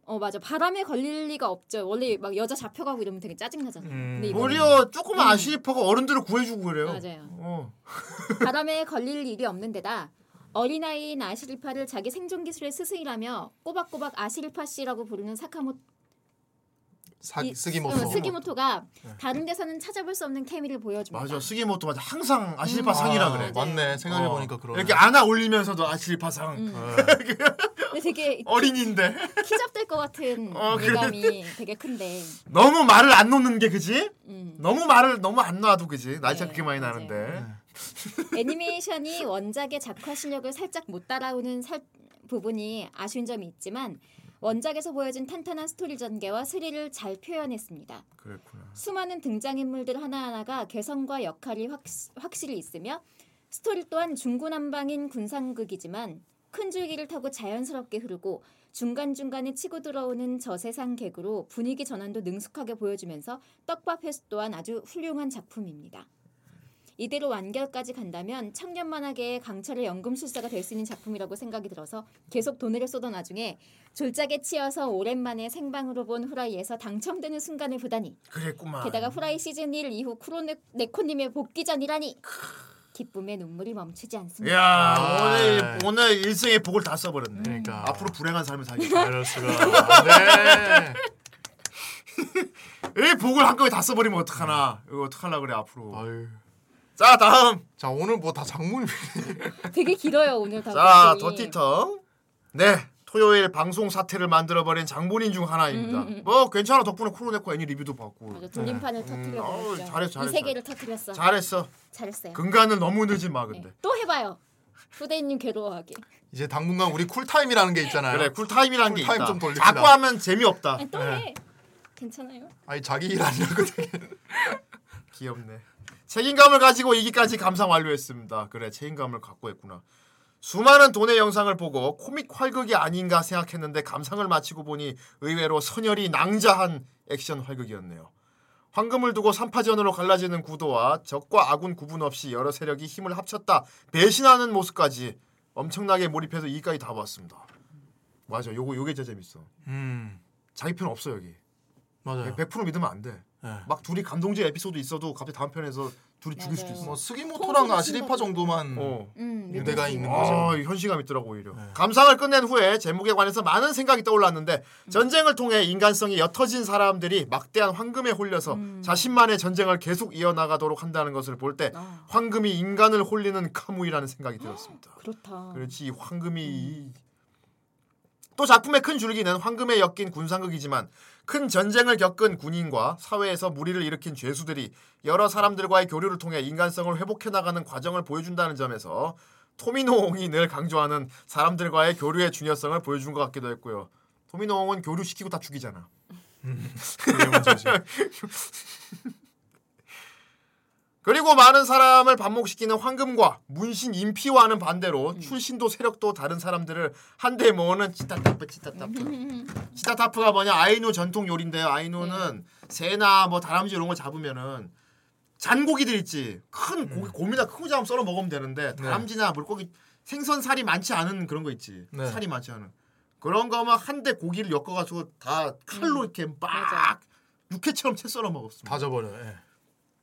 어 맞아 바람에 걸릴 리가 없죠 원래 막 여자 잡혀가고 이러면 되게 짜증나잖아요 음. 근데 오히려 조그만 아시리파가 어른들을 구해주고 그래요. 맞아요 어. 바람에 걸릴 일이 없는 데다 어린아이인 아시리파를 자기 생존 기술의 스승이라며 꼬박꼬박 아시리파 씨라고 부르는 사카모 사, 이- 스기모토. 어, 스기모토가 다른 데서는 찾아볼 수 없는 케미를 보여줍니다 맞아. 스기모토 맞아. 항상 아시리파 음. さん이라 아, 그래. 맞네. 생각해 어. 보니까 그러네. 이렇게 안아 올리면서도 아시리파 さん. 음. 어. 근데 되게 어린인데 키 잡될 것 같은 어, 그래. 예감이 되게 큰데 너무 말을 안 놓는 게 그지? 음. 너무 말을 너무 안 놔도 그지? 나이 차 네, 그렇게 많이 맞아요. 나는데. 애니메이션이 원작의 작화 실력을 살짝 못 따라오는 살, 부분이 아쉬운 점이 있지만 원작에서 보여진 탄탄한 스토리 전개와 스릴을 잘 표현했습니다. 그랬구나. 수많은 등장인물들 하나하나가 개성과 역할이 확, 확실히 있으며 스토리 또한 중구난방인 군상극이지만 큰 줄기를 타고 자연스럽게 흐르고 중간중간에 치고 들어오는 저세상 개그로 분위기 전환도 능숙하게 보여주면서 떡밥 회수 또한 아주 훌륭한 작품입니다. 이대로 완결까지 간다면 청년 만화계의 강철의 연금술사가 될 수 있는 작품이라고 생각이 들어서 계속 돈을 쏟아 나중에 졸작에 치여서 오랜만에 생방으로 본 후라이에서 당첨되는 순간을 보다니 그랬구만. 게다가 후라이 시즌 1 이후 쿠로네코님의 복귀전이라니 기쁨의 눈물이 멈추지 않습니다. 야 아. 오늘 오늘 일생의 복을 다 써버렸네. 그러니까 앞으로 불행한 삶을 살겠다. 이럴 수가. 네. 이 복을 한꺼번에 다 써버리면 어떡하나. 이거 어떡하려 그래 앞으로. 아유. 자 다음. 자 오늘 뭐 다 장문 되게 길어요 오늘 다. 자. 더티텅. 네. 토요일 방송 사태를 만들어버린 장본인 중 하나입니다. 뭐 괜찮아 덕분에 코로네코 애니 리뷰도 받고 맞아 돌림판을 어우, 터트려버렸죠. 잘했어, 잘했어. 이 세계를 터트렸어. 잘했어. 잘했어요. 근간을 너무 늦지 마 네. 근데. 또 해봐요. 후대인님 괴로워하게. 이제 당분간 우리 cool time이라는 게 있잖아요. 그래 cool time이라는 게 cool time 있다. 좀 돌립시다. 자꾸 하면 재미없다. 아니, 또 해. 괜찮아요. 아니 자기 일 아니라고 되게. 귀엽네. 책임감을 가지고 이기까지 감상 완료했습니다. 그래 책임감을 갖고 했구나. 수많은 돈의 영상을 보고 코믹 활극이 아닌가 생각했는데 감상을 마치고 보니 의외로 선혈이 낭자한 액션 활극이었네요. 황금을 두고 3파전으로 갈라지는 구도와 적과 아군 구분 없이 여러 세력이 힘을 합쳤다 배신하는 모습까지 엄청나게 몰입해서 이까지 다 봤습니다. 맞아, 요거 요게 진짜 재밌어. 음 자기 편 없어 여기. 맞아요. 100% 믿으면 안 돼. 네. 막 둘이 감동적 에피소드 있어도 갑자기 다음 편에서 둘이 죽일 수도. 있어. 뭐 스기모토랑 아시리파 정도만 어. 음, 유대가. 있는 거죠. 아, 현실감 있더라고 오히려. 네. 감상을 끝낸 후에 제목에 관해서 많은 생각이 떠올랐는데 전쟁을 통해 인간성이 옅어진 사람들이 막대한 황금에 홀려서 자신만의 전쟁을 계속 이어나가도록 한다는 것을 볼때 아, 황금이 인간을 홀리는 카무이라는 생각이 들었습니다. 그렇다. 그렇지 이 황금이 또 작품의 큰 줄기는 황금에 엮인 군상극이지만 큰 전쟁을 겪은 군인과 사회에서 무리를 일으킨 죄수들이 여러 사람들과의 교류를 통해 인간성을 회복해 나가는 과정을 보여준다는 점에서 토미노옹이 늘 강조하는 사람들과의 교류의 중요성을 보여준 것 같기도 했고요. 토미노옹은 교류시키고 다 죽이잖아. 그게 문제지. 그리고 많은 사람을 반목시키는 황금과 문신 인피와는 반대로 출신도 세력도 다른 사람들을 한데 모으는 치타타프 치타타프. 치타타프가 뭐냐? 아이누 전통 요리인데요. 아이누는 새나 뭐 다람쥐 이런 거 잡으면은 잔고기들 있지. 큰 고기 곰이나 큰 거 잡으면 썰어 먹으면 되는데 다람쥐나 물고기 생선 살이 많지 않은 그런 거 있지. 네. 살이 많지 않은. 그런 거만 한데 고기를 엮어가지고 다 칼로 이렇게 막 맞아. 육회처럼 채 썰어 먹었습니다. 다 져버려. 예.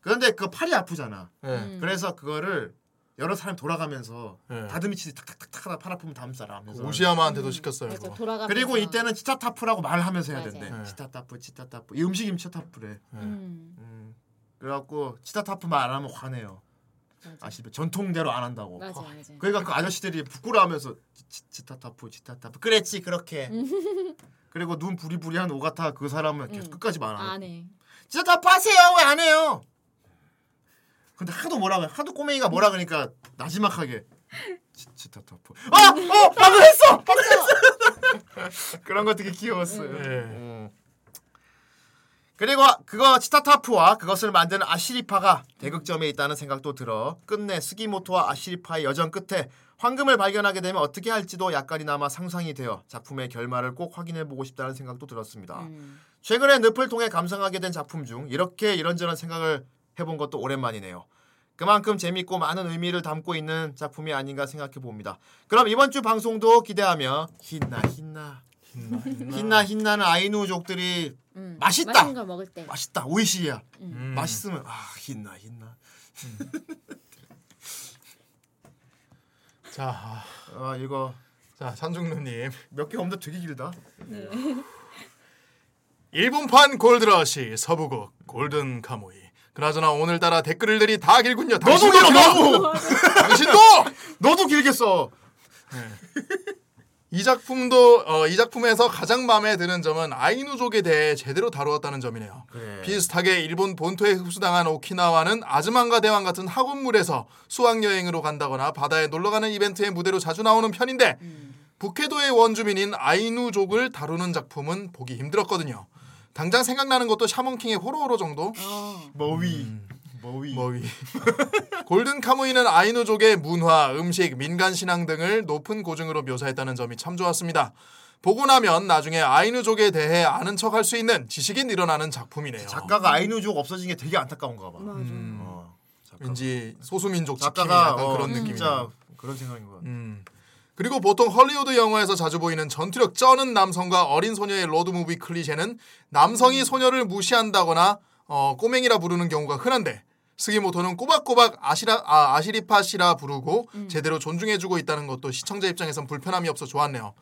그런데 그 팔이 아프잖아. 예. 음. 그래서 그거를 여러 사람 돌아가면서 예. 다듬이치 탁탁탁탁 하다 팔 아프면 다음 사람 하면서 오시야마한테도 시켰어요. 맞아, 그거. 돌아가. 그리고 이때는 치타타프라고 말을 하면서 해야 맞아요. 된대. 네. 치타타프 치타타프 이 음식이면 치타타프래. 음, 음. 그래갖고 치타타프 말 안 하면 화내요. 아시죠? 전통대로 안 한다고. 맞아, 맞아. 그러니까 그 아저씨들이 부끄러워하면서 치- 치타타프 치타타프 그랬지 그렇게. 그리고 눈 부리부리한 오가타 그 사람은 계속 음. 끝까지 말안 하고 안 해. 치타타프 하세요 왜 안 해요? 근데 하도 뭐라 그래 하도 꼬맹이가 뭐라 그러니까 나지막하게 치- 치타타프 어! 어! 방금 했어! 방금 했어! 그런 거 되게 귀여웠어요 예. 음. 그리고 그거 치타타프와 그것을 만드는 아시리파가 대극점에 있다는 생각도 들어 끝내 스기모토와 아시리파의 여정 끝에 황금을 발견하게 되면 어떻게 할지도 약간이나마 상상이 되어 작품의 결말을 꼭 확인해 보고 싶다는 생각도 들었습니다. 음. 최근에 늪을 통해 감상하게 된 작품 중 이렇게 이런저런 생각을 해본 것도 오랜만이네요. 그만큼 재밌고 많은 의미를 담고 있는 작품이 아닌가 생각해 봅니다. 그럼 이번 주 방송도 기대하며 힌나 힌나. 힌나 힌나는 아이누족들이 음. 맛있다! 맛있는 걸 먹을 때. 맛있다 오이시야 음. 맛있으면 아 힌나 힌나 자, 아, 아 이거 자 산중루님 몇 개 없는데 되게 길다. 일본판 골드러시 서부극 골든 카무이. 그나저나 오늘따라 댓글들이 다 길군요. 너도 당신도 길어. 너도 당신도 너도 길게 써. 이 작품도 어, 이 작품에서 가장 마음에 드는 점은 아이누족에 대해 제대로 다루었다는 점이네요. 그래. 비슷하게 일본 본토에 흡수당한 오키나와는 아즈만과 대왕 같은 학원물에서 수학 여행으로 간다거나 바다에 놀러 가는 이벤트의 무대로 자주 나오는 편인데 북해도의 원주민인 아이누족을 다루는 작품은 보기 힘들었거든요. 당장 생각나는 것도 샤먼킹의 호로호로 정도? 어. 머위. 머위. 머위. 골든 카무이는 아이누족의 문화, 음식, 민간 신앙 등을 높은 고증으로 묘사했다는 점이 참 좋았습니다. 보고 나면 나중에 아이누족에 대해 아는 척 할 수 있는 지식이 늘어나는 작품이네요. 작가가 아이누족 없어진 게 되게 안타까운가 봐. 맞아. 음, 어. 왠지 소수민족 지킴이 작가가 약간 어, 그런 느낌이 진짜 그런 생각인 것 같아. 음. 그리고 보통 헐리우드 영화에서 자주 보이는 전투력 쩌는 남성과 어린 소녀의 로드무비 클리셰는 남성이 소녀를 무시한다거나 어, 꼬맹이라 부르는 경우가 흔한데 스기모토는 꼬박꼬박 아시라, 아, 아시리파 씨라 부르고 제대로 존중해주고 있다는 것도 시청자 입장에선 불편함이 없어 좋았네요.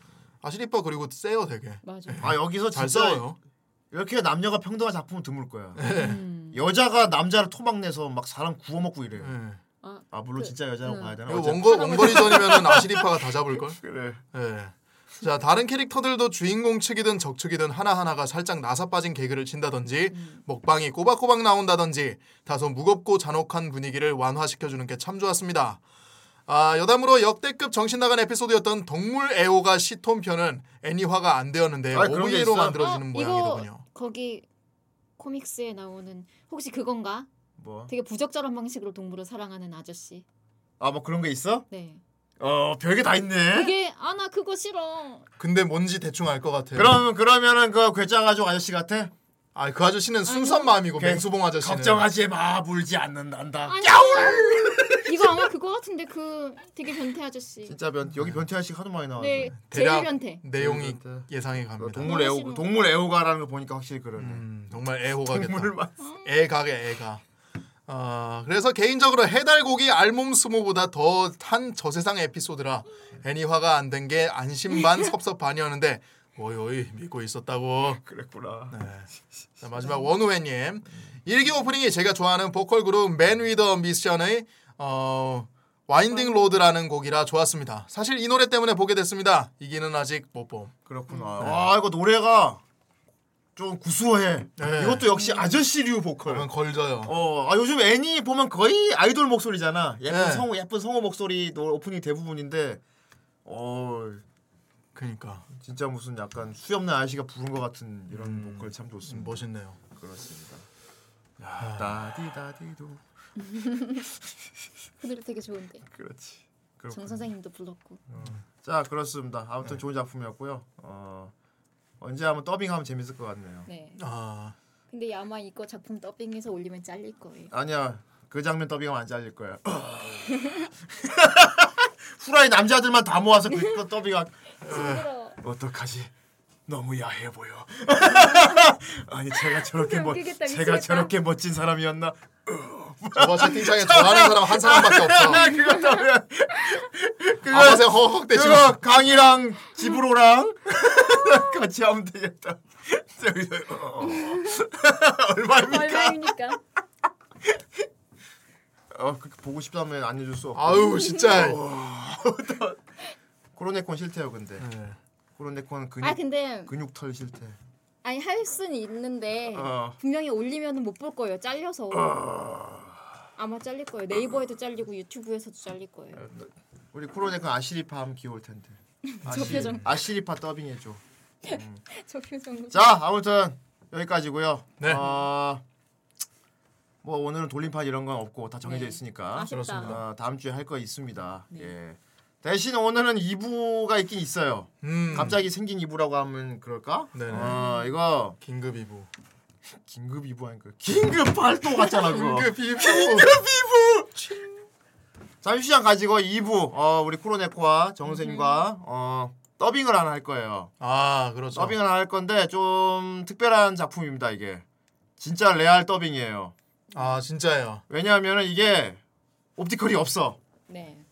아시리파 그리고 세요 되게 맞아. 아 여기서 잘 진짜 싸워요. 이렇게 남녀가 평등한 작품은 드물 거야. 음. 여자가 남자를 토막내서 막 사람 구워 먹고 이래. 요 예. 아, 아 물론 그, 진짜 여자라고 음. 봐야 되나? 원거, 원거리전이면은 아시리파가 다 잡을 걸. 그래. 예. 자 다른 캐릭터들도 주인공 측이든 적 측이든 하나하나가 살짝 나사 빠진 개그를 친다든지 먹방이 꼬박꼬박 나온다든지 다소 무겁고 잔혹한 분위기를 완화시켜주는 게 참 좋았습니다. 아 여담으로 역대급 정신 나간 에피소드였던 동물 애호가 시톤 편은 애니화가 안 되었는데 아, 있어? 만들어지는 어, 모양이더군요. 이거 거기 코믹스에 나오는 혹시 그건가? 뭐? 되게 부적절한 방식으로 동물을 사랑하는 아저씨. 아 뭐 그런 게 있어? 네. 어 별게 다 있네. 그게 아 나 그거 싫어. 근데 뭔지 대충 알 것 같아요. 그럼 그러면은 그 괴짜 가족 아저씨 같아? 아 그 아저씨는 순수한 마음이고 그- 맹수봉 아저씨는 걱정하지 마 물지 않는단다. 아니 이거 아마 그거 같은데 그 되게 변태 아저씨. 진짜 변 여기 변태 아저씨 하도 많이 나와서. 네, 제일 대략 변태. 내용이. 예상이 그 갑니다. 동물 애호 싫어. 동물 애호가라는 거 보니까 확실히 그러네. 음, 정말 애호가겠다. 동물만. 애가게 애가. 어, 그래서 개인적으로 해달고기 알몸 스모보다 더 한 저세상 에피소드라 애니화가 안 된 게 안심 반 섭섭 반이었는데 おい おい 믿고 있었다고. 그랬구나. 네. 자, 마지막 원우회님 일기 오프닝이 제가 좋아하는 보컬 그룹 MAN WITH A MISSION의 어, Winding Road라는 곡이라 좋았습니다. 사실 이 노래 때문에 보게 됐습니다. 이기는 아직 못 봄. 그렇구나. 와 이거 노래가 좀 구수해. 네. 이것도 역시 아저씨류 보컬. 그러면 걸져요. 어, 아, 요즘 애니 보면 거의 아이돌 목소리잖아. 예쁜 네. 성우, 예쁜 성우 목소리 노- 오프닝 대부분인데, 어, 그러니까 진짜 무슨 약간 수염난 아저씨가 부른 것 같은 이런 음, 보컬 참 좋습니다. 멋있네요. 그렇습니다. 야, 따디다디도. 그 노래 되게 좋은데. 그렇지. 정 그렇군. 선생님도 불렀고. 자, 그렇습니다. 아무튼 좋은 작품이었고요. 어, 언제 한번 더빙하면 재밌을 것 같네요. 네. 아 근데 아마 이거 작품 더빙해서 올리면 잘릴 거예요. 아니야, 그 장면 더빙하면 안 잘릴 거야. 후라이 남자들만 다 모아서 그거 더빙하. 징그러. 어떡하지? 너무 야해 보여. 아니 제가 저렇게 멋 제가. 저렇게 멋진 사람이었나? 저번 채팅창에 좋아하는 사람 한 사람밖에 없어. 그거 더면 그거 아버지 허헉 대시고 그거 강이랑 지브로랑 같이 하면 되겠다. 어. 얼마입니까? 얼마입니까? 어, 그 보고 싶다면 알려줄 수 없고. 아유 진짜. 코로네콘 싫대요, 근데. 네. 코로네콘 근육 아 근데 근육털 싫대. 아니 할 수는 있는데 어. 분명히 올리면은 못 볼 거예요. 잘려서. 아마 잘릴 거예요. 네이버에도 잘리고 유튜브에서도 잘릴 거예요. 우리 코로네콘 아시리파 하면 귀여울 텐데. 저 표정. 아시리파 더빙 해 줘. 저 표정. 자 아무튼 여기까지고요. 네. 어, 뭐 오늘은 돌림판 이런 건 없고 다 정해져 네. 있으니까 아쉽다. 어, 다음 주에 할 거 있습니다. 네. 예. 대신 오늘은 2부가 있긴 있어요. 음. 갑자기 생긴 2부라고 하면 그럴까? 네네. 어, 이거 긴급 이부. 긴급 2부 하니까 긴급 발도 같잖아 그거. 긴급 이부. 잠시 시간 가지고 2부 어, 우리 쿠로네코와 정선생님과 어, 더빙을 하나 할 거예요. 아 그렇죠. 더빙을 하나 할 건데 좀 특별한 작품입니다 이게. 진짜 레알 더빙이에요. 아 진짜예요. 왜냐하면 이게 옵티컬이 없어.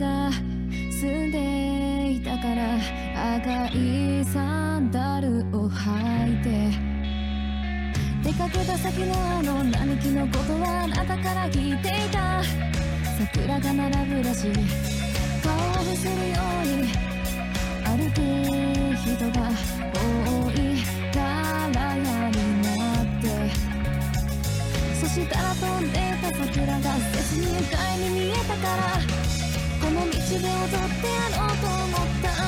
が住んでいたから赤いサンダルを履いて。出かけた先のあの並木のことはあなたから聞いていた。桜が並ぶらしい。顔を伏せるように歩く人が多いからやになって。そしたら飛んでた桜が切にいに見えたから。地で踊ってやろうと思った。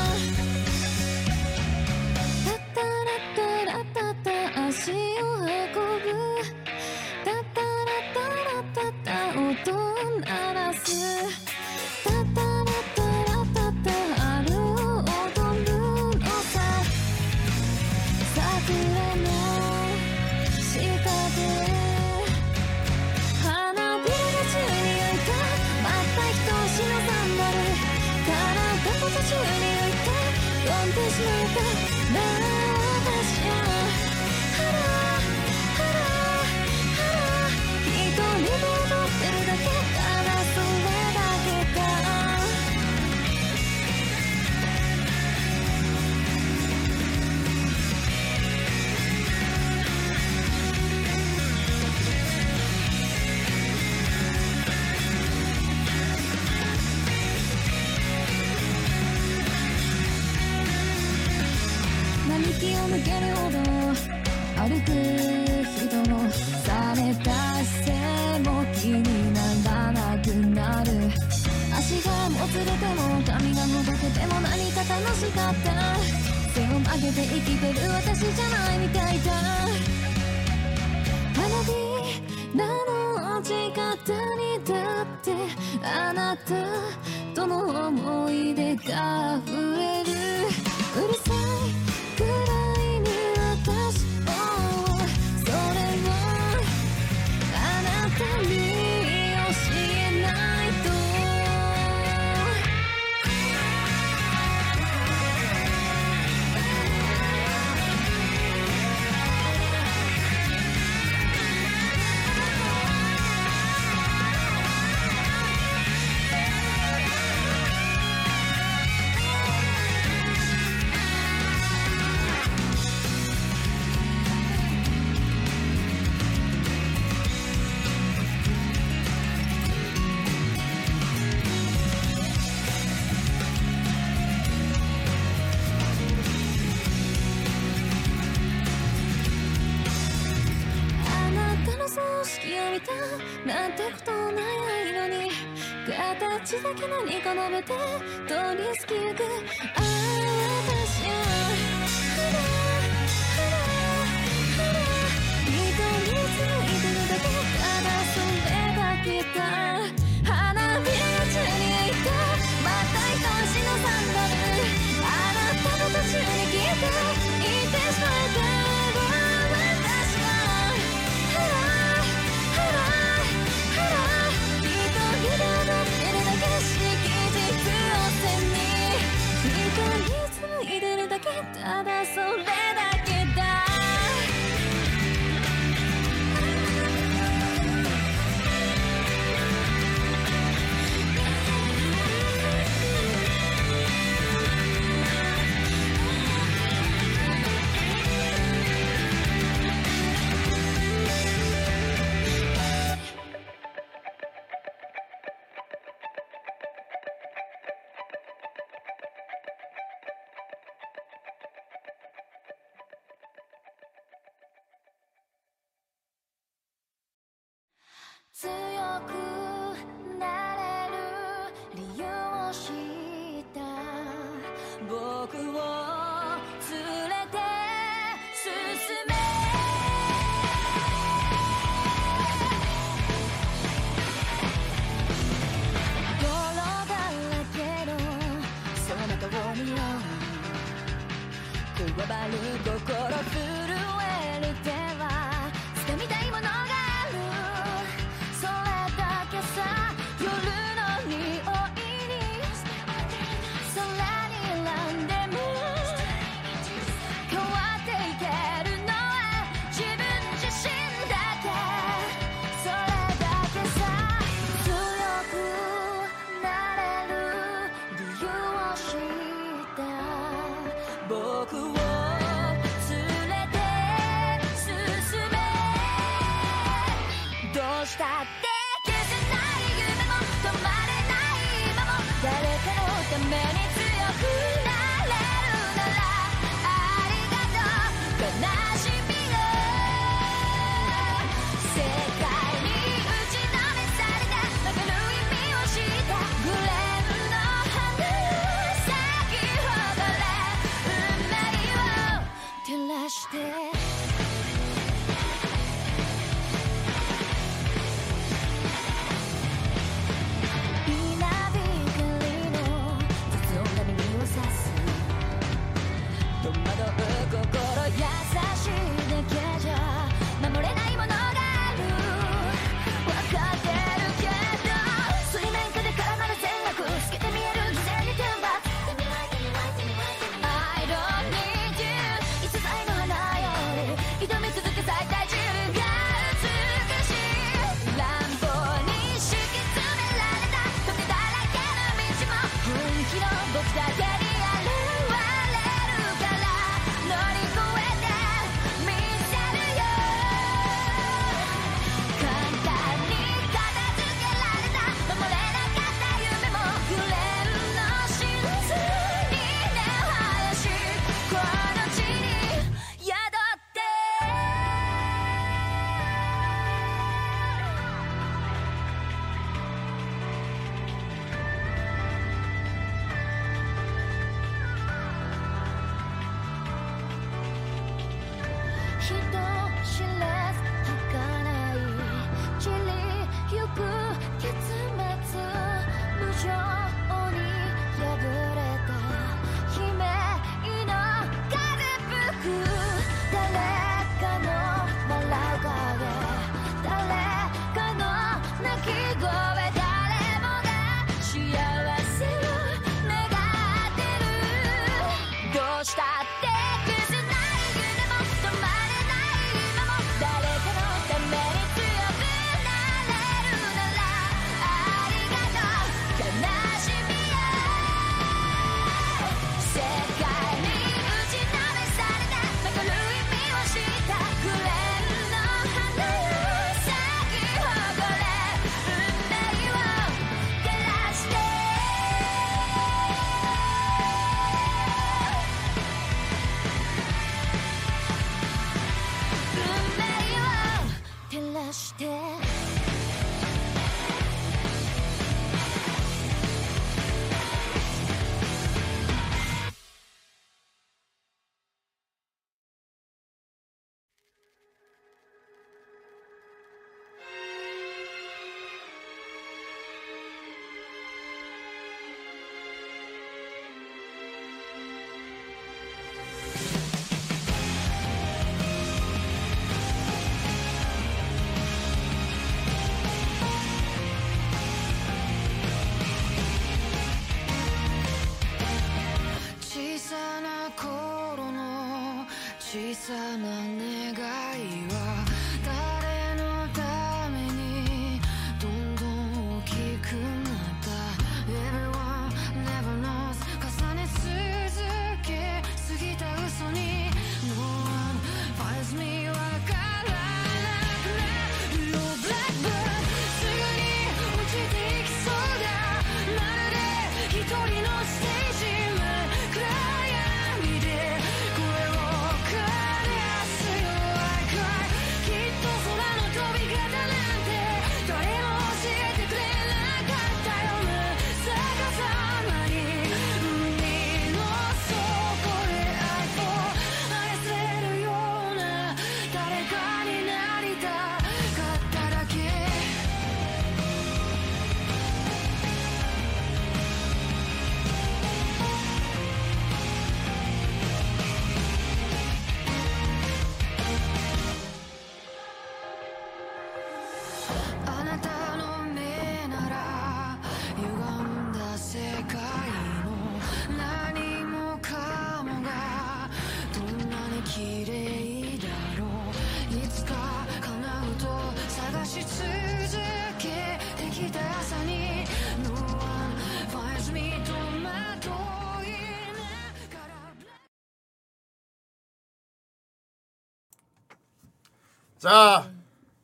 자,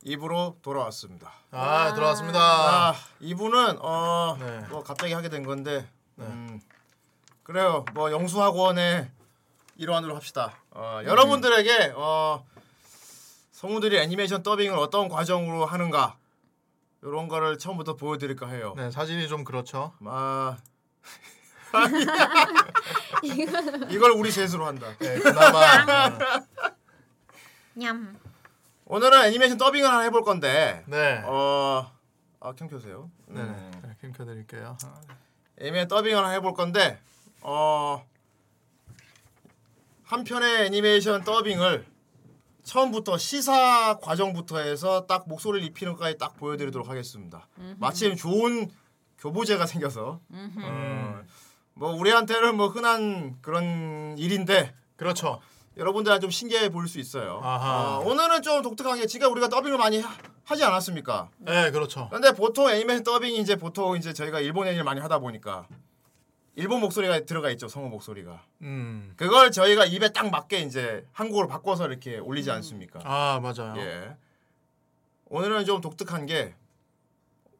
2부로 돌아왔습니다. 아, 들어왔습니다. 아, 2부는 어, 네. 뭐 갑자기 하게 된 건데 음, 그래요. 뭐 영수학원의 일환으로 합시다. 어, 여러분들에게 어, 성우들이 애니메이션 더빙을 어떤 과정으로 하는가 이런 거를 처음부터 보여드릴까 해요. 네 사진이 좀 그렇죠. 아 이걸 우리 셋으로 한다. 네, 그나마 어, 냠. 오늘은 애니메이션 더빙을 하나 해볼 건데 네. 어, 아, 캠 켜세요. 네네. 음. 네, 캠 켜드릴게요. 애니메이션 더빙을 하나 해볼 건데 어, 한 편의 애니메이션 더빙을 처음부터 시사 과정부터 해서 딱 목소리를 입히는 것까지 딱 보여드리도록 하겠습니다. 마침 좋은 교보제가 생겨서 어, 뭐 우리한테는 뭐 흔한 그런 일인데 그렇죠. 여러분들은 좀 신기해 보일 수 있어요. 아하. 어, 오늘은 좀 독특한 게 지금 우리가 더빙을 많이 하, 하지 않았습니까? 네 그렇죠. 근데 보통 애니메이션 더빙이 이제 보통 이제 저희가 일본 애니를 많이 하다 보니까 일본 목소리가 들어가 있죠 성우 목소리가 음. 그걸 저희가 입에 딱 맞게 이제 한국어로 바꿔서 이렇게 올리지 않습니까? 아 맞아요. 예. 오늘은 좀 독특한 게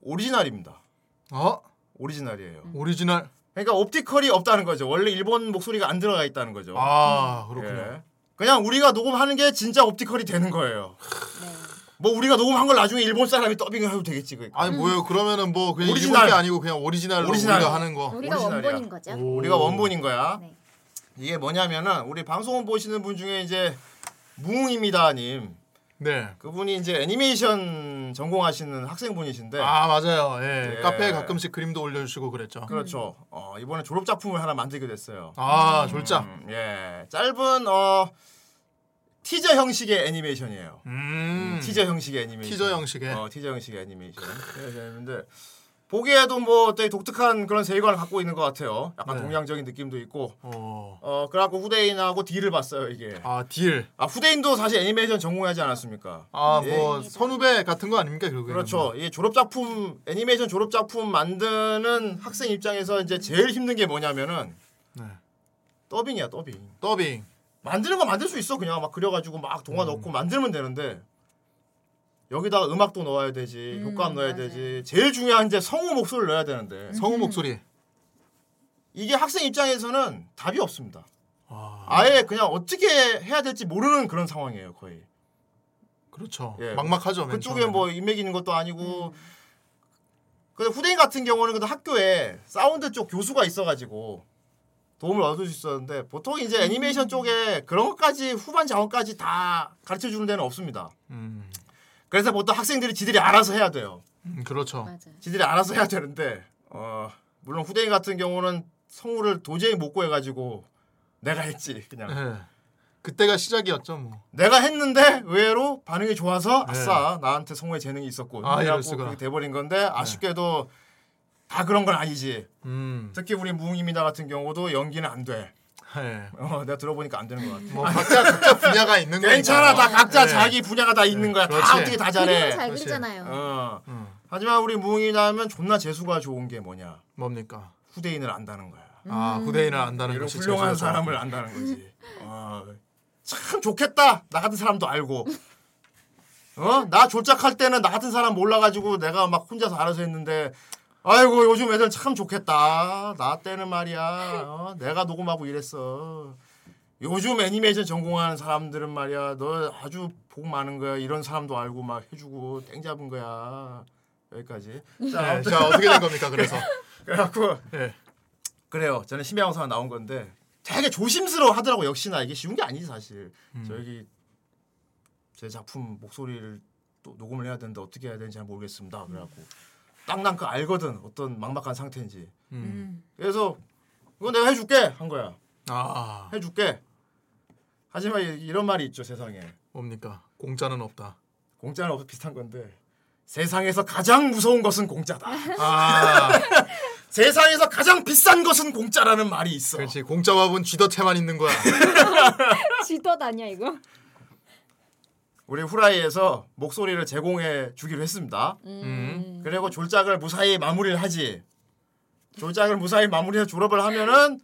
오리지널입니다. 어 오리지널이에요. 오리지널. 그러니까 optical이 없다는 거죠. 원래 일본 목소리가 안 들어가 있다는 거죠. 아 그렇군요. 예. 그냥 우리가 녹음하는 게 진짜 optical이 되는 거예요. 네. 뭐 우리가 녹음한 걸 나중에 일본 사람이 더빙을 해도 되겠지. 그러니까. 아니 뭐예요? 그러면은 뭐 그냥 오리지널. 일본 게 아니고 그냥 오리지널로 오리지널. 우리가 하는 거. 우리가 오리지널이야. 원본인 거죠. 오. 우리가 원본인 거야. 네. 이게 뭐냐면은 우리 방송을 보시는 분 중에 이제 뭉입니다님 네. 그분이 이제 애니메이션 전공하시는 학생분이신데 아 맞아요. 예. 예. 카페에 가끔씩 그림도 올려주시고 그랬죠. 그렇죠. 어, 이번에 졸업 작품을 하나 만들게 됐어요. 아 졸작. 음, 예, 짧은 어 티저 형식의 애니메이션이에요. 음. 티저 형식의 애니메이션. 티저 형식의. 어, 티저 형식의 애니메이션. 애니메이션인데 보기에도 뭐 되게 독특한 그런 세계관을 갖고 있는 것 같아요. 약간 네. 동양적인 느낌도 있고. 어. 어, 그래갖고 후대인하고 딜을 봤어요 이게. 아 딜. 아 후대인도 사실 애니메이션 전공하지 않았습니까? 아 예. 뭐 선후배 같은 거 아닙니까 결국에? 그렇죠. 이 졸업 작품 애니메이션 졸업 작품 만드는 학생 입장에서 이제 제일 힘든 게 뭐냐면은 네. 더빙이야 더빙. 더빙. 만드는 거 만들 수 있어 그냥 막 그려가지고 막 동화 넣고 만들면 되는데 여기다가 음악도 넣어야 되지 음, 효과음 넣어야 맞아요. 되지 제일 중요한 이제 성우 목소리를 넣어야 되는데 성우 목소리. 이게 학생 입장에서는 답이 없습니다. 아 아예 그냥 어떻게 해야 될지 모르는 그런 상황이에요 거의. 그렇죠. 예. 막막하죠. 맨 그쪽에 처음에는. 뭐 인맥 있는 것도 아니고. 근데 후대인 같은 경우는 근데 학교에 사운드 쪽 교수가 있어가지고 도움을 얻을 수 있었는데 보통 이제 애니메이션 쪽에 그런 것까지 후반 자원까지 다 가르쳐 주는 데는 없습니다. 음. 그래서 보통 학생들이 지들이 알아서 해야 돼요. 음, 그렇죠. 맞아요. 지들이 알아서 해야 되는데 어 물론 후대인 같은 경우는 성우를 도저히 못 구해가지고 내가 했지 그냥 예. 그때가 시작이었죠 뭐. 내가 했는데 의외로 반응이 좋아서 네. 아싸 나한테 성우에 재능이 있었고 아. 그렇게 돼버린 건데 아쉽게도 다 그런 건 아니지 음. 특히 우리 무웅입니다 같은 경우도 연기는 안 돼 예. 어, 내가 들어보니까 안 되는 것 같아 뭐 각자 각자 분야가 있는 거니까. 괜찮아 다 각자 네. 자기 분야가 다 있는 거야 그렇지. 다 어떻게 다 잘해 잘. 그리잖아요. 어. 음. 하지만 우리 무웅이라면 존나 재수가 좋은 게 뭐냐 뭡니까? 후대인을 안다는 거야 아 후대인을 안다는 것이 훌륭한 사람을. 안다는 거지. 어, 참 좋겠다. 나 같은 사람도 알고. 어? 나 졸작할 때는 나 같은 사람 몰라가지고 내가 막 혼자서 알아서 했는데 아이고 요즘 애들 참 좋겠다. 나 때는 말이야. 어? 내가 녹음하고 이랬어. 요즘 애니메이션 전공하는 사람들은 말이야. 너 아주 복 많은 거야. 이런 사람도 알고 막 해주고 땡 잡은 거야. 여기까지. 자, 네, 자 어떻게 된 겁니까 그래서? 그래갖고 예. 그래요. 저는 심야영사가 나온 건데 되게 조심스러워 하더라고 역시나 이게 쉬운 게 아니지 사실. 저기 제 작품 목소리를 또 녹음을 해야 되는데 어떻게 해야 되는지 잘 모르겠습니다. 그래갖고 딱 난 그 알거든 어떤 막막한 상태인지. 음. 그래서 이거 내가 해줄게 한 거야. 아 해줄게. 하지만 이- 이런 말이 있죠 세상에. 뭡니까? 공짜는 없다. 공짜는 없어 비슷한 건데 세상에서 가장 무서운 것은 공짜다. 아 세상에서 가장 비싼 것은 공짜라는 말이 있어. 그렇지 공짜 밥은 쥐덫에만 있는 거야. 지덧 아니야 이거? 우리 후라이에서 목소리를 제공해 주기로 했습니다. 음. 그리고 졸작을 무사히 마무리를 하지. 졸작을 무사히 마무리해서 졸업을 하면은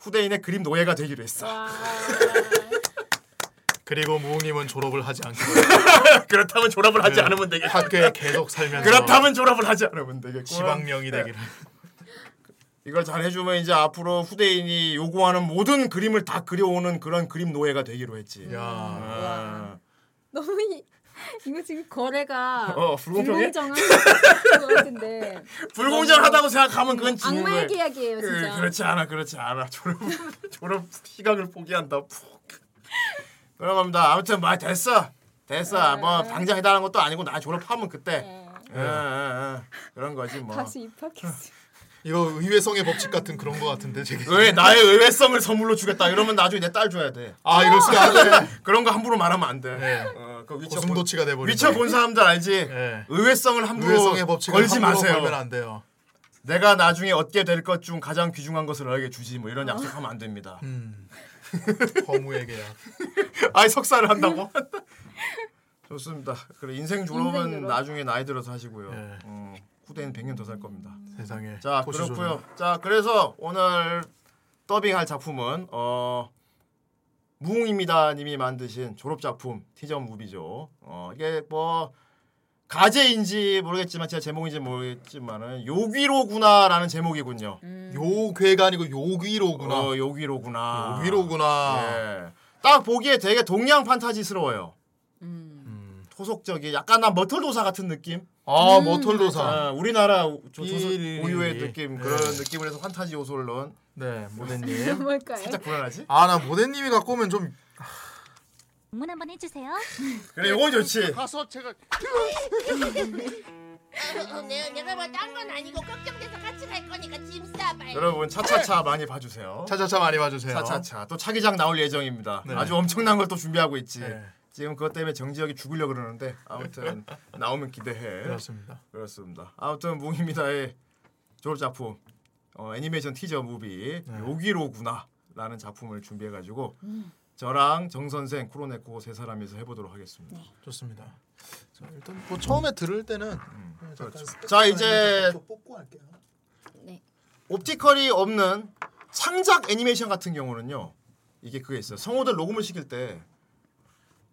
후대인의 그림 노예가 되기로 했어. 와. 그리고 무웅님은 졸업을 하지 않고 그렇다면 졸업을 하지 네. 않으면 되겠고. 학교에 계속 살면서 그렇다면 졸업을 하지 않으면 되겠고. 지방령이 되기를. 이걸 잘 해주면 이제 앞으로 후대인이 요구하는 모든 그림을 다 그려오는 그런 그림 노예가 되기로 했지. 야. 아. 너무 이, 이거 지금 거래가 어, 불공평해? 불공정한 것 같은데 불공정하다고 생각하면 그건 지는 악마의 거야. 계약이에요 진짜. 그, 그렇지 않아, 그렇지 않아. 졸업 졸업 희각을 포기한다. 푹. 그런 겁니다. 아무튼 뭐 됐어, 됐어. 네. 뭐 당장 해달라는 것도 아니고 나 졸업하면 그때. 예, 예, 예. 그런 거지 뭐. 다시 입학했어. 이거 의외성의 법칙 같은 그런 거 같은데 되게. 왜 나의 의외성을 선물로 주겠다 이러면 나중에 내 딸 줘야 돼. 아 이럴 수가 안 돼. 그런 거 함부로 말하면 안 돼. 네. 어, 그 위쳐 고슴도치가 본, 돼버린다. 위쳐 본 사람들 알지? 네. 의외성을 함부로 의외성의 법칙을 걸지 함부로 마세요. 걸면 안 돼요. 내가 나중에 얻게 될 것 중 가장 귀중한 것을 너에게 주지 뭐 이런 약속하면 안 됩니다. 음. 계약. 아이 석사를 한다고? 좋습니다. 그래 인생 졸업은 인생 졸업. 나중에 나이 들어서 하시고요. 예. 어, 후대는 100년 더 살 겁니다. 세상에. 자 그렇고요. 자 그래서 오늘 더빙할 작품은 어 무웅입니다님이 만드신 졸업 작품 티저 무비죠. 어 이게 뭐 가제인지 모르겠지만 제가 제목인지 모르겠지만은 요귀로구나라는 제목이군요. 요괴가 아니고 요귀로구나. 어 요귀로구나. 요귀로구나. 예. 딱 보기에 되게 동양 판타지스러워요. 음. 토속적이 약간 난 머털도사 같은 느낌. 아 머털도사. 아, 우리나라 조- 조선 삐리리리. 고유의 느낌 네. 그런 느낌을 해서 판타지 요소를 넣은 네 모네님. 뭘까요? 살짝 불안하지? 아나 모네님이 갖고 오면 좀 문 한번 해주세요. 그래 이건 좋지. 가서 제가 어, 내가 내가 뭐딴건 아니고 걱정돼서 같이 갈 거니까 짐 싸 빨리. 여러분 차차차 많이 봐주세요. 차차차 많이 봐주세요. 차차차 또 차기장 나올 예정입니다. 네. 아주 엄청난 걸 또 준비하고 있지. 네. 지금 그것 때문에 정지혁이 죽으려 그러는데 아무튼 나오면 기대해. 그렇습니다. 그렇습니다. 아무튼 뭉입니다의 졸업 작품 어, 애니메이션 티저 무비 네. 요기로구나라는 작품을 준비해가지고 저랑 정 선생 쿠로네코 세 사람이서 해보도록 하겠습니다. 좋습니다. 자, 일단 뭐 처음에 들을 때는 네, 잠깐 그렇죠. 자, 이제 좀 뽑고 할게요. 네. 옵티컬이 없는 창작 애니메이션 같은 경우는요. 이게 그게 있어요. 성우들 녹음을 시킬 때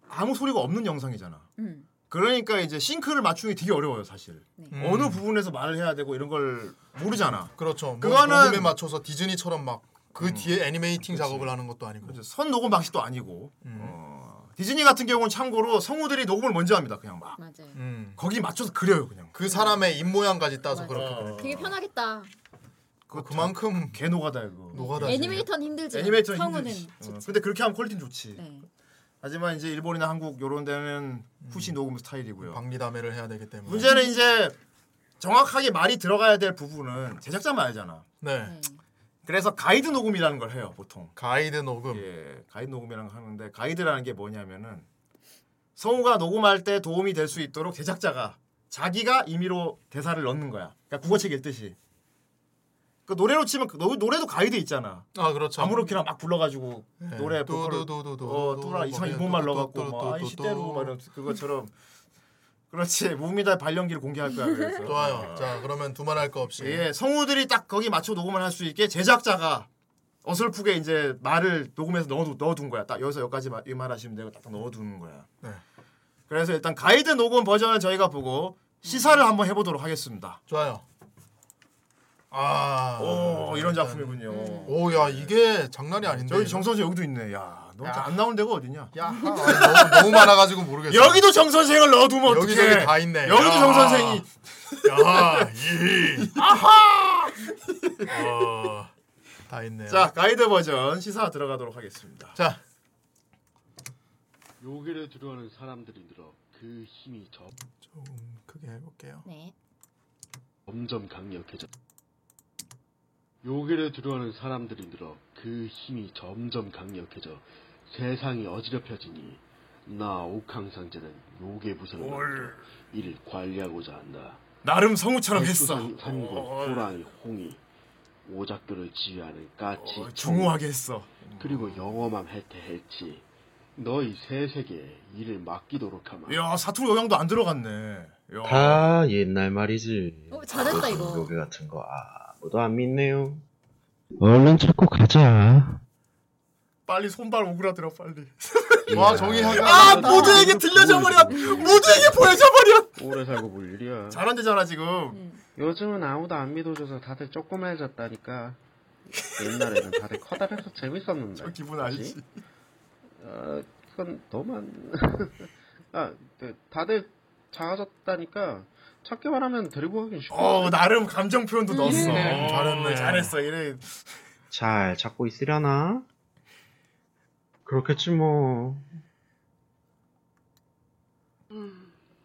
아무 소리가 없는 영상이잖아. 음. 그러니까 이제 싱크를 맞추기 되게 어려워요, 사실. 네. 음. 어느 부분에서 말을 해야 되고 이런 걸 모르잖아. 그렇죠. 그거는- 뭐 녹음에 맞춰서 디즈니처럼 막 그 뒤에 애니메이팅 작업을 하는 것도 아니고. 그래서 선 녹음 방식도 아니고 음. 어, 디즈니 같은 경우는 참고로 성우들이 녹음을 먼저 합니다. 그냥 막 맞아요. 음. 거기 맞춰서 그려요, 그냥. 그 사람의 입 모양까지 따서 맞아. 그렇게 어. 그려. 되게 편하겠다. 그거 그만큼 개 노가다 이거. 노가다. 애니메이터는 힘들지. 애니메이터는 성우는 힘들지. 어. 근데 그렇게 하면 quality는 좋지. 네. 하지만 이제 일본이나 한국 요런 데는 후시 녹음 스타일이고요. 박리다매를 해야 되기 때문에. 문제는 이제 정확하게 말이 들어가야 될 부분은 제작자만 알잖아. 네. 네. 그래서 가이드 녹음이라는 걸 해요, 보통. 가이드 녹음. 예, 가이드 녹음이라는 걸 하는데 가이드라는 게 뭐냐면은 성우가 녹음할 때 도움이 될 수 있도록 제작자가 자기가 임의로 대사를 넣는 거야. 그러니까 국어책 읽듯이. 그 노래로 치면 그 노, 노래도 가이드 있잖아. 아 그렇죠. 아무렇게나 막 불러가지고 네. 노래 보컬을 뚜두두두두. 어 뚜라 이상 일본말 넣어갖고 막 시대로 막 이런 그것처럼 그렇지 무미다 발령기를 공개할 거야 그래서 좋아요. 자 그러면 두말할 거 없이. 예 성우들이 딱 거기 맞춰 녹음을 할 수 있게 제작자가 어설프게 이제 말을 녹음해서 넣어 넣어둔 거야 딱 여기서 여기까지 마- 이 말하시면 되고 딱 넣어두는 거야 네. 그래서 일단 가이드 녹음 버전을 저희가 보고 시사를 한번 해보도록 하겠습니다 좋아요. 아. 오 이런 일단- 작품이군요 오 야 이게 장난이 아닌데. 저기 정 선생 여기도 있네 야너 야. 안 나온 데가 어디냐 야 아니, 너무, 너무 많아가지고 모르겠어. 여기도 정 선생을 넣어두면 어떡해 저기 다 있네. 여기도 야. 정 선생이 야 이. 아하. 어, 다 있네요. 자 가이드 버전 시사 들어가도록 하겠습니다. 자 요괴를 두려워하는 사람들이 늘어 그 힘이 점- 조금 크게 해볼게요. 네. 점점 강력해져. 요괴를 두려워하는 사람들이 늘어 그 힘이 점점 강력해져 세상이 어지럽혀지니 나 옥황상제는 요괴 부서를 만들어 이를 관리하고자 한다. 나름 성우처럼 했어. 백두산, 산골, 어, 호랑이, 홍이, 오작교를 지휘하는 까치, 어, 중후하게 했어. 그리고 영험함 혜태 헬치 너희 세 세계에 이를 맡기도록 하마. 야 사투리 영향도 안 들어갔네. 야. 다 옛날 말이지. 어, 잘했다, 이거. 요괴 같은 거 아 무도 안 믿네요. 얼른 찾고 가자. 빨리 손발 오그라들어 빨리. 와 정이 한아 모두에게 들려져 버려. 모두에게 보여져 버려. 오래 살고 볼 일이야. 잘한대잖아 지금. 요즘은 아무도 안 믿어줘서 다들 조그매졌다니까. 옛날에는 다들 커다래서 재밌었는데. 저 기분 알지? 아, 그건 너만. 아, 그, 다들 작아졌다니까. 찾기만 하면 데리고 가긴 쉽고. 어 나름 감정 표현도 넣었어. 음. 어, 잘했네. 잘했어 이래. 잘 찾고 있으려나? 그렇겠지 뭐.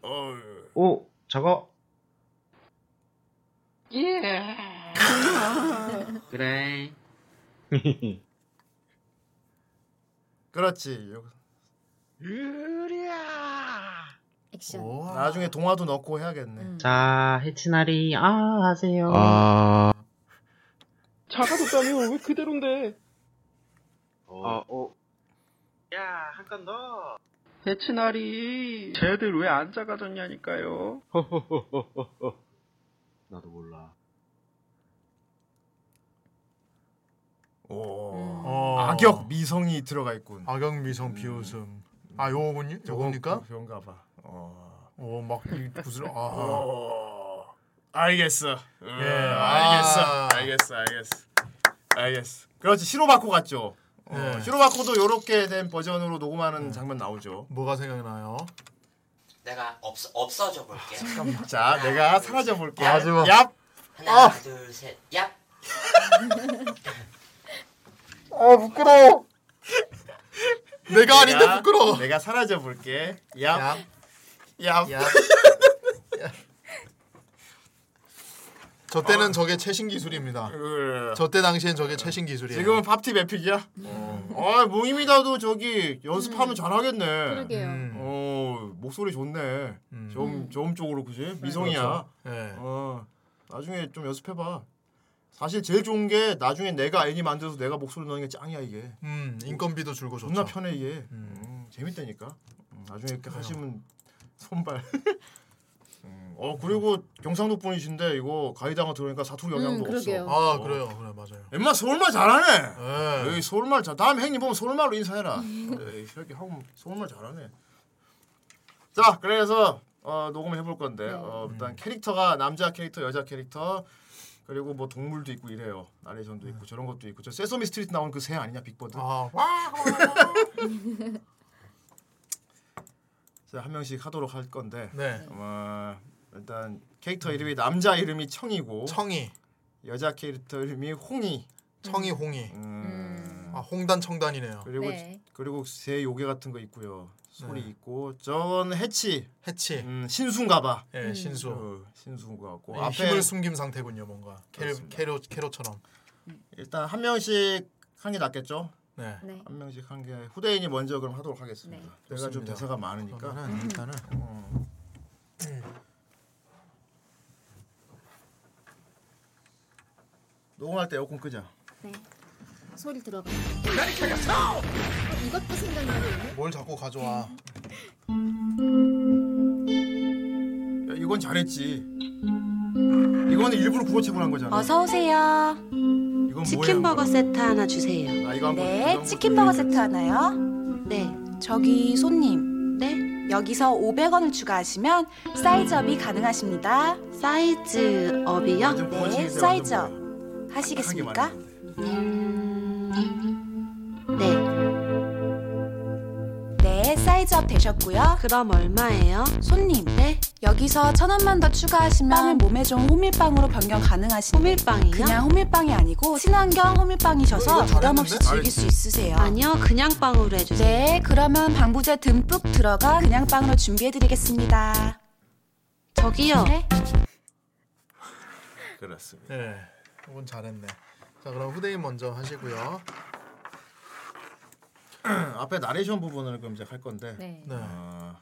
어. 오, 저거. 그래. 그렇지. 액션. 나중에 동화도 넣고 해야겠네. 음. 자, 해치나리, 아, 하세요. 아. 작아졌다며, 왜 그대로인데? 어, 어. 야, 한 건 더. 해치나리. 쟤들 왜 안 작아졌냐니까요. 나도 몰라. 오. 어. 악역 미성이 들어가 있군. 악역 미성 비웃음. 아 요거군요. 요겁니까? 그런가 봐. 어. 어 막 구슬 아. 어. 알겠어. 예, 예, 알겠어. 아. 알겠어. 알겠어. 알겠어. 그렇지. 시로바코 같죠. 어, 예. 시로바코도 이렇게 된 버전으로 녹음하는 장면 나오죠. 뭐가 생각나요? 내가 없어 없어져 볼게. 자, 내가 사라져 볼게. 마지막. 얍. 하나, 아. 둘, 셋, 야. 아 부끄러워. 내가 아닌데 부끄러워. 내가 사라져 볼게. 얍. 야, 얍. 야. 저 때는 저게 최신 기술입니다. 으. 저때 당시엔 저게 최신 기술이에요. 지금은 팝팁 에픽이야? 어. 아, 무임이다도 저기 연습하면 잘하겠네. 그러게요. 음. 어, 목소리 좋네. 음. 좀 저음 쪽으로 그지? 미성이야. 그렇죠. 예. 어. 나중에 좀 연습해 봐. 사실 제일 좋은 게 나중에 내가 애니 만들어서 내가 목소리 넣는 게 짱이야 이게. 음, 인건비도 줄고 좋죠. 존나 편해 이게. 음. 음, 재밌다니까. 음, 나중에 이렇게 하시면 손발. 음, 어 그리고 경상도 분이신데 이거 가이드가 들어오니까 사투리 영향도 음, 없어. 아, 어. 그래요. 그래 맞아요. 엠마 서울말 잘하네. 예. 여기 서울말 잘. 다음 행님 보면 서울말로 인사해라. 에이, 이렇게 하고 서울말 잘하네. 자, 그래서 어, 녹음을 해볼 건데 네. 어, 일단 캐릭터가 남자 캐릭터, 여자 캐릭터 그리고 뭐 동물도 있고 이래요. 나레이션도 있고 저런 것도 있고 저 Sesame Street 나온 그 새 아니냐 Big Bird. 아, 와. 자, 한 명씩 하도록 할 건데 네. 어, 일단 캐릭터 이름이 남자 이름이 청이고 청이, 여자 캐릭터 이름이 홍이. 청이 홍이. 음, 아, 홍단 청단이네요. 그리고 네. 그리고 새 요괴 같은 거 있고요. 소리 네. 있고 저건 해치 해치. 음, 신수인가봐. 예, 음. 신수. 어, 신수인 것 같고 이 앞에 힘을 숨김 상태군요, 뭔가. 캐로 캐로처럼. 일단 한 명씩 한게 낫겠죠. 네. 네. 한 명씩 한게 후대인이 먼저 그럼 하도록 하겠습니다. 네. 내가 좀 좋습니다. 대사가 많으니까. 그러면은 일단은 어. 녹음할 때 에어컨 끄자. 네. 소리 들어가. 어, 이것도 생각나네. 뭘 자꾸 가져와. 야, 이건 잘했지. 이거는 일부러 구호책을 한 거잖아. 어서 오세요. 이건 치킨 버거 세트 하나 주세요. 아, 이거 한번 네, 이거 치킨 한번 버거 세트 하나요? 네. 저기 손님. 네. 여기서 500원을 추가하시면 사이즈업이 가능하십니다. 사이즈 업이요? 좀 네, 사이즈업 하시겠습니까? 음... 사이즈업 되셨고요. 그럼 얼마예요? 손님. 네. 여기서 천 원만 더 추가하시면 빵을 몸에 좋은 호밀빵으로 변경 가능하신 호밀빵이요? 그냥 호밀빵이 아니고 친환경 호밀빵이셔서 부담 없이? 즐길 수 있으세요. 아니요, 그냥 빵으로 해주세요. 네, 그러면 방부제 듬뿍 들어가 그냥 빵으로 준비해드리겠습니다. 저기요. 네. 그렇습니다. 네. 이건 잘했네. 자, 그럼 후대인 먼저 하시고요. 앞에 나레이션 부분을 그럼 이제 할 건데. 네. 네. 어,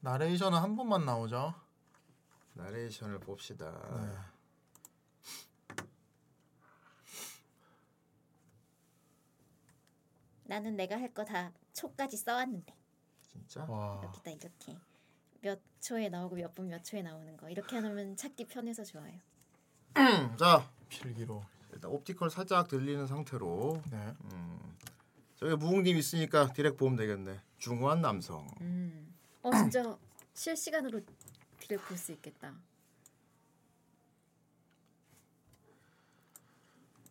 나레이션은 한 번만 나오죠. 나레이션을 봅시다. 네. 나는 내가 할 거 다 초까지 써왔는데 진짜? 와. 여기다 이렇게 몇 초에 나오고 몇 분 몇 초에 나오는 거 이렇게 하면 찾기 편해서 좋아요. 자, 필기로. 일단 optical 살짝 들리는 상태로 네. 음, 저기 뭉님 있으니까 디렉 보면 되겠네. 중후한 남성. 음. 어 진짜 실시간으로 디렉 볼 수 있겠다.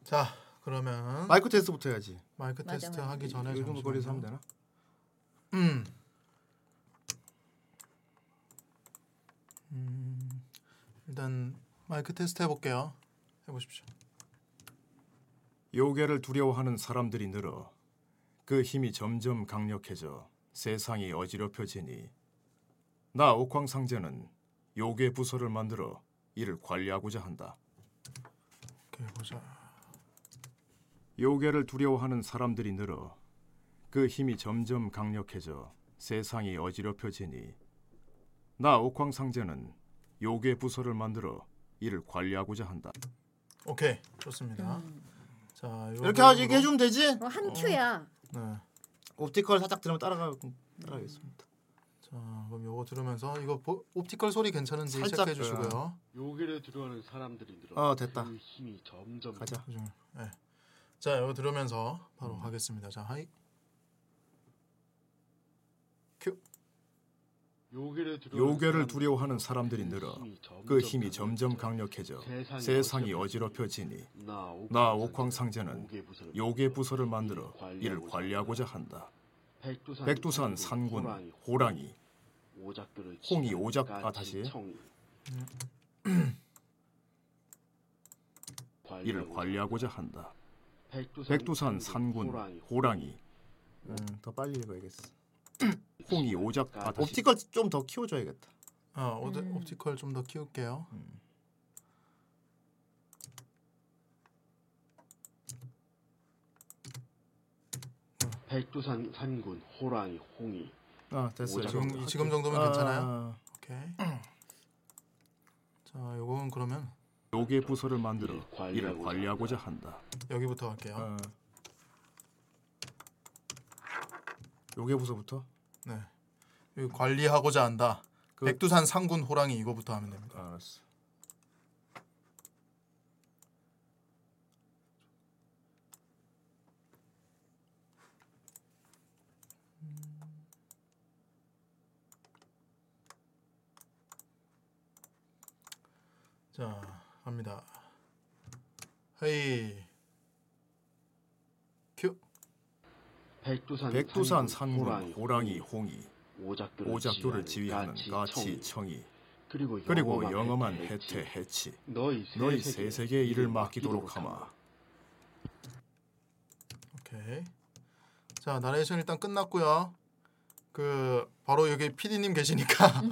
자 그러면 마이크 테스트부터 해야지. 마이크 맞아, 테스트 맞아. 하기 전에 이 정도 거리에서 하면. 되나? 음. 음. 일단 마이크 테스트 해볼게요. 해보십시오. 요괴를 두려워하는 사람들이 늘어 그 힘이 점점 강력해져 세상이 어지럽혀지니 나 옥황상제는 요괴 부서를 만들어 이를 관리하고자 한다. 보자. 요괴를 두려워하는 사람들이 늘어 그 힘이 점점 강력해져 세상이 어지럽혀지니 나 옥황상제는 요괴 부서를 만들어 이를 관리하고자 한다. 오케이 좋습니다. 자 이렇게 하지 이렇게 해주면 되지? 어, 한 큐야. 네. optical 살짝 들으면 따라가 따라가겠습니다. 자 그럼 요거 들으면서 이거 보, optical 소리 괜찮은지 살짝 체크해 주시고요. 요괴를 두려워하는 사람들이 늘어 어, 됐다. 그 힘이 점점 가자. 네. 자 이거 들으면서 바로 가겠습니다. 자 はい. 큐. 요괴를 두려워하는 사람들이 늘어 그 힘이 점점 강력해져 세상이 어지럽혀지니 나 옥황상제는 요괴 부서를 만들어 이를 관리하고자 한다. 백두산 산군 호랑이 홍이 오작 아 다시. 이를 관리하고자 한다. 백두산 백두산 산군 호랑이 음, 더 빨리 읽어야겠어. 홍이 오작 아 다시 옵티컬 좀 더 키워줘야겠다. 아 옵, 옵티컬 좀 더 키울게요. 백두산 산군 호랑이 홍이 아 됐어요. 지금. 지금 정도면 아, 괜찮아요? 오케이. 자 요건 그러면 요괴 부서를 만들어 이를 관리하고자 한다. 여기부터 할게요. 어. 요괴 부서부터? 네. 관리하고자 한다. 백두산 상군 호랑이 이거부터 하면 됩니다. 알았어. 자 갑니다. 헤이 큐. 백두산, 백두산 산군, 호랑이 홍이 오작교를, 오작교를 지휘하는 까치 청이. 그리고 그리고 영험한 해태, 해치 너희 너희 세세계 세세계의 일을 맡기도록 하마. 오케이. 자 나레이션 일단 끝났고요. 그 바로 여기 PD님 계시니까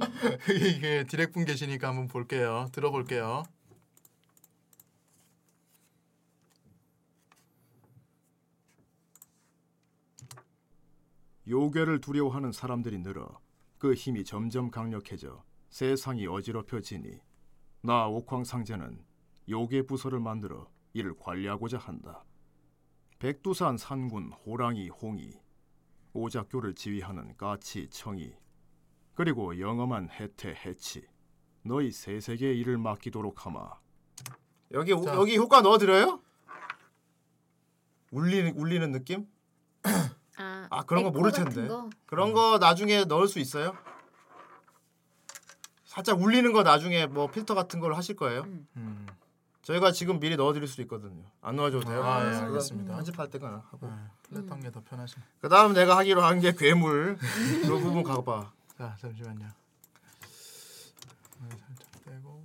이게 디렉분 계시니까 한번 볼게요. 들어볼게요. 요괴를 두려워하는 사람들이 늘어 그 힘이 점점 강력해져 세상이 어지럽혀지니 나 옥황상제는 요괴 부서를 만들어 이를 관리하고자 한다. 백두산 산군 호랑이 홍이 오작교를 지휘하는 까치 청이 그리고 영험한 해태 해치 너희 세세계의 일을 맡기도록 하마. 여기 여기 효과 넣어 드려요? 울리는 울리는 느낌? 아, 아 그런 거 모를 텐데. 거? 그런 거 나중에 넣을 수 있어요? 살짝 울리는 거 나중에 뭐 필터 같은 걸 하실 거예요? 음. 저희가 지금 미리 넣어드릴 수도 있거든요. 안 넣어줘도 돼요? 아, 예, 알겠습니다. 편집할 때가 하고. 네, 플랫한 게 더 편하신. 그 다음 내가 하기로 한 게 괴물. 그 부분 가봐. 자 잠시만요. 네, 살짝 빼고.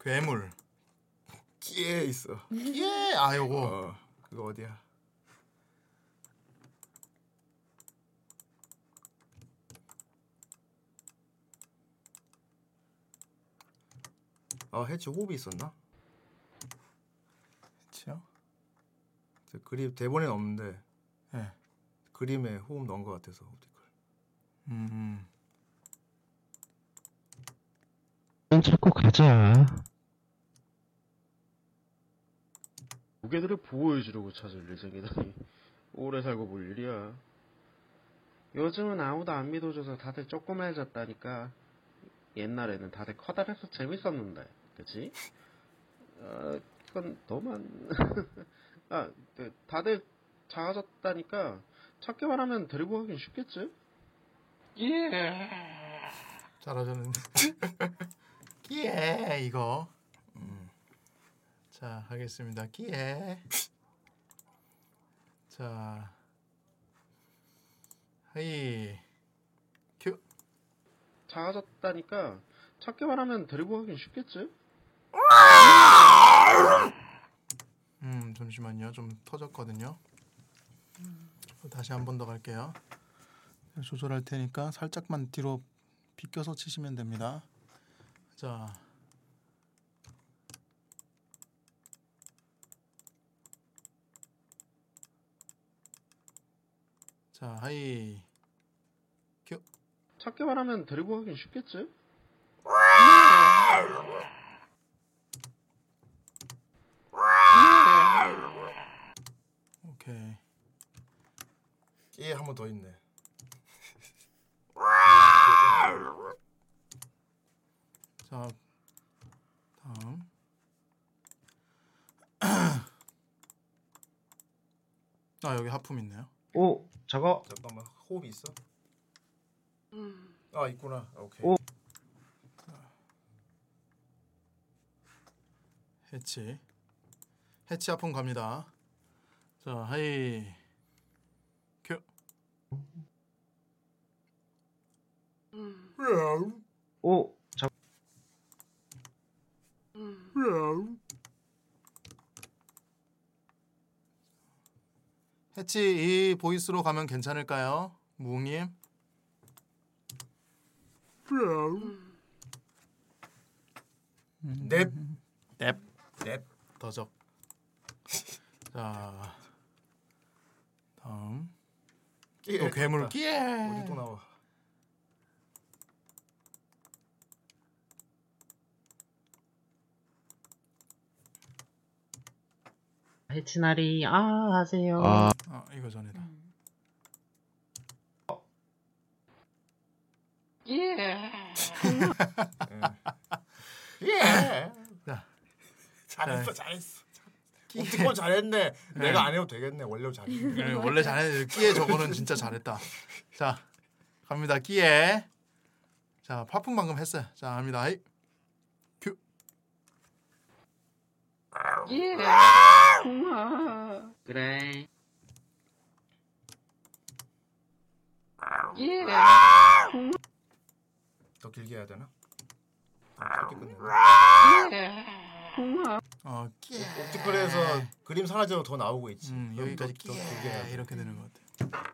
괴물. 끼에 있어. 예, 아 요거. 어, 그거 어디야? 아 해치 호흡이 있었나? 해치요? 저 그림 대본에는 없는데 네. 그림에 호흡 넣은 것 같아서 옵티컬. 음. 넌 찾고 가자. 무게들을 보호해주려고 찾을 예정이다니 오래 살고 볼 일이야 요즘은 아무도 안 믿어줘서 다들 조그매졌다니까. 옛날에는 다들 커다래서 재밌었는데, 그치? 어, 그건 너만. 아, 그, 다들 작아졌다니까 찾기만 하면 데리고 가긴 쉽겠지? 예. 잘하셨는데. 끼에 이거. 음. 자 하겠습니다. 끼에. 자. 하이. 큐. 작아졌다니까 찾기만 하면 데리고 가긴 쉽겠지? 음 잠시만요. 좀 터졌거든요. 다시 한 번 더 갈게요. 조절할 테니까 살짝만 뒤로 비껴서 치시면 됩니다. 자. 자, 하이. 큐. 찾기만 하면 데리고 가긴 쉽겠지? 오케이. 예, 한 번 더 있네. 자, 다음. 아 여기 하품 있네요. 오, 저거 잠깐만 호흡이 있어? 아 있구나. 오케이. 오. 해치. 해치 하품 갑니다. 자, はい. 큐. 오, 저 해치 이 보이스로 가면 괜찮을까요? 무웅님? 넵. 넵. 넵. 더적. 자, 다음. 또 괴물. 끼에. 어디 또 나와? 해치나리 아 하세요. 아, 이거 전에다. 예. 예. 자, 잘했어, 자, 잘했어. 옵티콘 잘했네. 내가 안 해도 되겠네. 원래 잘했네. 네, 원래 잘해. 끼에 저거는 진짜 잘했다. 자, 갑니다. 끼에. 자, 파품 방금 했어요. 자, 갑니다. 하이. 큐. 예. 그래. 예. 더 길게 해야 되나? 짧게 끝내. 어. 옵티컬에서 그림 사라져도 더 나오고 있지. 음, 그럼 여기까지 더, 더 길게 해야 돼. 이렇게 되는 것 같아.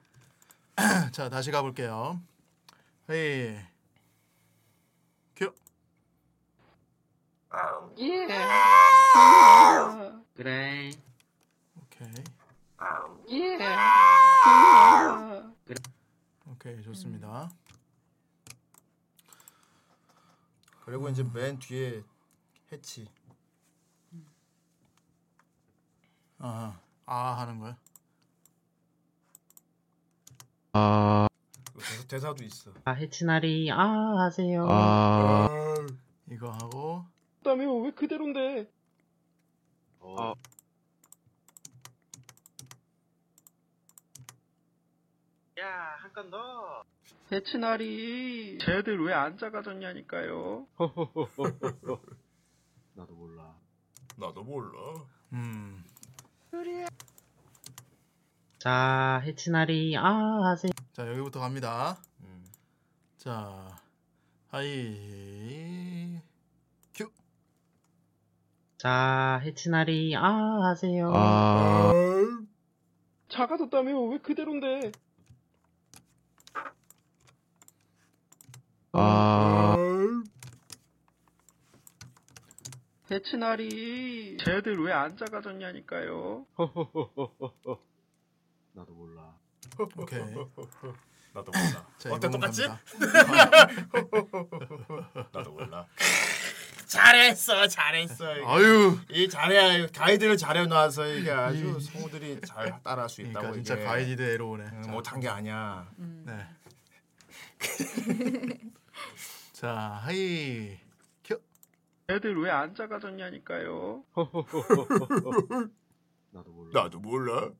자, 다시 가볼게요. 헤이. 큐. 예. 그래. 오케이. 예. 오케이, 좋습니다. 그리고 이제 맨 뒤에 해치. 아, 아 하는 거야? 아. 그 대사, 대사도 있어. 아 해치나리 아 하세요. 아. 이거 하고 그다음에 왜 그대로인데? 어. 야, 한 건 더. 해치나리 쟤들 왜 안 작아졌냐니까요. 나도 몰라. 나도 몰라. 음. 자 해치나리 아 하세요. 자, 여기부터 갑니다. 음. 자. 하이. 큐. 자 해치나리 아 하세요. 아. 작아졌다며 왜 그대로인데? 아. 해치나리 쟤들 왜 안 작아졌냐니까요. 나도 몰라. 오케이. 나도 몰라. 자, 어때 이번 똑같지? 갑니다. 나도 몰라. 잘했어, 잘했어. 이게. 아유. 이 잘해 가이드를 잘해놔서 이게 아주 성우들이 잘 따라할 수 있다고. 그러니까 진짜 이게. 가이드대로 오네. 응, 못한 게 아니야. 네. 자, はい. 큐. 애들 왜 안 작아졌냐니까요. 나도 몰라. 나도 몰라.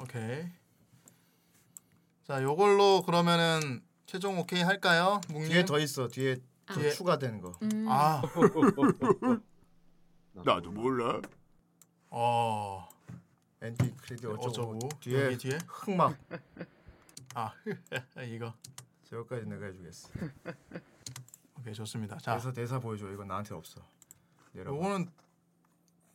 오케이. 자, 요걸로 그러면은 최종 오케이 할까요? 묵님? 뒤에 더 있어. 뒤에 또 뒤에- 추가된 거. 음. 아. 나도 몰라. 어. 엔티 크레딧 어쩌고, 어쩌고 뒤에 여기 뒤에 흑막 아 이거 저거까지 내가 해주겠어. 오케이 좋습니다. 자 대사 대사 보여줘. 이건 나한테 없어. 내려봐. 요거는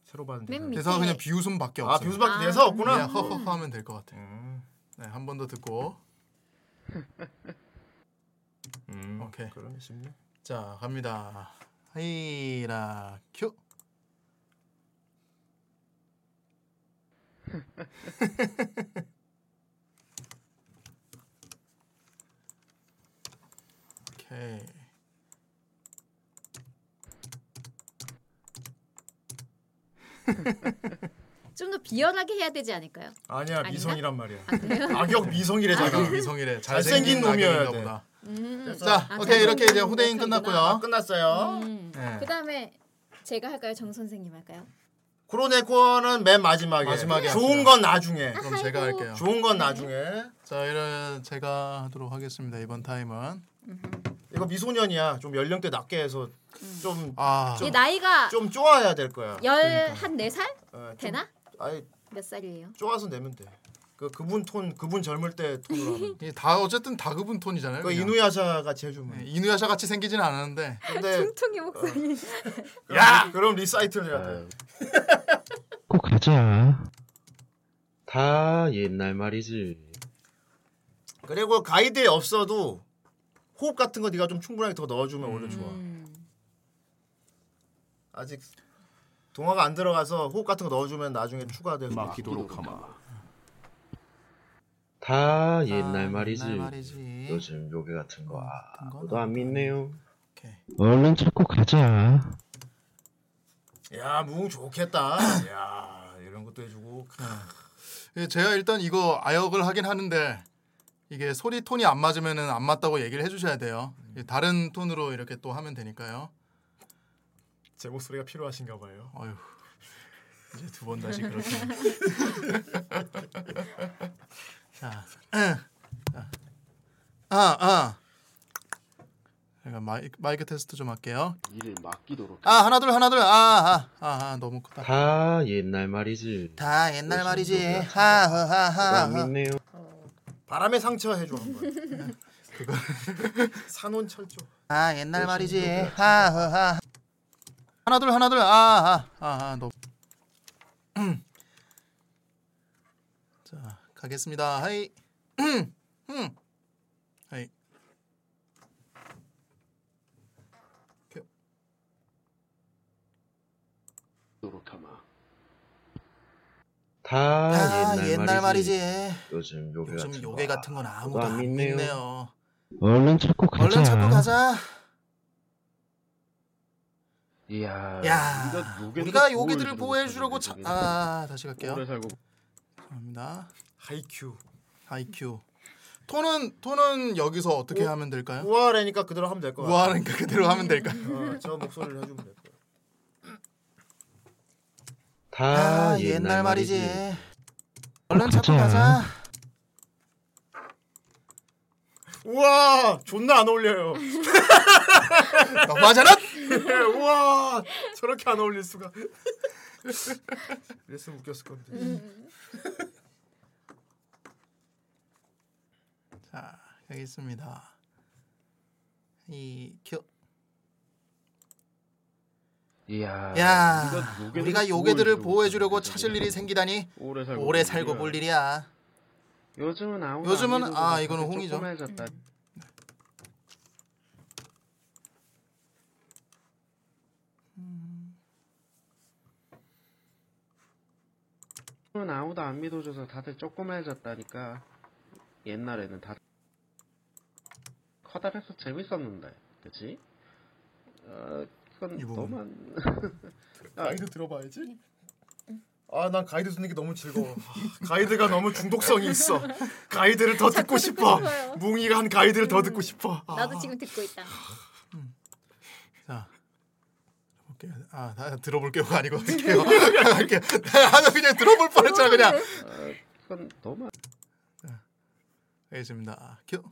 새로 받은 맨 대사. 밑에 대사가 그냥 비웃음밖에 아, 없어요. 비웃음밖에 대사 없구나? 그냥 허허허 하면 될 것 같아. 음. 네, 한 번 더 듣고. 음. 오케이. 그러면 쉽네. 자, 갑니다. 하이라 큐. 오케이. 좀 더 비열하게 해야 되지 않을까요? 아니야 아닌가? 미성이란 말이야. 아, 그래요? 악역 미성이래 자격 자기. 미성이래. 잘생긴 놈이어야 돼. 보다. 음. 자, 아, 오케이 이렇게 이제 후대인. 끝났고요. 아, 끝났어요. 음. 네. 그다음에 제가 할까요? 정 선생님 할까요? 코로네코는 맨 마지막에. 마지막에 좋은. 건 나중에. 그럼 제가 할게요. 좋은 건 나중에. 자, 이런 제가 하도록 하겠습니다. 이번 타임은 이거 미소년이야. 좀 연령대 낮게 해서 좀 아, 이 나이가 좀 쪼아야 될 거야. 열한 네 살 어, 좀- 되나? 아니 몇 살이에요? 쪼아서 내면 돼. 그 그분 톤 그분 젊을 때 톤으로 하면. 이게 다 어쨌든 다 그분 톤이잖아요. 그 그냥. 이누야샤 같이 해주면. 네, 이누야샤 같이 생기진 않았는데. 근데 퉁퉁이 목소리. 야 그럼 리사이트를 해야 돼. 꼭 가자. 다 옛날 말이지. 그리고 가이드에 없어도 호흡 같은 거 네가 좀 충분하게 더 넣어주면 오히려 좋아. 음. 아직 동화가 안 들어가서 호흡 같은 거 넣어주면 나중에 추가돼서 맡기도록 하마. 다 아, 옛날 말이지. 옛날 말이지. 요즘 요괴 같은 거 아무도 안 믿네요. 오케이. 얼른 찾고 가자. 야 무웅 좋겠다. 야 이런 것도 해주고. 예, 제가 일단 이거 아역을 하긴 하는데 이게 소리 톤이 안 맞으면은 안 맞다고 얘기를 해주셔야 돼요. 예, 다른 톤으로 이렇게 또 하면 되니까요. 제 목소리가 필요하신가 봐요. 어휴 이제 두 번 다시 그렇게. 자, 자. 아 아. 제가 마이크, 마이크 테스트 좀 할게요. 이를 맡기도록. 아 하나 둘 하나 둘. 아아아 아, 아, 너무 크다. 다 옛날 말이지. 다 옛날 말이지. 하하하하. 안 믿네요. 바람의 상처 해줘 한 번. 그거 산혼철조. 아 옛날 말이지. 하하하. 하나 둘 하나 둘. 아아아 아, 너. 자 가겠습니다. はい. 음. 하이. 다 다 옛날, 말이지. 요즘 요즘 요괴 요즘 같은 요괴 거 같은 건 아무도 안안 믿네요. 믿네요. 얼른 찾고 가자. 얼른 찾고 가자. 이야. 야, 우리가 요괴들을 보호해 주려고 보호해 주려고. 아 다시 갈게요. 감사합니다. 하이큐. 하이큐. 톤은 톤은 여기서 어떻게 하면 될까요? 우아하니까 그대로 하면 될것 같아. 우아하니까 그대로 하면 될까요? 어, 저 목소리를 해주면 될 거야. 다 아, 옛날 말이지. 얼른 찾고 가자. 우와 존나 안 어울려요. 너무하잖아. 우와 저렇게 안 어울릴 수가. 그랬으면 웃겼을 건데. 자 여기 있습니다. 이 큐. 이야. 야, 우리가 요괴들을 보호해주려고 보호해 주려고 찾을 일이 생기다니 오래 살고 오래 볼 살고. 볼 일이야. 요즘은 아무도 요즘은 아 다들 이거는 홍이죠. 조그매졌다. 요즘은 아무도 안 믿어줘서 다들 조그매졌다니까. 옛날에는 다 커다래서 재밌었는데, 그치? 어, 그건. 너만 가이드 들어봐야지. 아, 난 가이드 듣는 게 너무 즐거워. 아, 가이드가 너무 중독성이 있어. 가이드를 더 듣고 싶어. 싶어요. 뭉이가 한 가이드를 더 듣고 싶어. 아. 나도 지금 듣고 있다. 자 볼게요. 아 다- 들어볼게요가 아니고 할게요. 할게요. 하면 그냥 들어볼 뻔했잖아 그냥. 그건 너무 알겠습니다. 큐.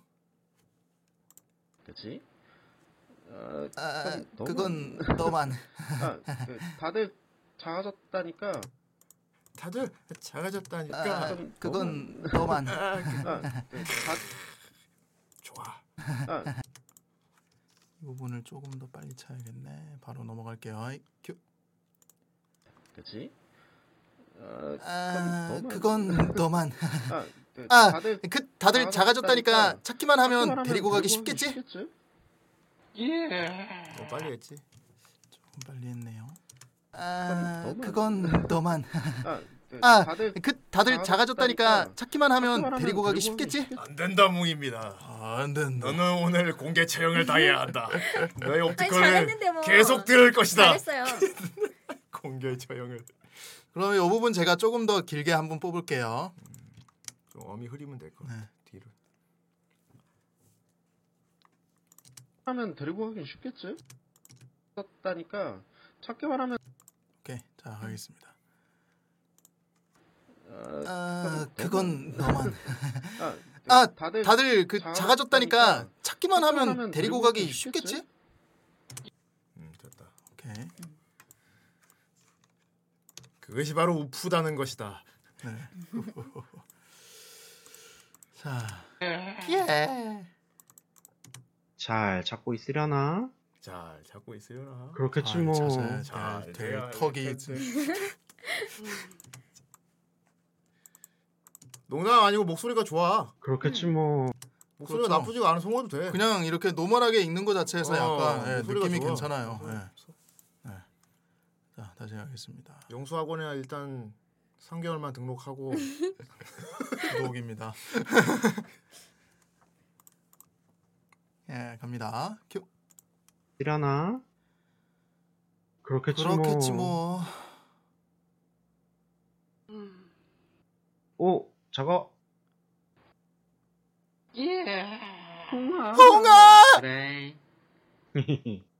그치? 어, 아, 그건 그건 너만. 아, 그 다들 작아졌다니까. 다들 작아졌다니까. 아, 그건 너만. 아, 그, 다, 좋아. 아, 이 부분을 조금 더 빨리 차야겠네. 바로 넘어갈게요. 아이, 큐. 그치? 어, 아, 그건 그건 너만. 아, 그, 아, 다들 그 다들 작아졌다니까 찾기만 하면 데리고 가기 쉽겠지? 예. 너 빨리 했지. 조금 빨리 했네요. 아, 그건 너만. 아, 그, 아, 다들 그 다들 작아졌다니까 찾기만 하면 찾기만 데리고 하면 가기 데리고 가기 쉽겠지? 안 된다 뭉입니다. 아, 안 된다. 너는 오늘 공개 촬영을 다 해야 한다. 너의 옵티컬을 뭐. 계속 들을 것이다. 잘했어요. 공개 촬영을. 그러면 이 부분 제가 조금 더 길게 한번 뽑을게요. 좀 어미 흐리면 될 거. 네. 뒤로. 하면 데리고 가긴 쉽겠지? 썼다니까 찾기만 하면 오케이, 자 가겠습니다. 어, 아, 그건 너만. 아, 그, 아, 다들 다들 그 작아졌다니까 찾기만 하면 하면 데리고 가기 쉽겠지? 음, 됐다. 오케이. 그것이 바로 우프다는 것이다. 네. 자, 예. 잘 찾고 있으려나? 잘 잡고 있으려나? 그렇겠지 잘 뭐. 찾아야 잘될 돼야 턱이. 농담 아니고 목소리가 좋아. 그렇겠지 뭐. 목소리가 그렇죠. 나쁘지가 않아 송어도 돼. 그냥 이렇게 노멀하게 읽는 것 자체에서 어, 약간 예, 느낌이 좋아. 괜찮아요. 예. 네. 자, 다시 하겠습니다. 영수학원에 일단 3개월만 등록하고 구독입니다. 예, 갑니다. 큐. 이려나? 그렇겠지, 그렇겠지 뭐. 뭐. 오, 저거. 예. 홍아. 홍아! 그래.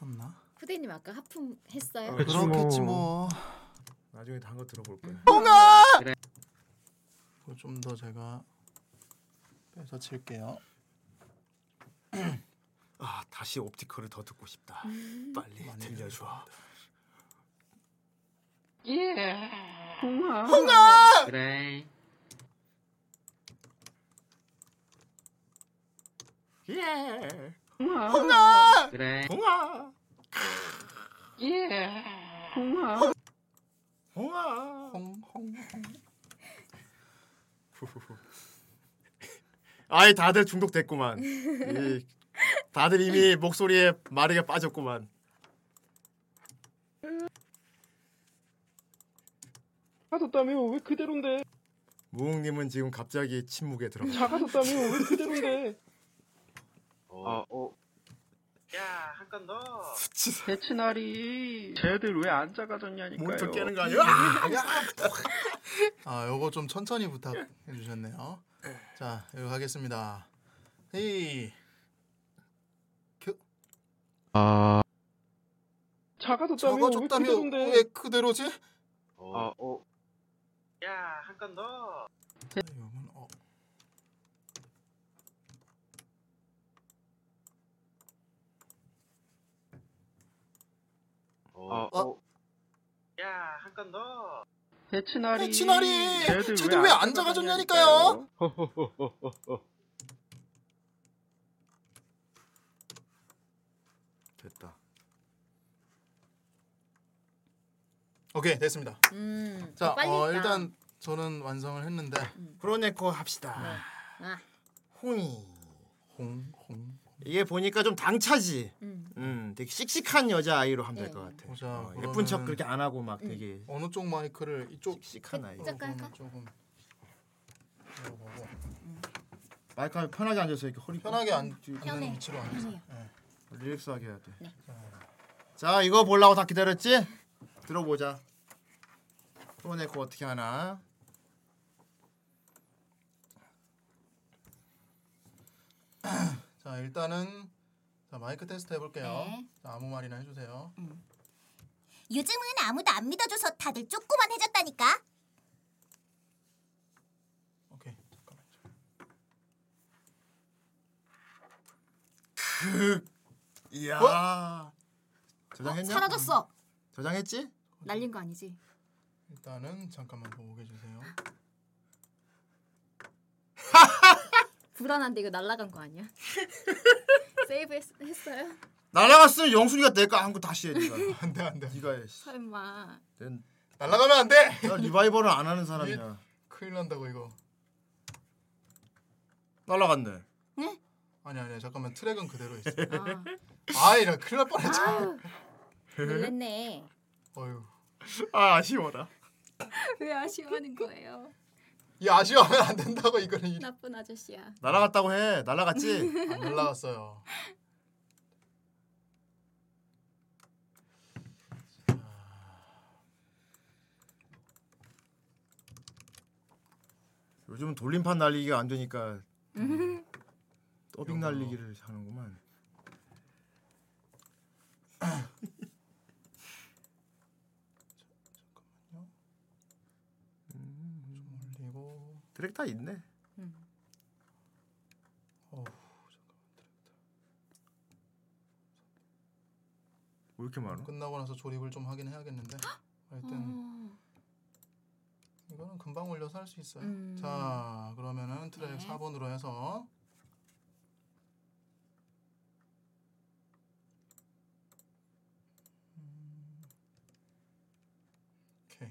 좀 터졌나? 후대님 아까 하품 했어요? 그치 그렇겠지 뭐. 뭐. 나중에 단 거 들어볼 거야. 홍아! 그래. 좀 더 제가 빼서 칠게요. 아 다시 옵티컬을 더 듣고 싶다. 빨리 들려줘. 예. 홍아. 홍아! 그래. 예. 홍아. 홍아! 그래. 홍아. 예. 홍아. 홍아. 홍, 홍, 홍. 아이 다들 중독됐구만. 이, 다들 이미 목소리에 마르게 빠졌구만. 작아졌다며 왜 그대로인데? 무웅님은 지금 갑자기 침묵에 들어가. 작아졌다며 왜 그대로인데? 어, 어. 야, 한 건 더. 대치나리. 쟤들 왜 안 작아졌냐니까요. 몬터 깨는 거 아니야? 아, 요거 좀 천천히 부탁해 주셨네요. 자, 이거 하겠습니다. 헤이. 큐. 아. 작아졌다며 왜 작아졌다며 그대로인데? 왜 그대로지? 어, 어. 야, 한 건 더. 이거는 어. 어, 어. 야, 한 건 더. 해치나리. 해치나리! 쟤들, 쟤들 왜안 작아졌냐니까요? 됐다. 오케이, 됐습니다. 음. 자, 빨리 어, 했다. 일단 저는 완성을 했는데 프로네코 합시다. 아, 홍이. 홍, 홍. 이게 보니까 좀 당차지. 음. 음, 되게 씩씩한 여자 아이로 하면 될 네. 것 같아. 보자. 어, 예쁜 척 그렇게 안 하고 막 되게 어느 쪽 마이크를 이쪽 씩씩한 아이. 할까? 조금 보고 마이크 편하게 앉아서 이렇게 허리 편하게 앉, 편해. 위치로 앉아서. 편해요. 예. 릴렉스하게 해야 돼. 네. 자 이거 보려고 다 기다렸지? 들어보자. 프로네코 어떻게 하나? 자 일단은 자 마이크 테스트 해볼게요. 네. 자, 아무 말이나 해주세요. 요즘은 아무도 안 믿어줘서 다들 쪼꼬만 해졌다니까. 오케이. 그 이야. 어? 저장했냐? 사라졌어. 저장했지? 날린 거 아니지? 일단은 잠깐만 보고 계주세요. 불안한데 이거 날라간 거 아니야? 세이브 했, 했어요? 날아갔으면 영순이가 내가 한 거 다시 해. 네가. 안돼 안돼. 네가 해. 설마. 난 날아가면 안 돼. 나 리바이벌을 안 하는 사람이야. 큰일 난다고 이거. 날아갔네. 아니 아니 잠깐만 트랙은 그대로 있어. 아. 아 이런 큰일 날 뻔했잖아. 아유, 놀랬네. 어휴. 아 아쉬워라. 왜 아쉬워하는 거예요? 이 아쉬워하면 안 된다고 이거는 이- 나쁜 아저씨야. 날아갔다고 해. 날아갔지? 안 날라갔어요. 요즘은 돌림판 날리기가 안 되니까 음. 더빙 날리기를 하는구만. 트랙 다 있네. 어우, 왜 이렇게 많아? 끝나고 나서 조립을 좀 하긴 해야겠는데 하여튼 어. 이거는 금방 올려서 할 수 있어요. 음. 자 그러면은 트랙 네. 4번으로 해서 음. 오케이.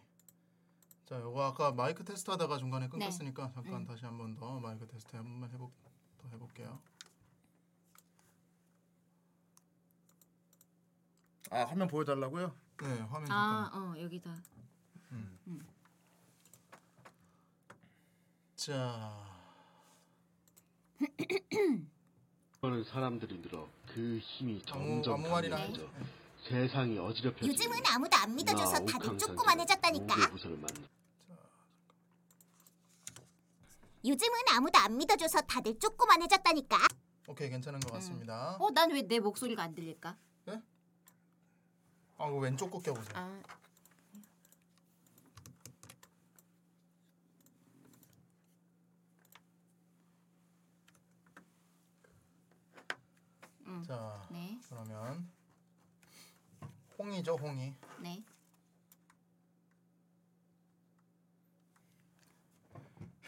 자 요거 아까 마이크 테스트 하다가 중간에 끊겼으니까 잠깐 음. 다시 한 번 더 마이크 테스트 한 번만 해보 더 해볼게요. 아 화면 보여달라고요? 네 화면 아, 어 여기다. 자 많은 사람들이 늘어 그 힘이 점점 아무 말이나 강력해져 해줘. 세상이 어지럽혀지니 요즘은 아무도 안 믿어줘서 나 다들 옥황상제는 쪼꼬만 해졌다니까. 무게 부서를 만나 요즘은 아무도 안 믿어줘서 다들 쪼꼬만 해졌다니까. 오케이 괜찮은 것 같습니다. 어, 난 왜 내 목소리가 안 들릴까? 아, 그 왼쪽 거 껴보세요. 아, 음. 자, 네. 그러면 홍이죠, 홍이. 네.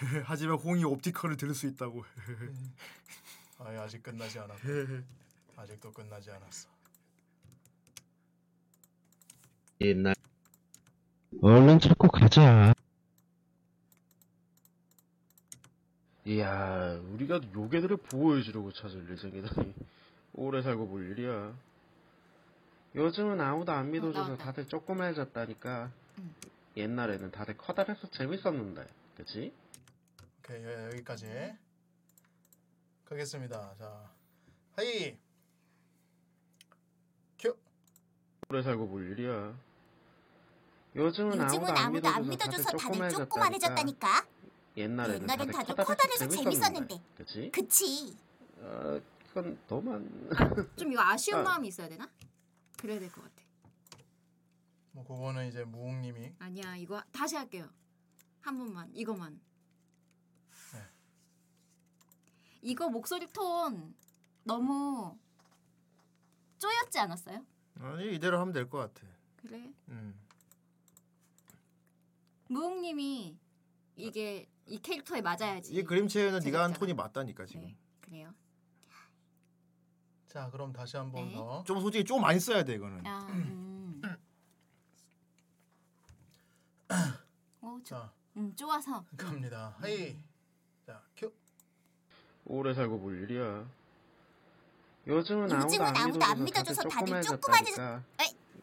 하지만 홍이 옵티컬을 들을 수 있다고. 아, 아직 끝나지 않았고. 아직도 끝나지 않았어. 옛날 얼른 찾고 가자 이야 우리가 요괴들을 보호해주려고 찾을 예정이다니 오래 살고 볼 일이야 요즘은 아무도 안 믿어줘서. 다들 조그매졌다니까 옛날에는 다들 커다래서 재밌었는데 그치? 오케이, 예, 여기까지. 가겠습니다. 자, はい. 큐. 오래 살고 볼 일이야 요즘은, 요즘은 아무도 안 아무도 안 믿어줘서 다들 다들 쪼꼬만 해졌다니까. 옛날에는, 옛날엔 다들 커다래서 커다래서 재밌었는데, 재밌었는데. 그치? 그치. 어, 그건 너만 좀 이거 아쉬운 아. 마음이 있어야 되나? 그래야 될 것 같아. 뭐 그거는 이제 무웅님이 아니야, 이거 다시 할게요. 한 번만, 이거만. 네. 이거 목소리 톤 너무 쪼였지 않았어요? 아니 이대로 하면 될 것 같아. 그래. 음. 무웅님이 이게 이 캐릭터에 맞아야지. 이 그림체에는 네가 한. 톤이 맞다니까 지금. 네, 그래요. 자, 그럼 다시 한번 네. 더. 좀 솔직히 좀 많이 써야 돼 이거는. 아, 음. 오, 저, 자, 음, 좋아서. 갑니다. 하이. 오래 살고 볼 일이야. 요즘은, 요즘은 아무도 안 믿어줘서, 믿어줘서 다들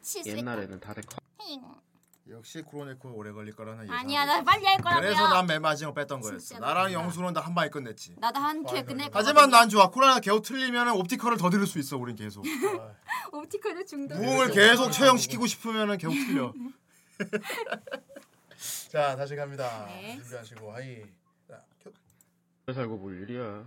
실수했다. 옛날에는 다들 커... 힝. 역시 쿠로네코 오래 걸릴 거라는 예상. 아니야 나 빨리 할 거라고요. 그래서 난 맨 마지막 뺐던 거였어. 나랑. 영수는 다 한 방에 끝냈지. 나도 한큐 끝낼 거. 하지만 난 좋아. 코로나 겨우 틀리면 옵티컬을 더 들을 수 있어. 우린 계속. 옵티컬을 중독. 무음을 계속 처형시키고 싶으면은 계속 틀려. 자 다시 갑니다. 네. 준비하시고 하이. 자, 살고 볼 일이야.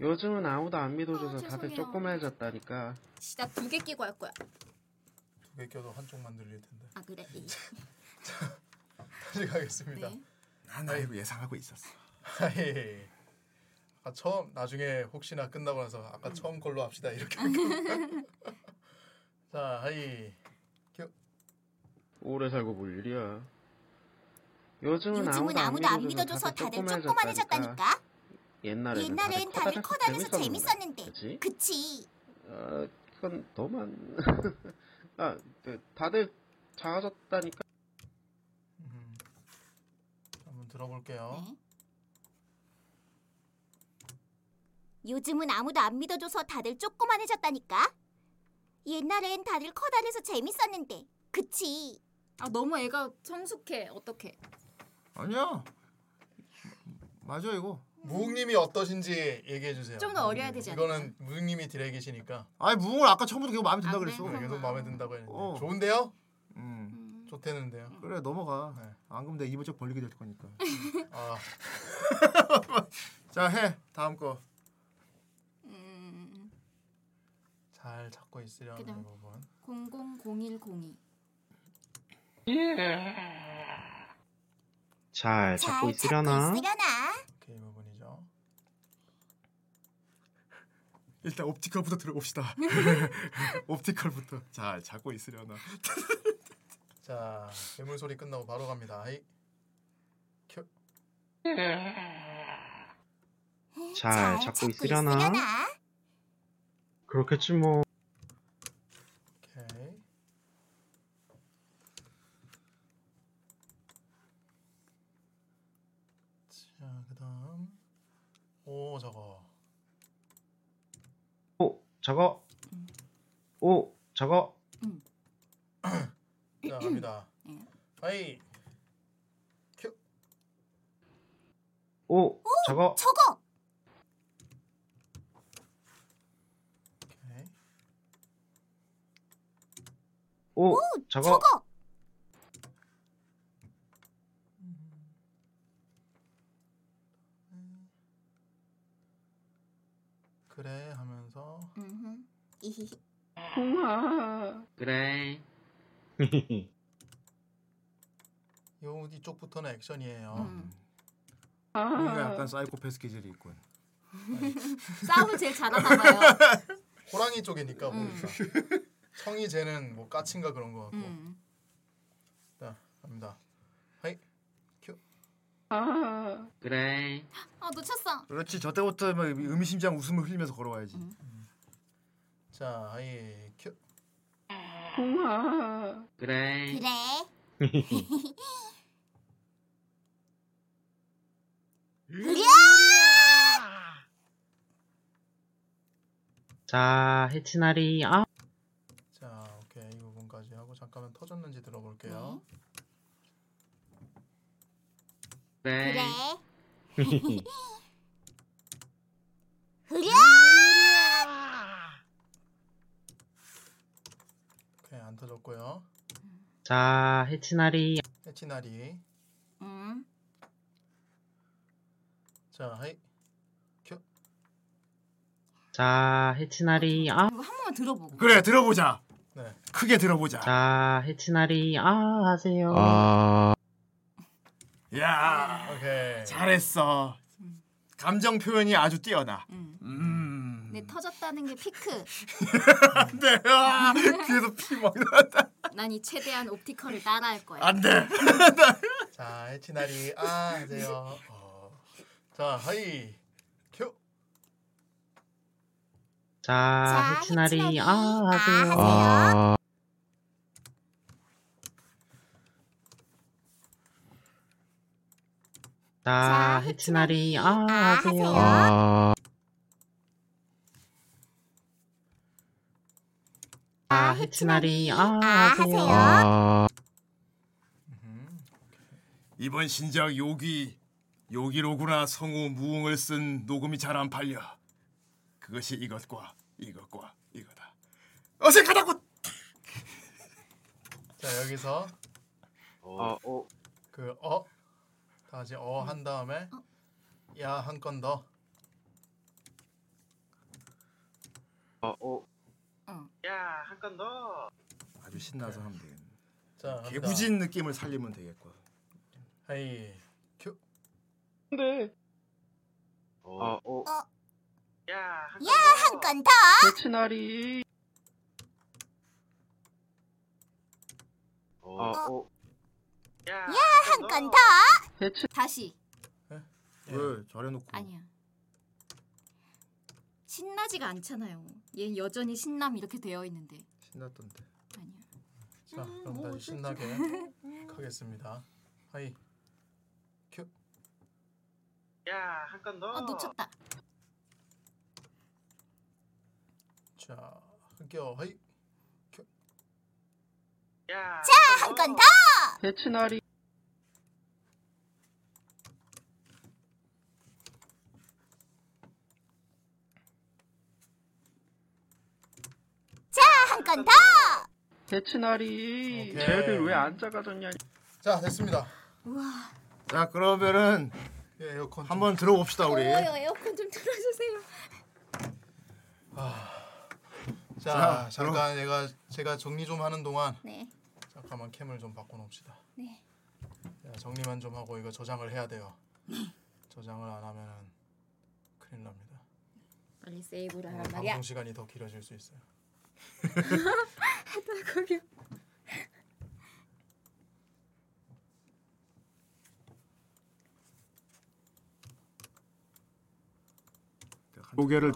요즘은 아무도 안 믿어줘서 아, 다들 죄송해요. 조그매졌다니까. 진짜 두 개 끼고 할 거야. 두 개 껴도 한쪽만 들릴 텐데. 아 그래. 다시 가겠습니다. 네. 난나 이거 예상하고 있었어. 하이. 아 처음 나중에 혹시나 끝나고 나서 아까 음. 처음 걸로 합시다 이렇게. 자 하이. 큐. 오래 살고 볼 일이야. 요즘은, 요즘은 아무도 안 믿어줘서 다들 조그만해졌다니까. 옛날에는, 옛날엔 다들 커다래서 재밌었는데. 그치? 그치. 어, 그건 너만. 아, 그, 다들 작아졌다니까. 한번 들어볼게요. 네. 요즘은 아무도 안 믿어줘서 다들 조그만해졌다니까. 옛날엔 다들 커다래서 재밌었는데. 그치. 아 너무 애가 성숙해. 어떡해. 아니야. 맞아 이거. 무웅님이 어떠신지 얘기해 주세요. 좀 더 어려야 되지 않나? 이거는 무웅님이 디렉이시니까. 아니 무웅을 아까 처음부터 계속 마음에 든다 아, 그래? 그랬어. 네, 계속 마음에 든다고 했는데. 어. 좋은데요? 음. 좋대는데요. 그래 넘어가. 네. 안 그러면 내가 입을 쩍 벌리게 될 거니까. 아, 자 해. 다음 거. 음. 잘 찾고 있으려는. 부분. 000102. 잘 찾고 있으려나? 이 부분이죠. 일단 옵티컬부터 들어봅시다. 옵티컬부터. 잘 잡고 있으려나. 자, 괴물 소리 끝나고 바로 갑니다. 하이. 큐. 잘 찾고 있으려나? 그렇겠지 뭐. 오케이. 자, 그다음. 오, 저거. 오, 저거. 오, 저거. 자, 갑니다. 하이. 큐. 오, 저거. 저거. 오케이. 오, 저거. 저거. 그래 하면서. 이히히. 우와. 그래. 요 이쪽부터는 액션이에요. 음. 뭔가 약간 사이코패스 기질이 있군. 싸움을 제일 잘하나 봐요. 호랑이 쪽이니까 음. 보니까. 청이 쟤는 뭐 까친가 그런 거 같고. 음. 자, 갑니다. 큐. 그래. 아 놓쳤어. 그렇지. 저 때부터 막 의미심장 웃음을 흘리면서 걸어와야지. 자, 하이. 큐. 우와. 그래. 그래. 자, 해치나리. 아. 자, 오케이. 이 부분까지 하고 잠깐만 터졌는지 들어볼게요. 그 래. 그래. 그래. 오케이, 안 터졌고요. 자, 해치나리. 해치나리. 음. 자, 하이. 큐. 자, 해치나리. 아. 이거 한 번만 들어보고. 그래 들어보자. 네. 크게 들어보자. 자, 해치나리. 아, 하세요. 아. 야 오케이. 잘했어. 감정 표현이 아주 뛰어나. 음. 음. 내 터졌다는 게 피크. 안돼. 아, 귀에서 피막 나다. 난 이 최대한 옵티컬을 따라할 거야. 안돼. 자, 해치나리. 아, 하세요. 어. 자, 하이. 큐. 자, 해치나리. 아, 하세요. 아, 자, 해치나리. 아, 하세요. 아, 자, 해치나리. 아, 하세요. 아, 이번 신작 요기 요기로구나 성우 무웅을 쓴 녹음이 잘 안 팔려. 그것이 이것과 이것과 이거다. 어색하다고. 자 여기서 어, 어. 그 어 다시 어한 다음에 야 한 건 더. 어, 어. 어. 야, 한 건 더. 아주 신나서 하면 되겠네. 자 갑니다. 개구진 느낌을 살리면 되겠고. 하이 큐. 근데 어, 어. 야, 한 야, 한 건 더. 대치나리. 어, 어. 야, 야, 한건 더. 대치 다시. 왜 잘해놓고. 아니야. 신나지가 않잖아요. 얘 여전히 신남 이렇게 되어 있는데. 신났던데. 아니야. 자 그럼 뭐 다시 신나게 가겠습니다. 하이 큐. 야, 한 건 더. 어 놓쳤다. 자 할게요. 하이 야. 자, 한 건 더. 대치나리. 자, 한 건 더. 대치나리. 오케이. 쟤들 왜 안 작아졌냐? 자 됐습니다. 우와. 자 그러면은 예, 에어컨 한번 들어봅시다 우리. 어, 에어컨 좀 틀어주세요. 자, 자, 잠깐 얘가 제가 정리 좀 하는 동안 네. 잠깐만 캠을 좀 바꿔놓읍시다. 네. 자, 정리만 좀 하고 이거 저장을 해야 돼요. 저장을 안 하면은 큰일 납니다. 빨리 세이브를 어, 하란 말이야. 방송 시간이 더 길어질 수 있어요. 거기. 고개를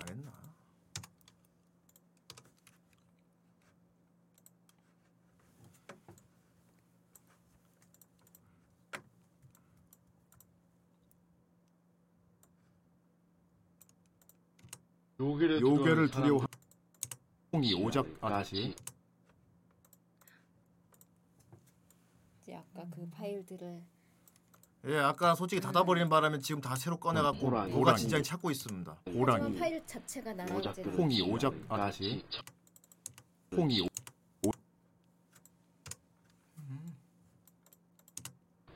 요괴를, 요괴를 두려워하는 두려워 홍이 나치. 아치 이제 아까 그 파일들을 예, 아까 솔직히 닫아버리는 바람에 지금 다 새로 꺼내갖고 호랑이. 뭐가 호랑이. 진짜 찾고 있습니다. 하지만 호랑이 파일 자체가 나랑 이제 홍이 오작 돼. 아치. 나치. 홍이 오-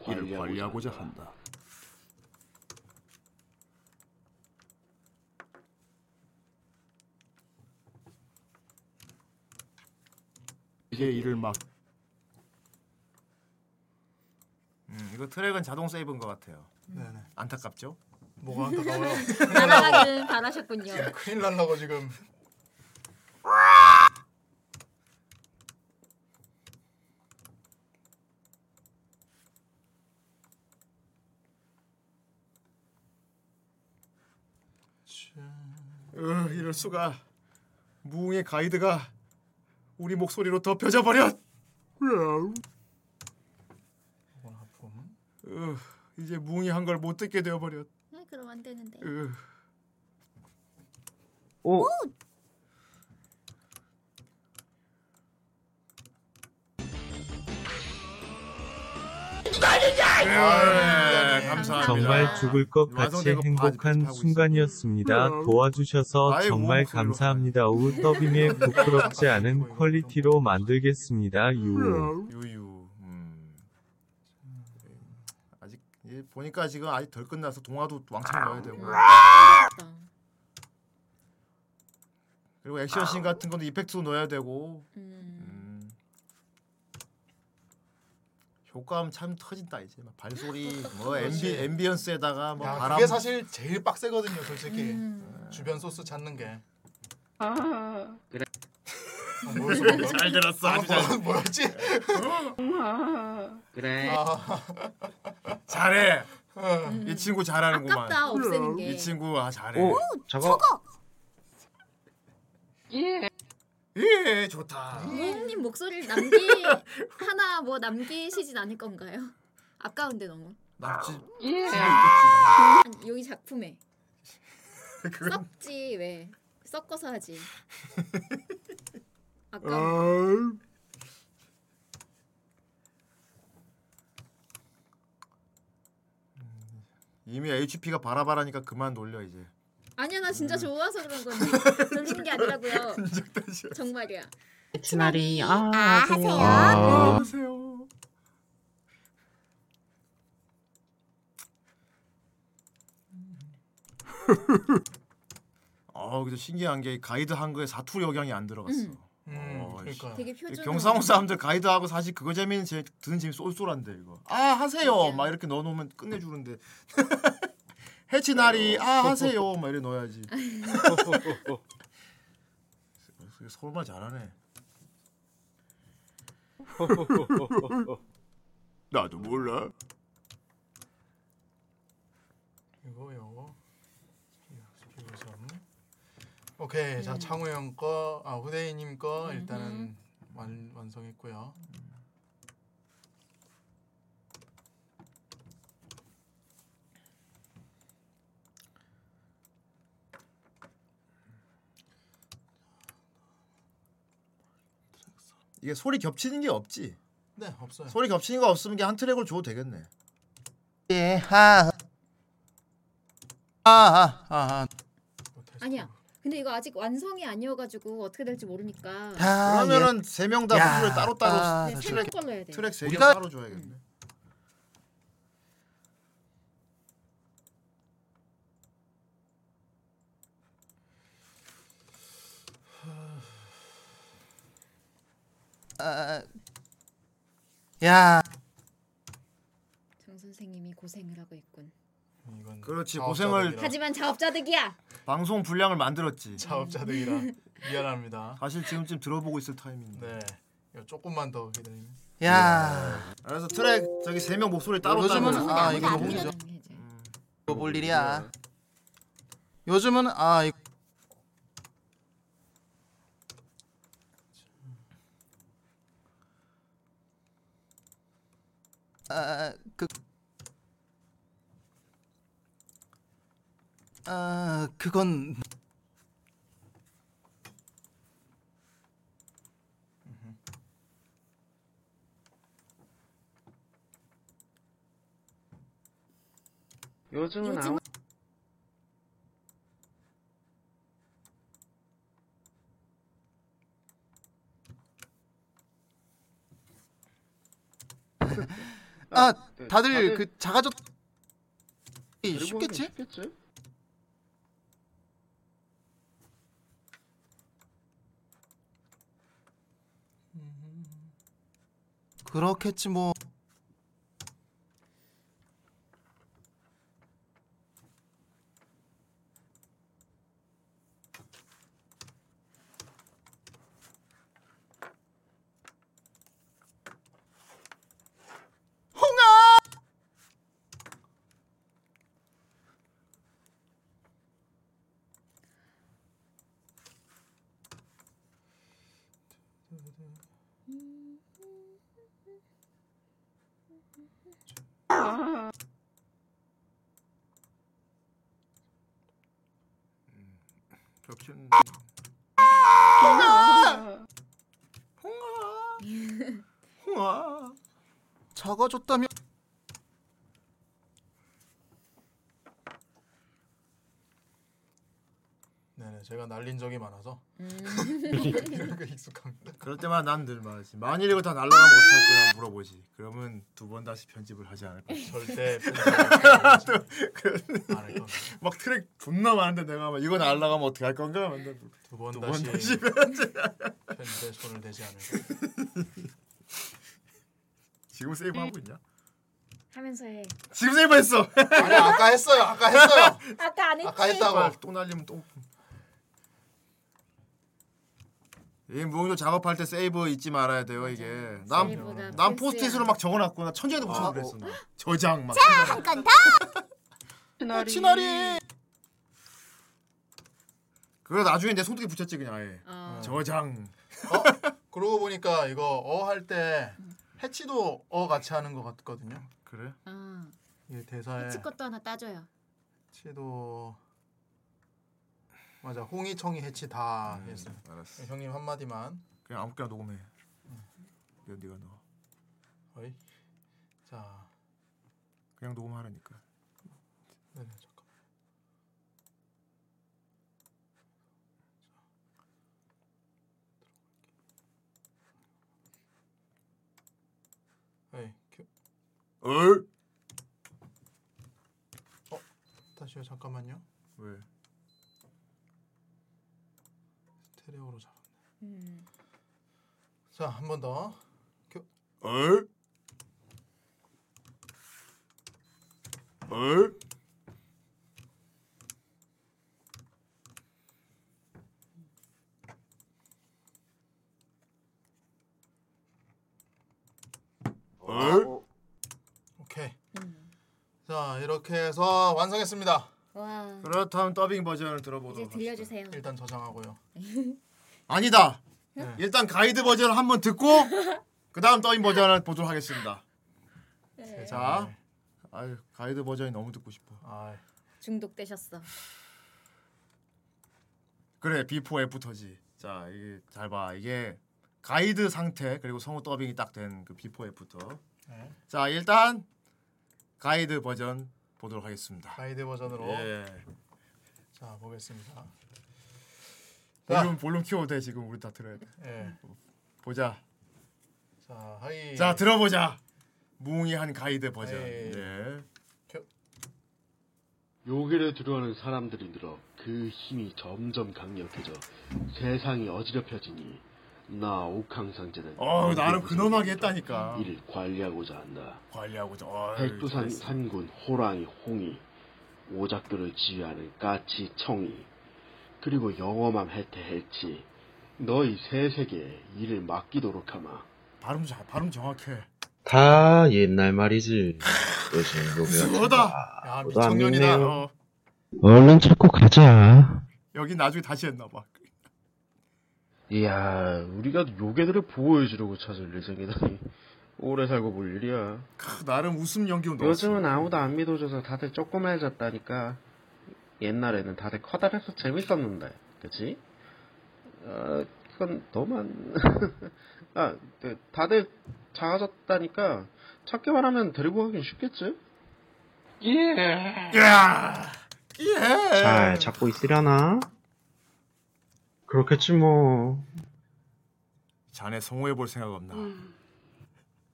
이를 관리하고자 한다. 이게 이를 막 음, 이거 트랙은 자동 세이브인 것 같아요. 네네. 안타깝죠? 뭐가 안타까워요? 날아가기는 바라셨군요. 큰일 날라고 지금. 으, 이럴 수가. 무웅의 가이드가 우리 목소리로 덮여져 버렸. 하품. 으, 이제 무웅이 한 걸 못 듣게 되어 버렸. 아, 그럼 안 되는데. 으. 오. 네, 감사합니다. 정말 죽을 것 같이 완성된 거 행복한 봐- 순간이었습니다. 도와주셔서 아이고, 정말 목소리로. 감사합니다. 우 더빙에 부끄럽지 않은 퀄리티로 만들겠습니다. 유. 유유. 음. 아직 예, 보니까 지금 아직 덜 끝나서 동화도 왕창 넣어야 되고. 그리고 액션씬 같은 것도 이펙트도 넣어야 되고. 음. 효과음 참 터진다 이제 막 발소리 뭐. 앰비 앰비언스에다가 뭐 야, 바람 그게 사실 제일 빡세거든요, 솔직히. 음. 주변 소스 찾는 게. 아. 그래. 아, 뭐였어? 잘 들었어, 아주 잘 뭐, 뭐였지? 그래. 아, 잘해. 어. 이 친구 잘하는구만. 아깝다, 없애는 게. 이 친구 아 잘해. 오. 저거. 예. 예, 좋다. 무웅님 목소리를 남기 하나 뭐 남기시진 않을 건가요? 아까운데 너무. 남지. 예. 아니, 여기 작품에 썩지 왜 섞어서 하지. 아까 이미 HP가 바라바라니까 그만 놀려 이제. 아니야 나 진짜 좋아서 그런 건데 놀리는 게 아니라고요. 정말이야. 치나리 아, 아, 하세요. 하세요. 아. 하세요. 어, 근데 신기한 게 가이드 한거에 사투리 억양이 안 들어갔어. 음. 어, 그러니까. 되게 표준. 경상도 사람들 가이드하고 사실 그거 재미는 제 드는 재미 쏠쏠한데 이거. 아 하세요. 막 이렇게 넣어놓으면 끝내주는데. 해치나리 아 하세요. 막 이래 넣어야지. 서울말 잘하네. 나도 몰라. 이거 요거 오케이 자 창우 형 거 아 후대인 님 거 일단은 완, 완성했고요. 이게 소리 겹치는 게 없지. 네 없어요. 소리 겹치는 거 없으면 그냥 한 트랙으로 줘도 되겠네. 예, 하. 아, 아, 아, 아니야. 근데 이거 아직 완성이 아니어가지고 어떻게 될지 모르니까. 아, 그러면은 세 명다 야, 목소리 따로 따로 아, 네, 트랙 걸로 해야 돼. 트랙 세개 우리가- 따로 줘야겠네. 아, 야. 정 선생님이 고생을 하고 있군. 이건 그렇지 자업자득이라. 고생을 하지만 자업자득이야. 방송 분량을 만들었지. 자업자득이라 미안합니다. 사실 지금쯤 들어보고 있을 타이밍인데. 네. 이거 조금만 더 기다리면. 야. 그래서 트랙 저기 세 명 목소리 따로 요즘은 따로. 아 이거 홍이죠. 이거 볼 일이야. 요즘은 아 이거 아, 그, 아, 그건 요즘은 아무 아, 네, 다들 다들 그 작아졌 데리고 쉽겠지? 쉽겠지? 그렇겠지 뭐. 홍아! 겹치는. 홍아! 홍아. 적어줬다며. 네네 제가 날린 적이 많아서 이렇게 익숙합니다. 그럴 때만 난늘 말하지. 만일 이거 다 날라가면 어떡할 거야 물어보지. 그러면 두 번 다시 편집을 하지 않을 거야. 절대 막 트랙 존나 많은데 내가 막 이거 날라가면 어떻게 할 건가? 두번 두번 다시 다시 편집에 손을 대지 않을 거예요. 지금 세이브 하고 있냐? 하면서 해. 지금 세이브 했어. 아니 아까 했어요. 아까 했어요. 아까 안 했지. 아까 했다고. 또 날리면 또. 이 무용조 작업할 때 세이브 잊지 말아야 돼요 이게. 난 필수야. 포스트잇으로 막 적어놨고 나 천장에도 붙여 아, 그랬어. 나. 저장 막. 자, 한건 더. 치나리. 치나리. 그래 나중에 내 손톱에 붙였지 그냥 아예. 어. 저장. 어? 그러고 보니까 이거 어 할 때 해치도 어 같이 하는 것 같거든요. 그래? 아, 이게 대사에 해치 것도 하나 따줘요. 해치도 맞아 홍이 청이 해치 다 음, 했어요. 알았어. 형님 한 마디만. 그냥 아무거나 녹음해. 이거 네가 넣어. 어이. 자 그냥 녹음하라니까. 네, 잠깐. 에이, 큐. 얼? 어, 다시요. 잠깐만요. 왜? 스테레오로 잡았네. 자, 한 번 더. 큐. 얼? 얼? 얼? 오케이. 자, 이렇게 해서 완성했습니다. 와. 그렇다면 더빙 버전을 들어보도록 이제 들려주세요. 일단 저장하고요. 아니다. 네. 일단 가이드 버전을 한번 듣고 그다음 더빙 버전을 보도록 하겠습니다. 네. 자, 아유 가이드 버전이 너무 듣고 싶어. 아, 중독되셨어. 그래 비포 애프터지. 자 이게 잘 봐. 이게 가이드 상태 그리고 성우 더빙이 딱 된 그 before after. 네. 자 일단 가이드 버전 보도록 하겠습니다. 가이드 버전으로. 예. 자, 보겠습니다. 볼륨 볼륨 키워도 돼 지금 우리 다 들어야 돼. 예. 보자. 자, 하이. 자 들어보자. 무웅이한 가이드 버전. 예. 네. 요괴를 두려워하는 사람들이 늘어 그 힘이 점점 강력해져 세상이 어지럽혀지니 나 옥황상제는 어 나름 근엄하게 했다니까. 이를 관리하고자 한다. 관리하고자. 백두산. 산군 호랑이 홍이 오작교를 지휘하는 까치 청이 그리고 영험함 해태 해치 너희 세 세계에 이를 맡기도록 하마 발음 잘 발음 정확해. 다 옛날 말이지. 요즘 요괴 그거다. 야, 안 미청년이다. 어, 얼른 찾고 가자. 여기 나중에 다시 했나 봐. 이야, 우리가 요괴들을 보호해주려고 찾을 예정이다니. 오래 살고 볼 일이야. 크, 나름 웃음 연기도 넣었어. 요즘은 아무도 안 믿어줘서 다들 조그매졌다니까. 옛날에는 다들 커다래서 재밌었는데, 그치? 어, 그건 너만. 아, 그, 다들 작아졌다니까. 찾기만 하면 데리고 가긴 쉽겠지? 예! 야! 예! 잘 찾고 있으려나? 그렇겠지 뭐. 자네 성우해 볼 생각 없나?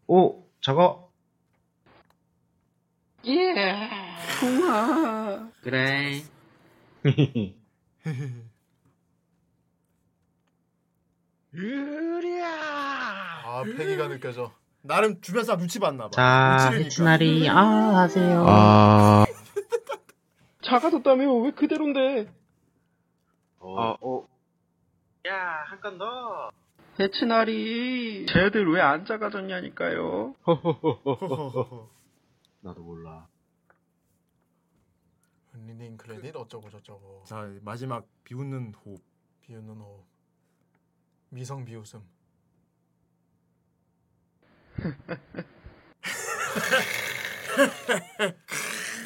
오, 저거. 예! 통화! 그래. 아, 패기가 느껴져. 나름 주변 사람 눈치 봤나 봐. 자, 해치나리, 아, 하세요. 아. 작아졌다며, 왜 그대로인데? 어, 어. 야, 한 건 더. 해치나리, 쟤들 왜 안 작아졌냐니까요. 나도 몰라. 리딩 크레딧 어쩌고 저쩌고. 자 마지막 비웃는 호흡. 비웃는 호흡. 미성 비웃음.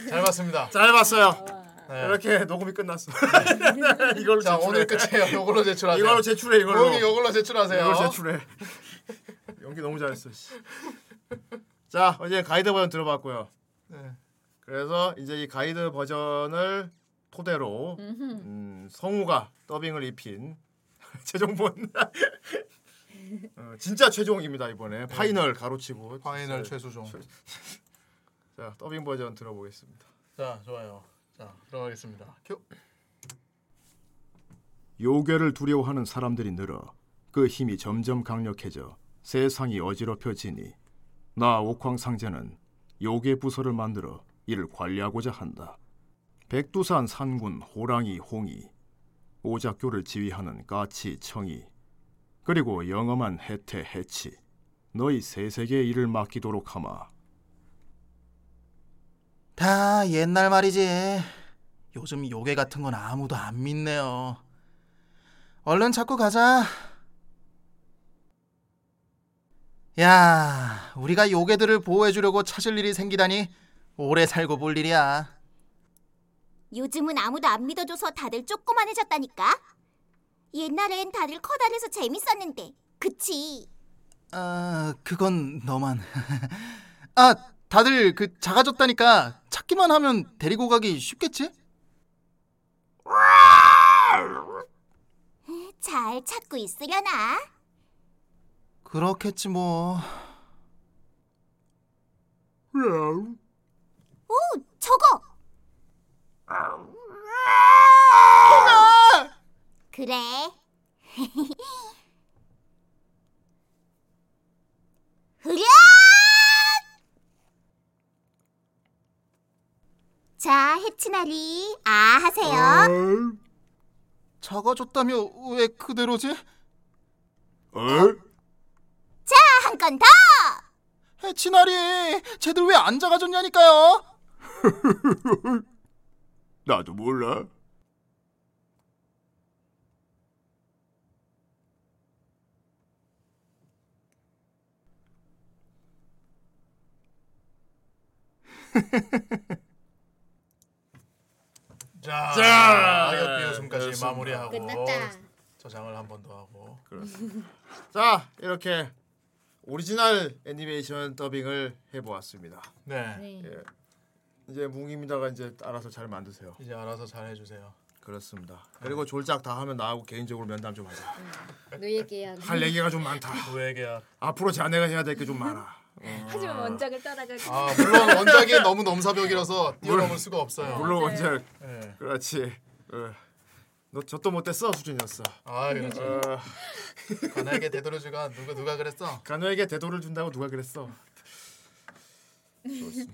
잘 봤습니다. 잘 봤어요. 네. 이렇게 녹음이 끝났어. 이걸로 자, 제출해. 오늘 끝이에요. 이걸로 제출하세요. 이걸로 제출해. 이걸로. 여기 이걸로 제출하세요. 이걸로 제출해. 연기 너무 잘했어. 씨. 자, 이제 가이드 버전 들어봤고요. 네. 그래서 이제 이 가이드 버전을 토대로. 음, 성우가 더빙을 입힌 최종본 어, 진짜 최종입니다 이번에 final 괄호치고 네. final 최수종. 최- 자 더빙 버전 들어보겠습니다. 자, 좋아요. 자, 들어가겠습니다. 큐. 요괴를 두려워하는 사람들이 늘어 그 힘이 점점 강력해져 세상이 어지럽혀지니 나 옥황상제는 요괴 부서를 만들어 이를 관리하고자 한다. 백두산 산군 호랑이 홍이 오작교를 지휘하는 까치 청이 그리고 영험한 해태 해치 너희 세세계의 일을 맡기도록 하마. 다 옛날 말이지. 요즘 요괴 같은 건 아무도 안 믿네요. 얼른 찾고 가자. 야, 우리가 요괴들을 보호해주려고 찾을 일이 생기다니 오래 살고 볼 일이야. 요즘은 아무도 안 믿어줘서 다들 조그만해졌다니까. 옛날엔 다들 커다래서 재밌었는데, 그치? 아, 그건 너만. 아, 다들 그 작아졌다니까 찾기만 하면 데리고 가기 쉽겠지? 잘 찾고 있으려나? 그렇겠지 뭐. 오, 저거. 그래. 흐랴! 자, 해치나리, 아 하세요. 작아졌다며 왜 그대로지? 자, 한 건 더. 해치나리, 쟤들 왜 안 작아졌냐니까요? 나도 몰라. 자, 자, 악역 비웃음까지 그렇습니다. 마무리하고 끝났다. 저장을 한 번 더 하고. 자 이렇게 오리지널 애니메이션 더빙을 해보았습니다. 네. 예. 이제 뭉입니다가 이제 알아서 잘 만드세요. 이제 알아서 잘 해주세요. 그렇습니다. 그리고 졸작 다 하면 나하고 개인적으로 면담 좀 하자. 너 얘기해야 돼. 할 얘기가 좀 많다. 노예계약. 앞으로 자네가 해야 될 게 좀 많아. 하지만 원작을 따라가기. 아 물론 원작이 너무 넘사벽이라서 뛰어넘을 수가 없어요. 물론 원작. 네. 그렇지. 어. 너 저도 못했어 수준이었어. 아 그렇지. 어. 가나에게 되돌려 주가 누가 누가 그랬어? 간호에게 대도를 준다고 누가 그랬어? 좋습니다.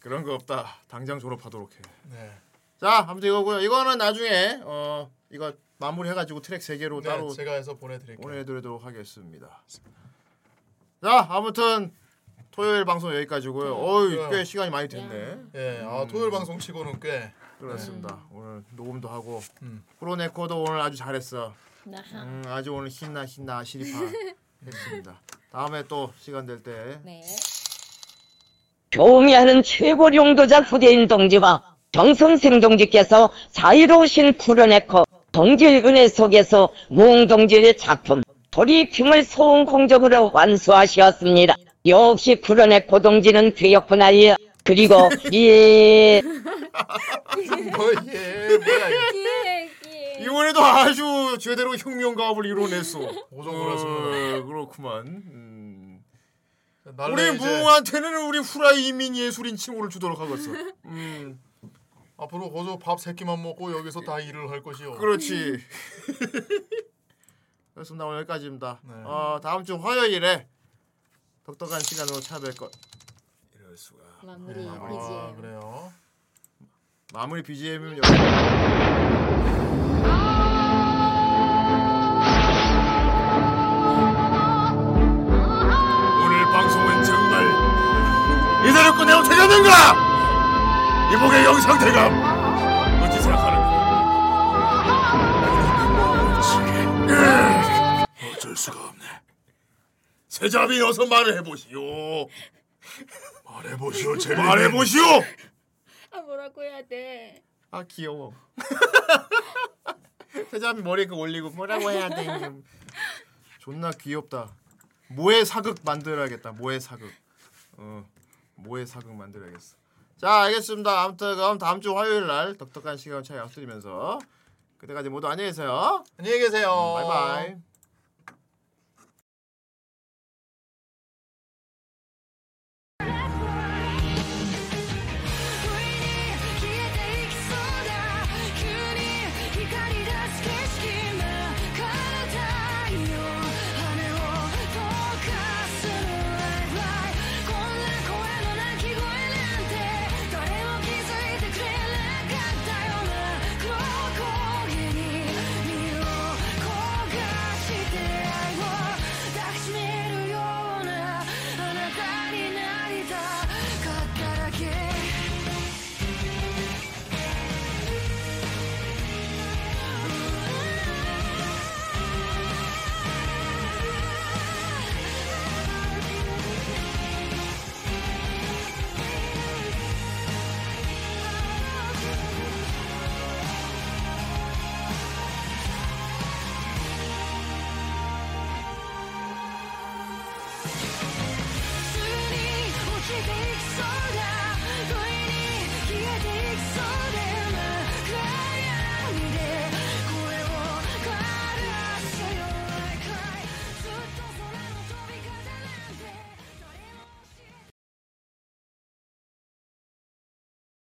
그런 거 없다. 당장 졸업하도록 해. 네. 자, 아무튼 이거고요. 이거는 나중에 어 이거 마무리해가지고 트랙 세 개로 네, 따로 제가 해서 보내드릴게요. 보내드리도록 하겠습니다. 자, 아무튼 토요일 방송 여기까지고요. 어이 그래요. 꽤 시간이 많이 됐네. 예, 아 토요일 방송 치고는 꽤 그렇습니다. 오늘 녹음도 하고 음. 프로네코도 오늘 아주 잘했어. 음, 아주 오늘 신나 신나 시리파 했습니다. 다음에 또 시간 될 때 네. 교미하는 최고 용도자 후대인 동지와 정선생 동지께서 자유로우신 동지의 은혜 속에서 무웅 동지의 작품 도리핑을 소음 공적으로 완수하셨습니다. 역시 푸르네코 동지는 귀엽구나 예. 그리고 예 뭐예 뭐야 이거. 이번에도 아주 제대로 혁명가업을 이뤄냈어. 오종그렇습니다. 어, 그렇구만. 음. 날래 우리 이제 무웅한테는 우리 후라이 이민 예술인 칭호를 주도록 하겠어. 음, 앞으로 거저 밥세 끼만 먹고 여기서 다 일을 할 것이요. 그렇지. 그렇습니다. 오늘 여기까지입니다. 네. 어, 다음 주 화요일에 독특한 시간으로 찾아뵐 것. 이럴 수가. 마무리 아 BGM. 그래요. 마무리 BGM은 여기. 오늘 방송은 정말 이대로 끝내도 되겠는가? 이복의 영상 대감 세자비 어서 말을 해보시오. 말해보시오 제 말해보시오. 아 뭐라고 해야 돼? 아 귀여워. 세자비 머리 그 올리고 뭐라고 해야 돼? 존나 귀엽다. 모의 사극 만들어야겠다. 모의 사극. 어, 모의 사극 만들어야겠어. 자, 알겠습니다. 아무튼 그럼 다음 주 화요일 날 독특한 시간 차 약속드리면서 그때까지 모두 안녕히 계세요. 안녕히 계세요. 바이바이.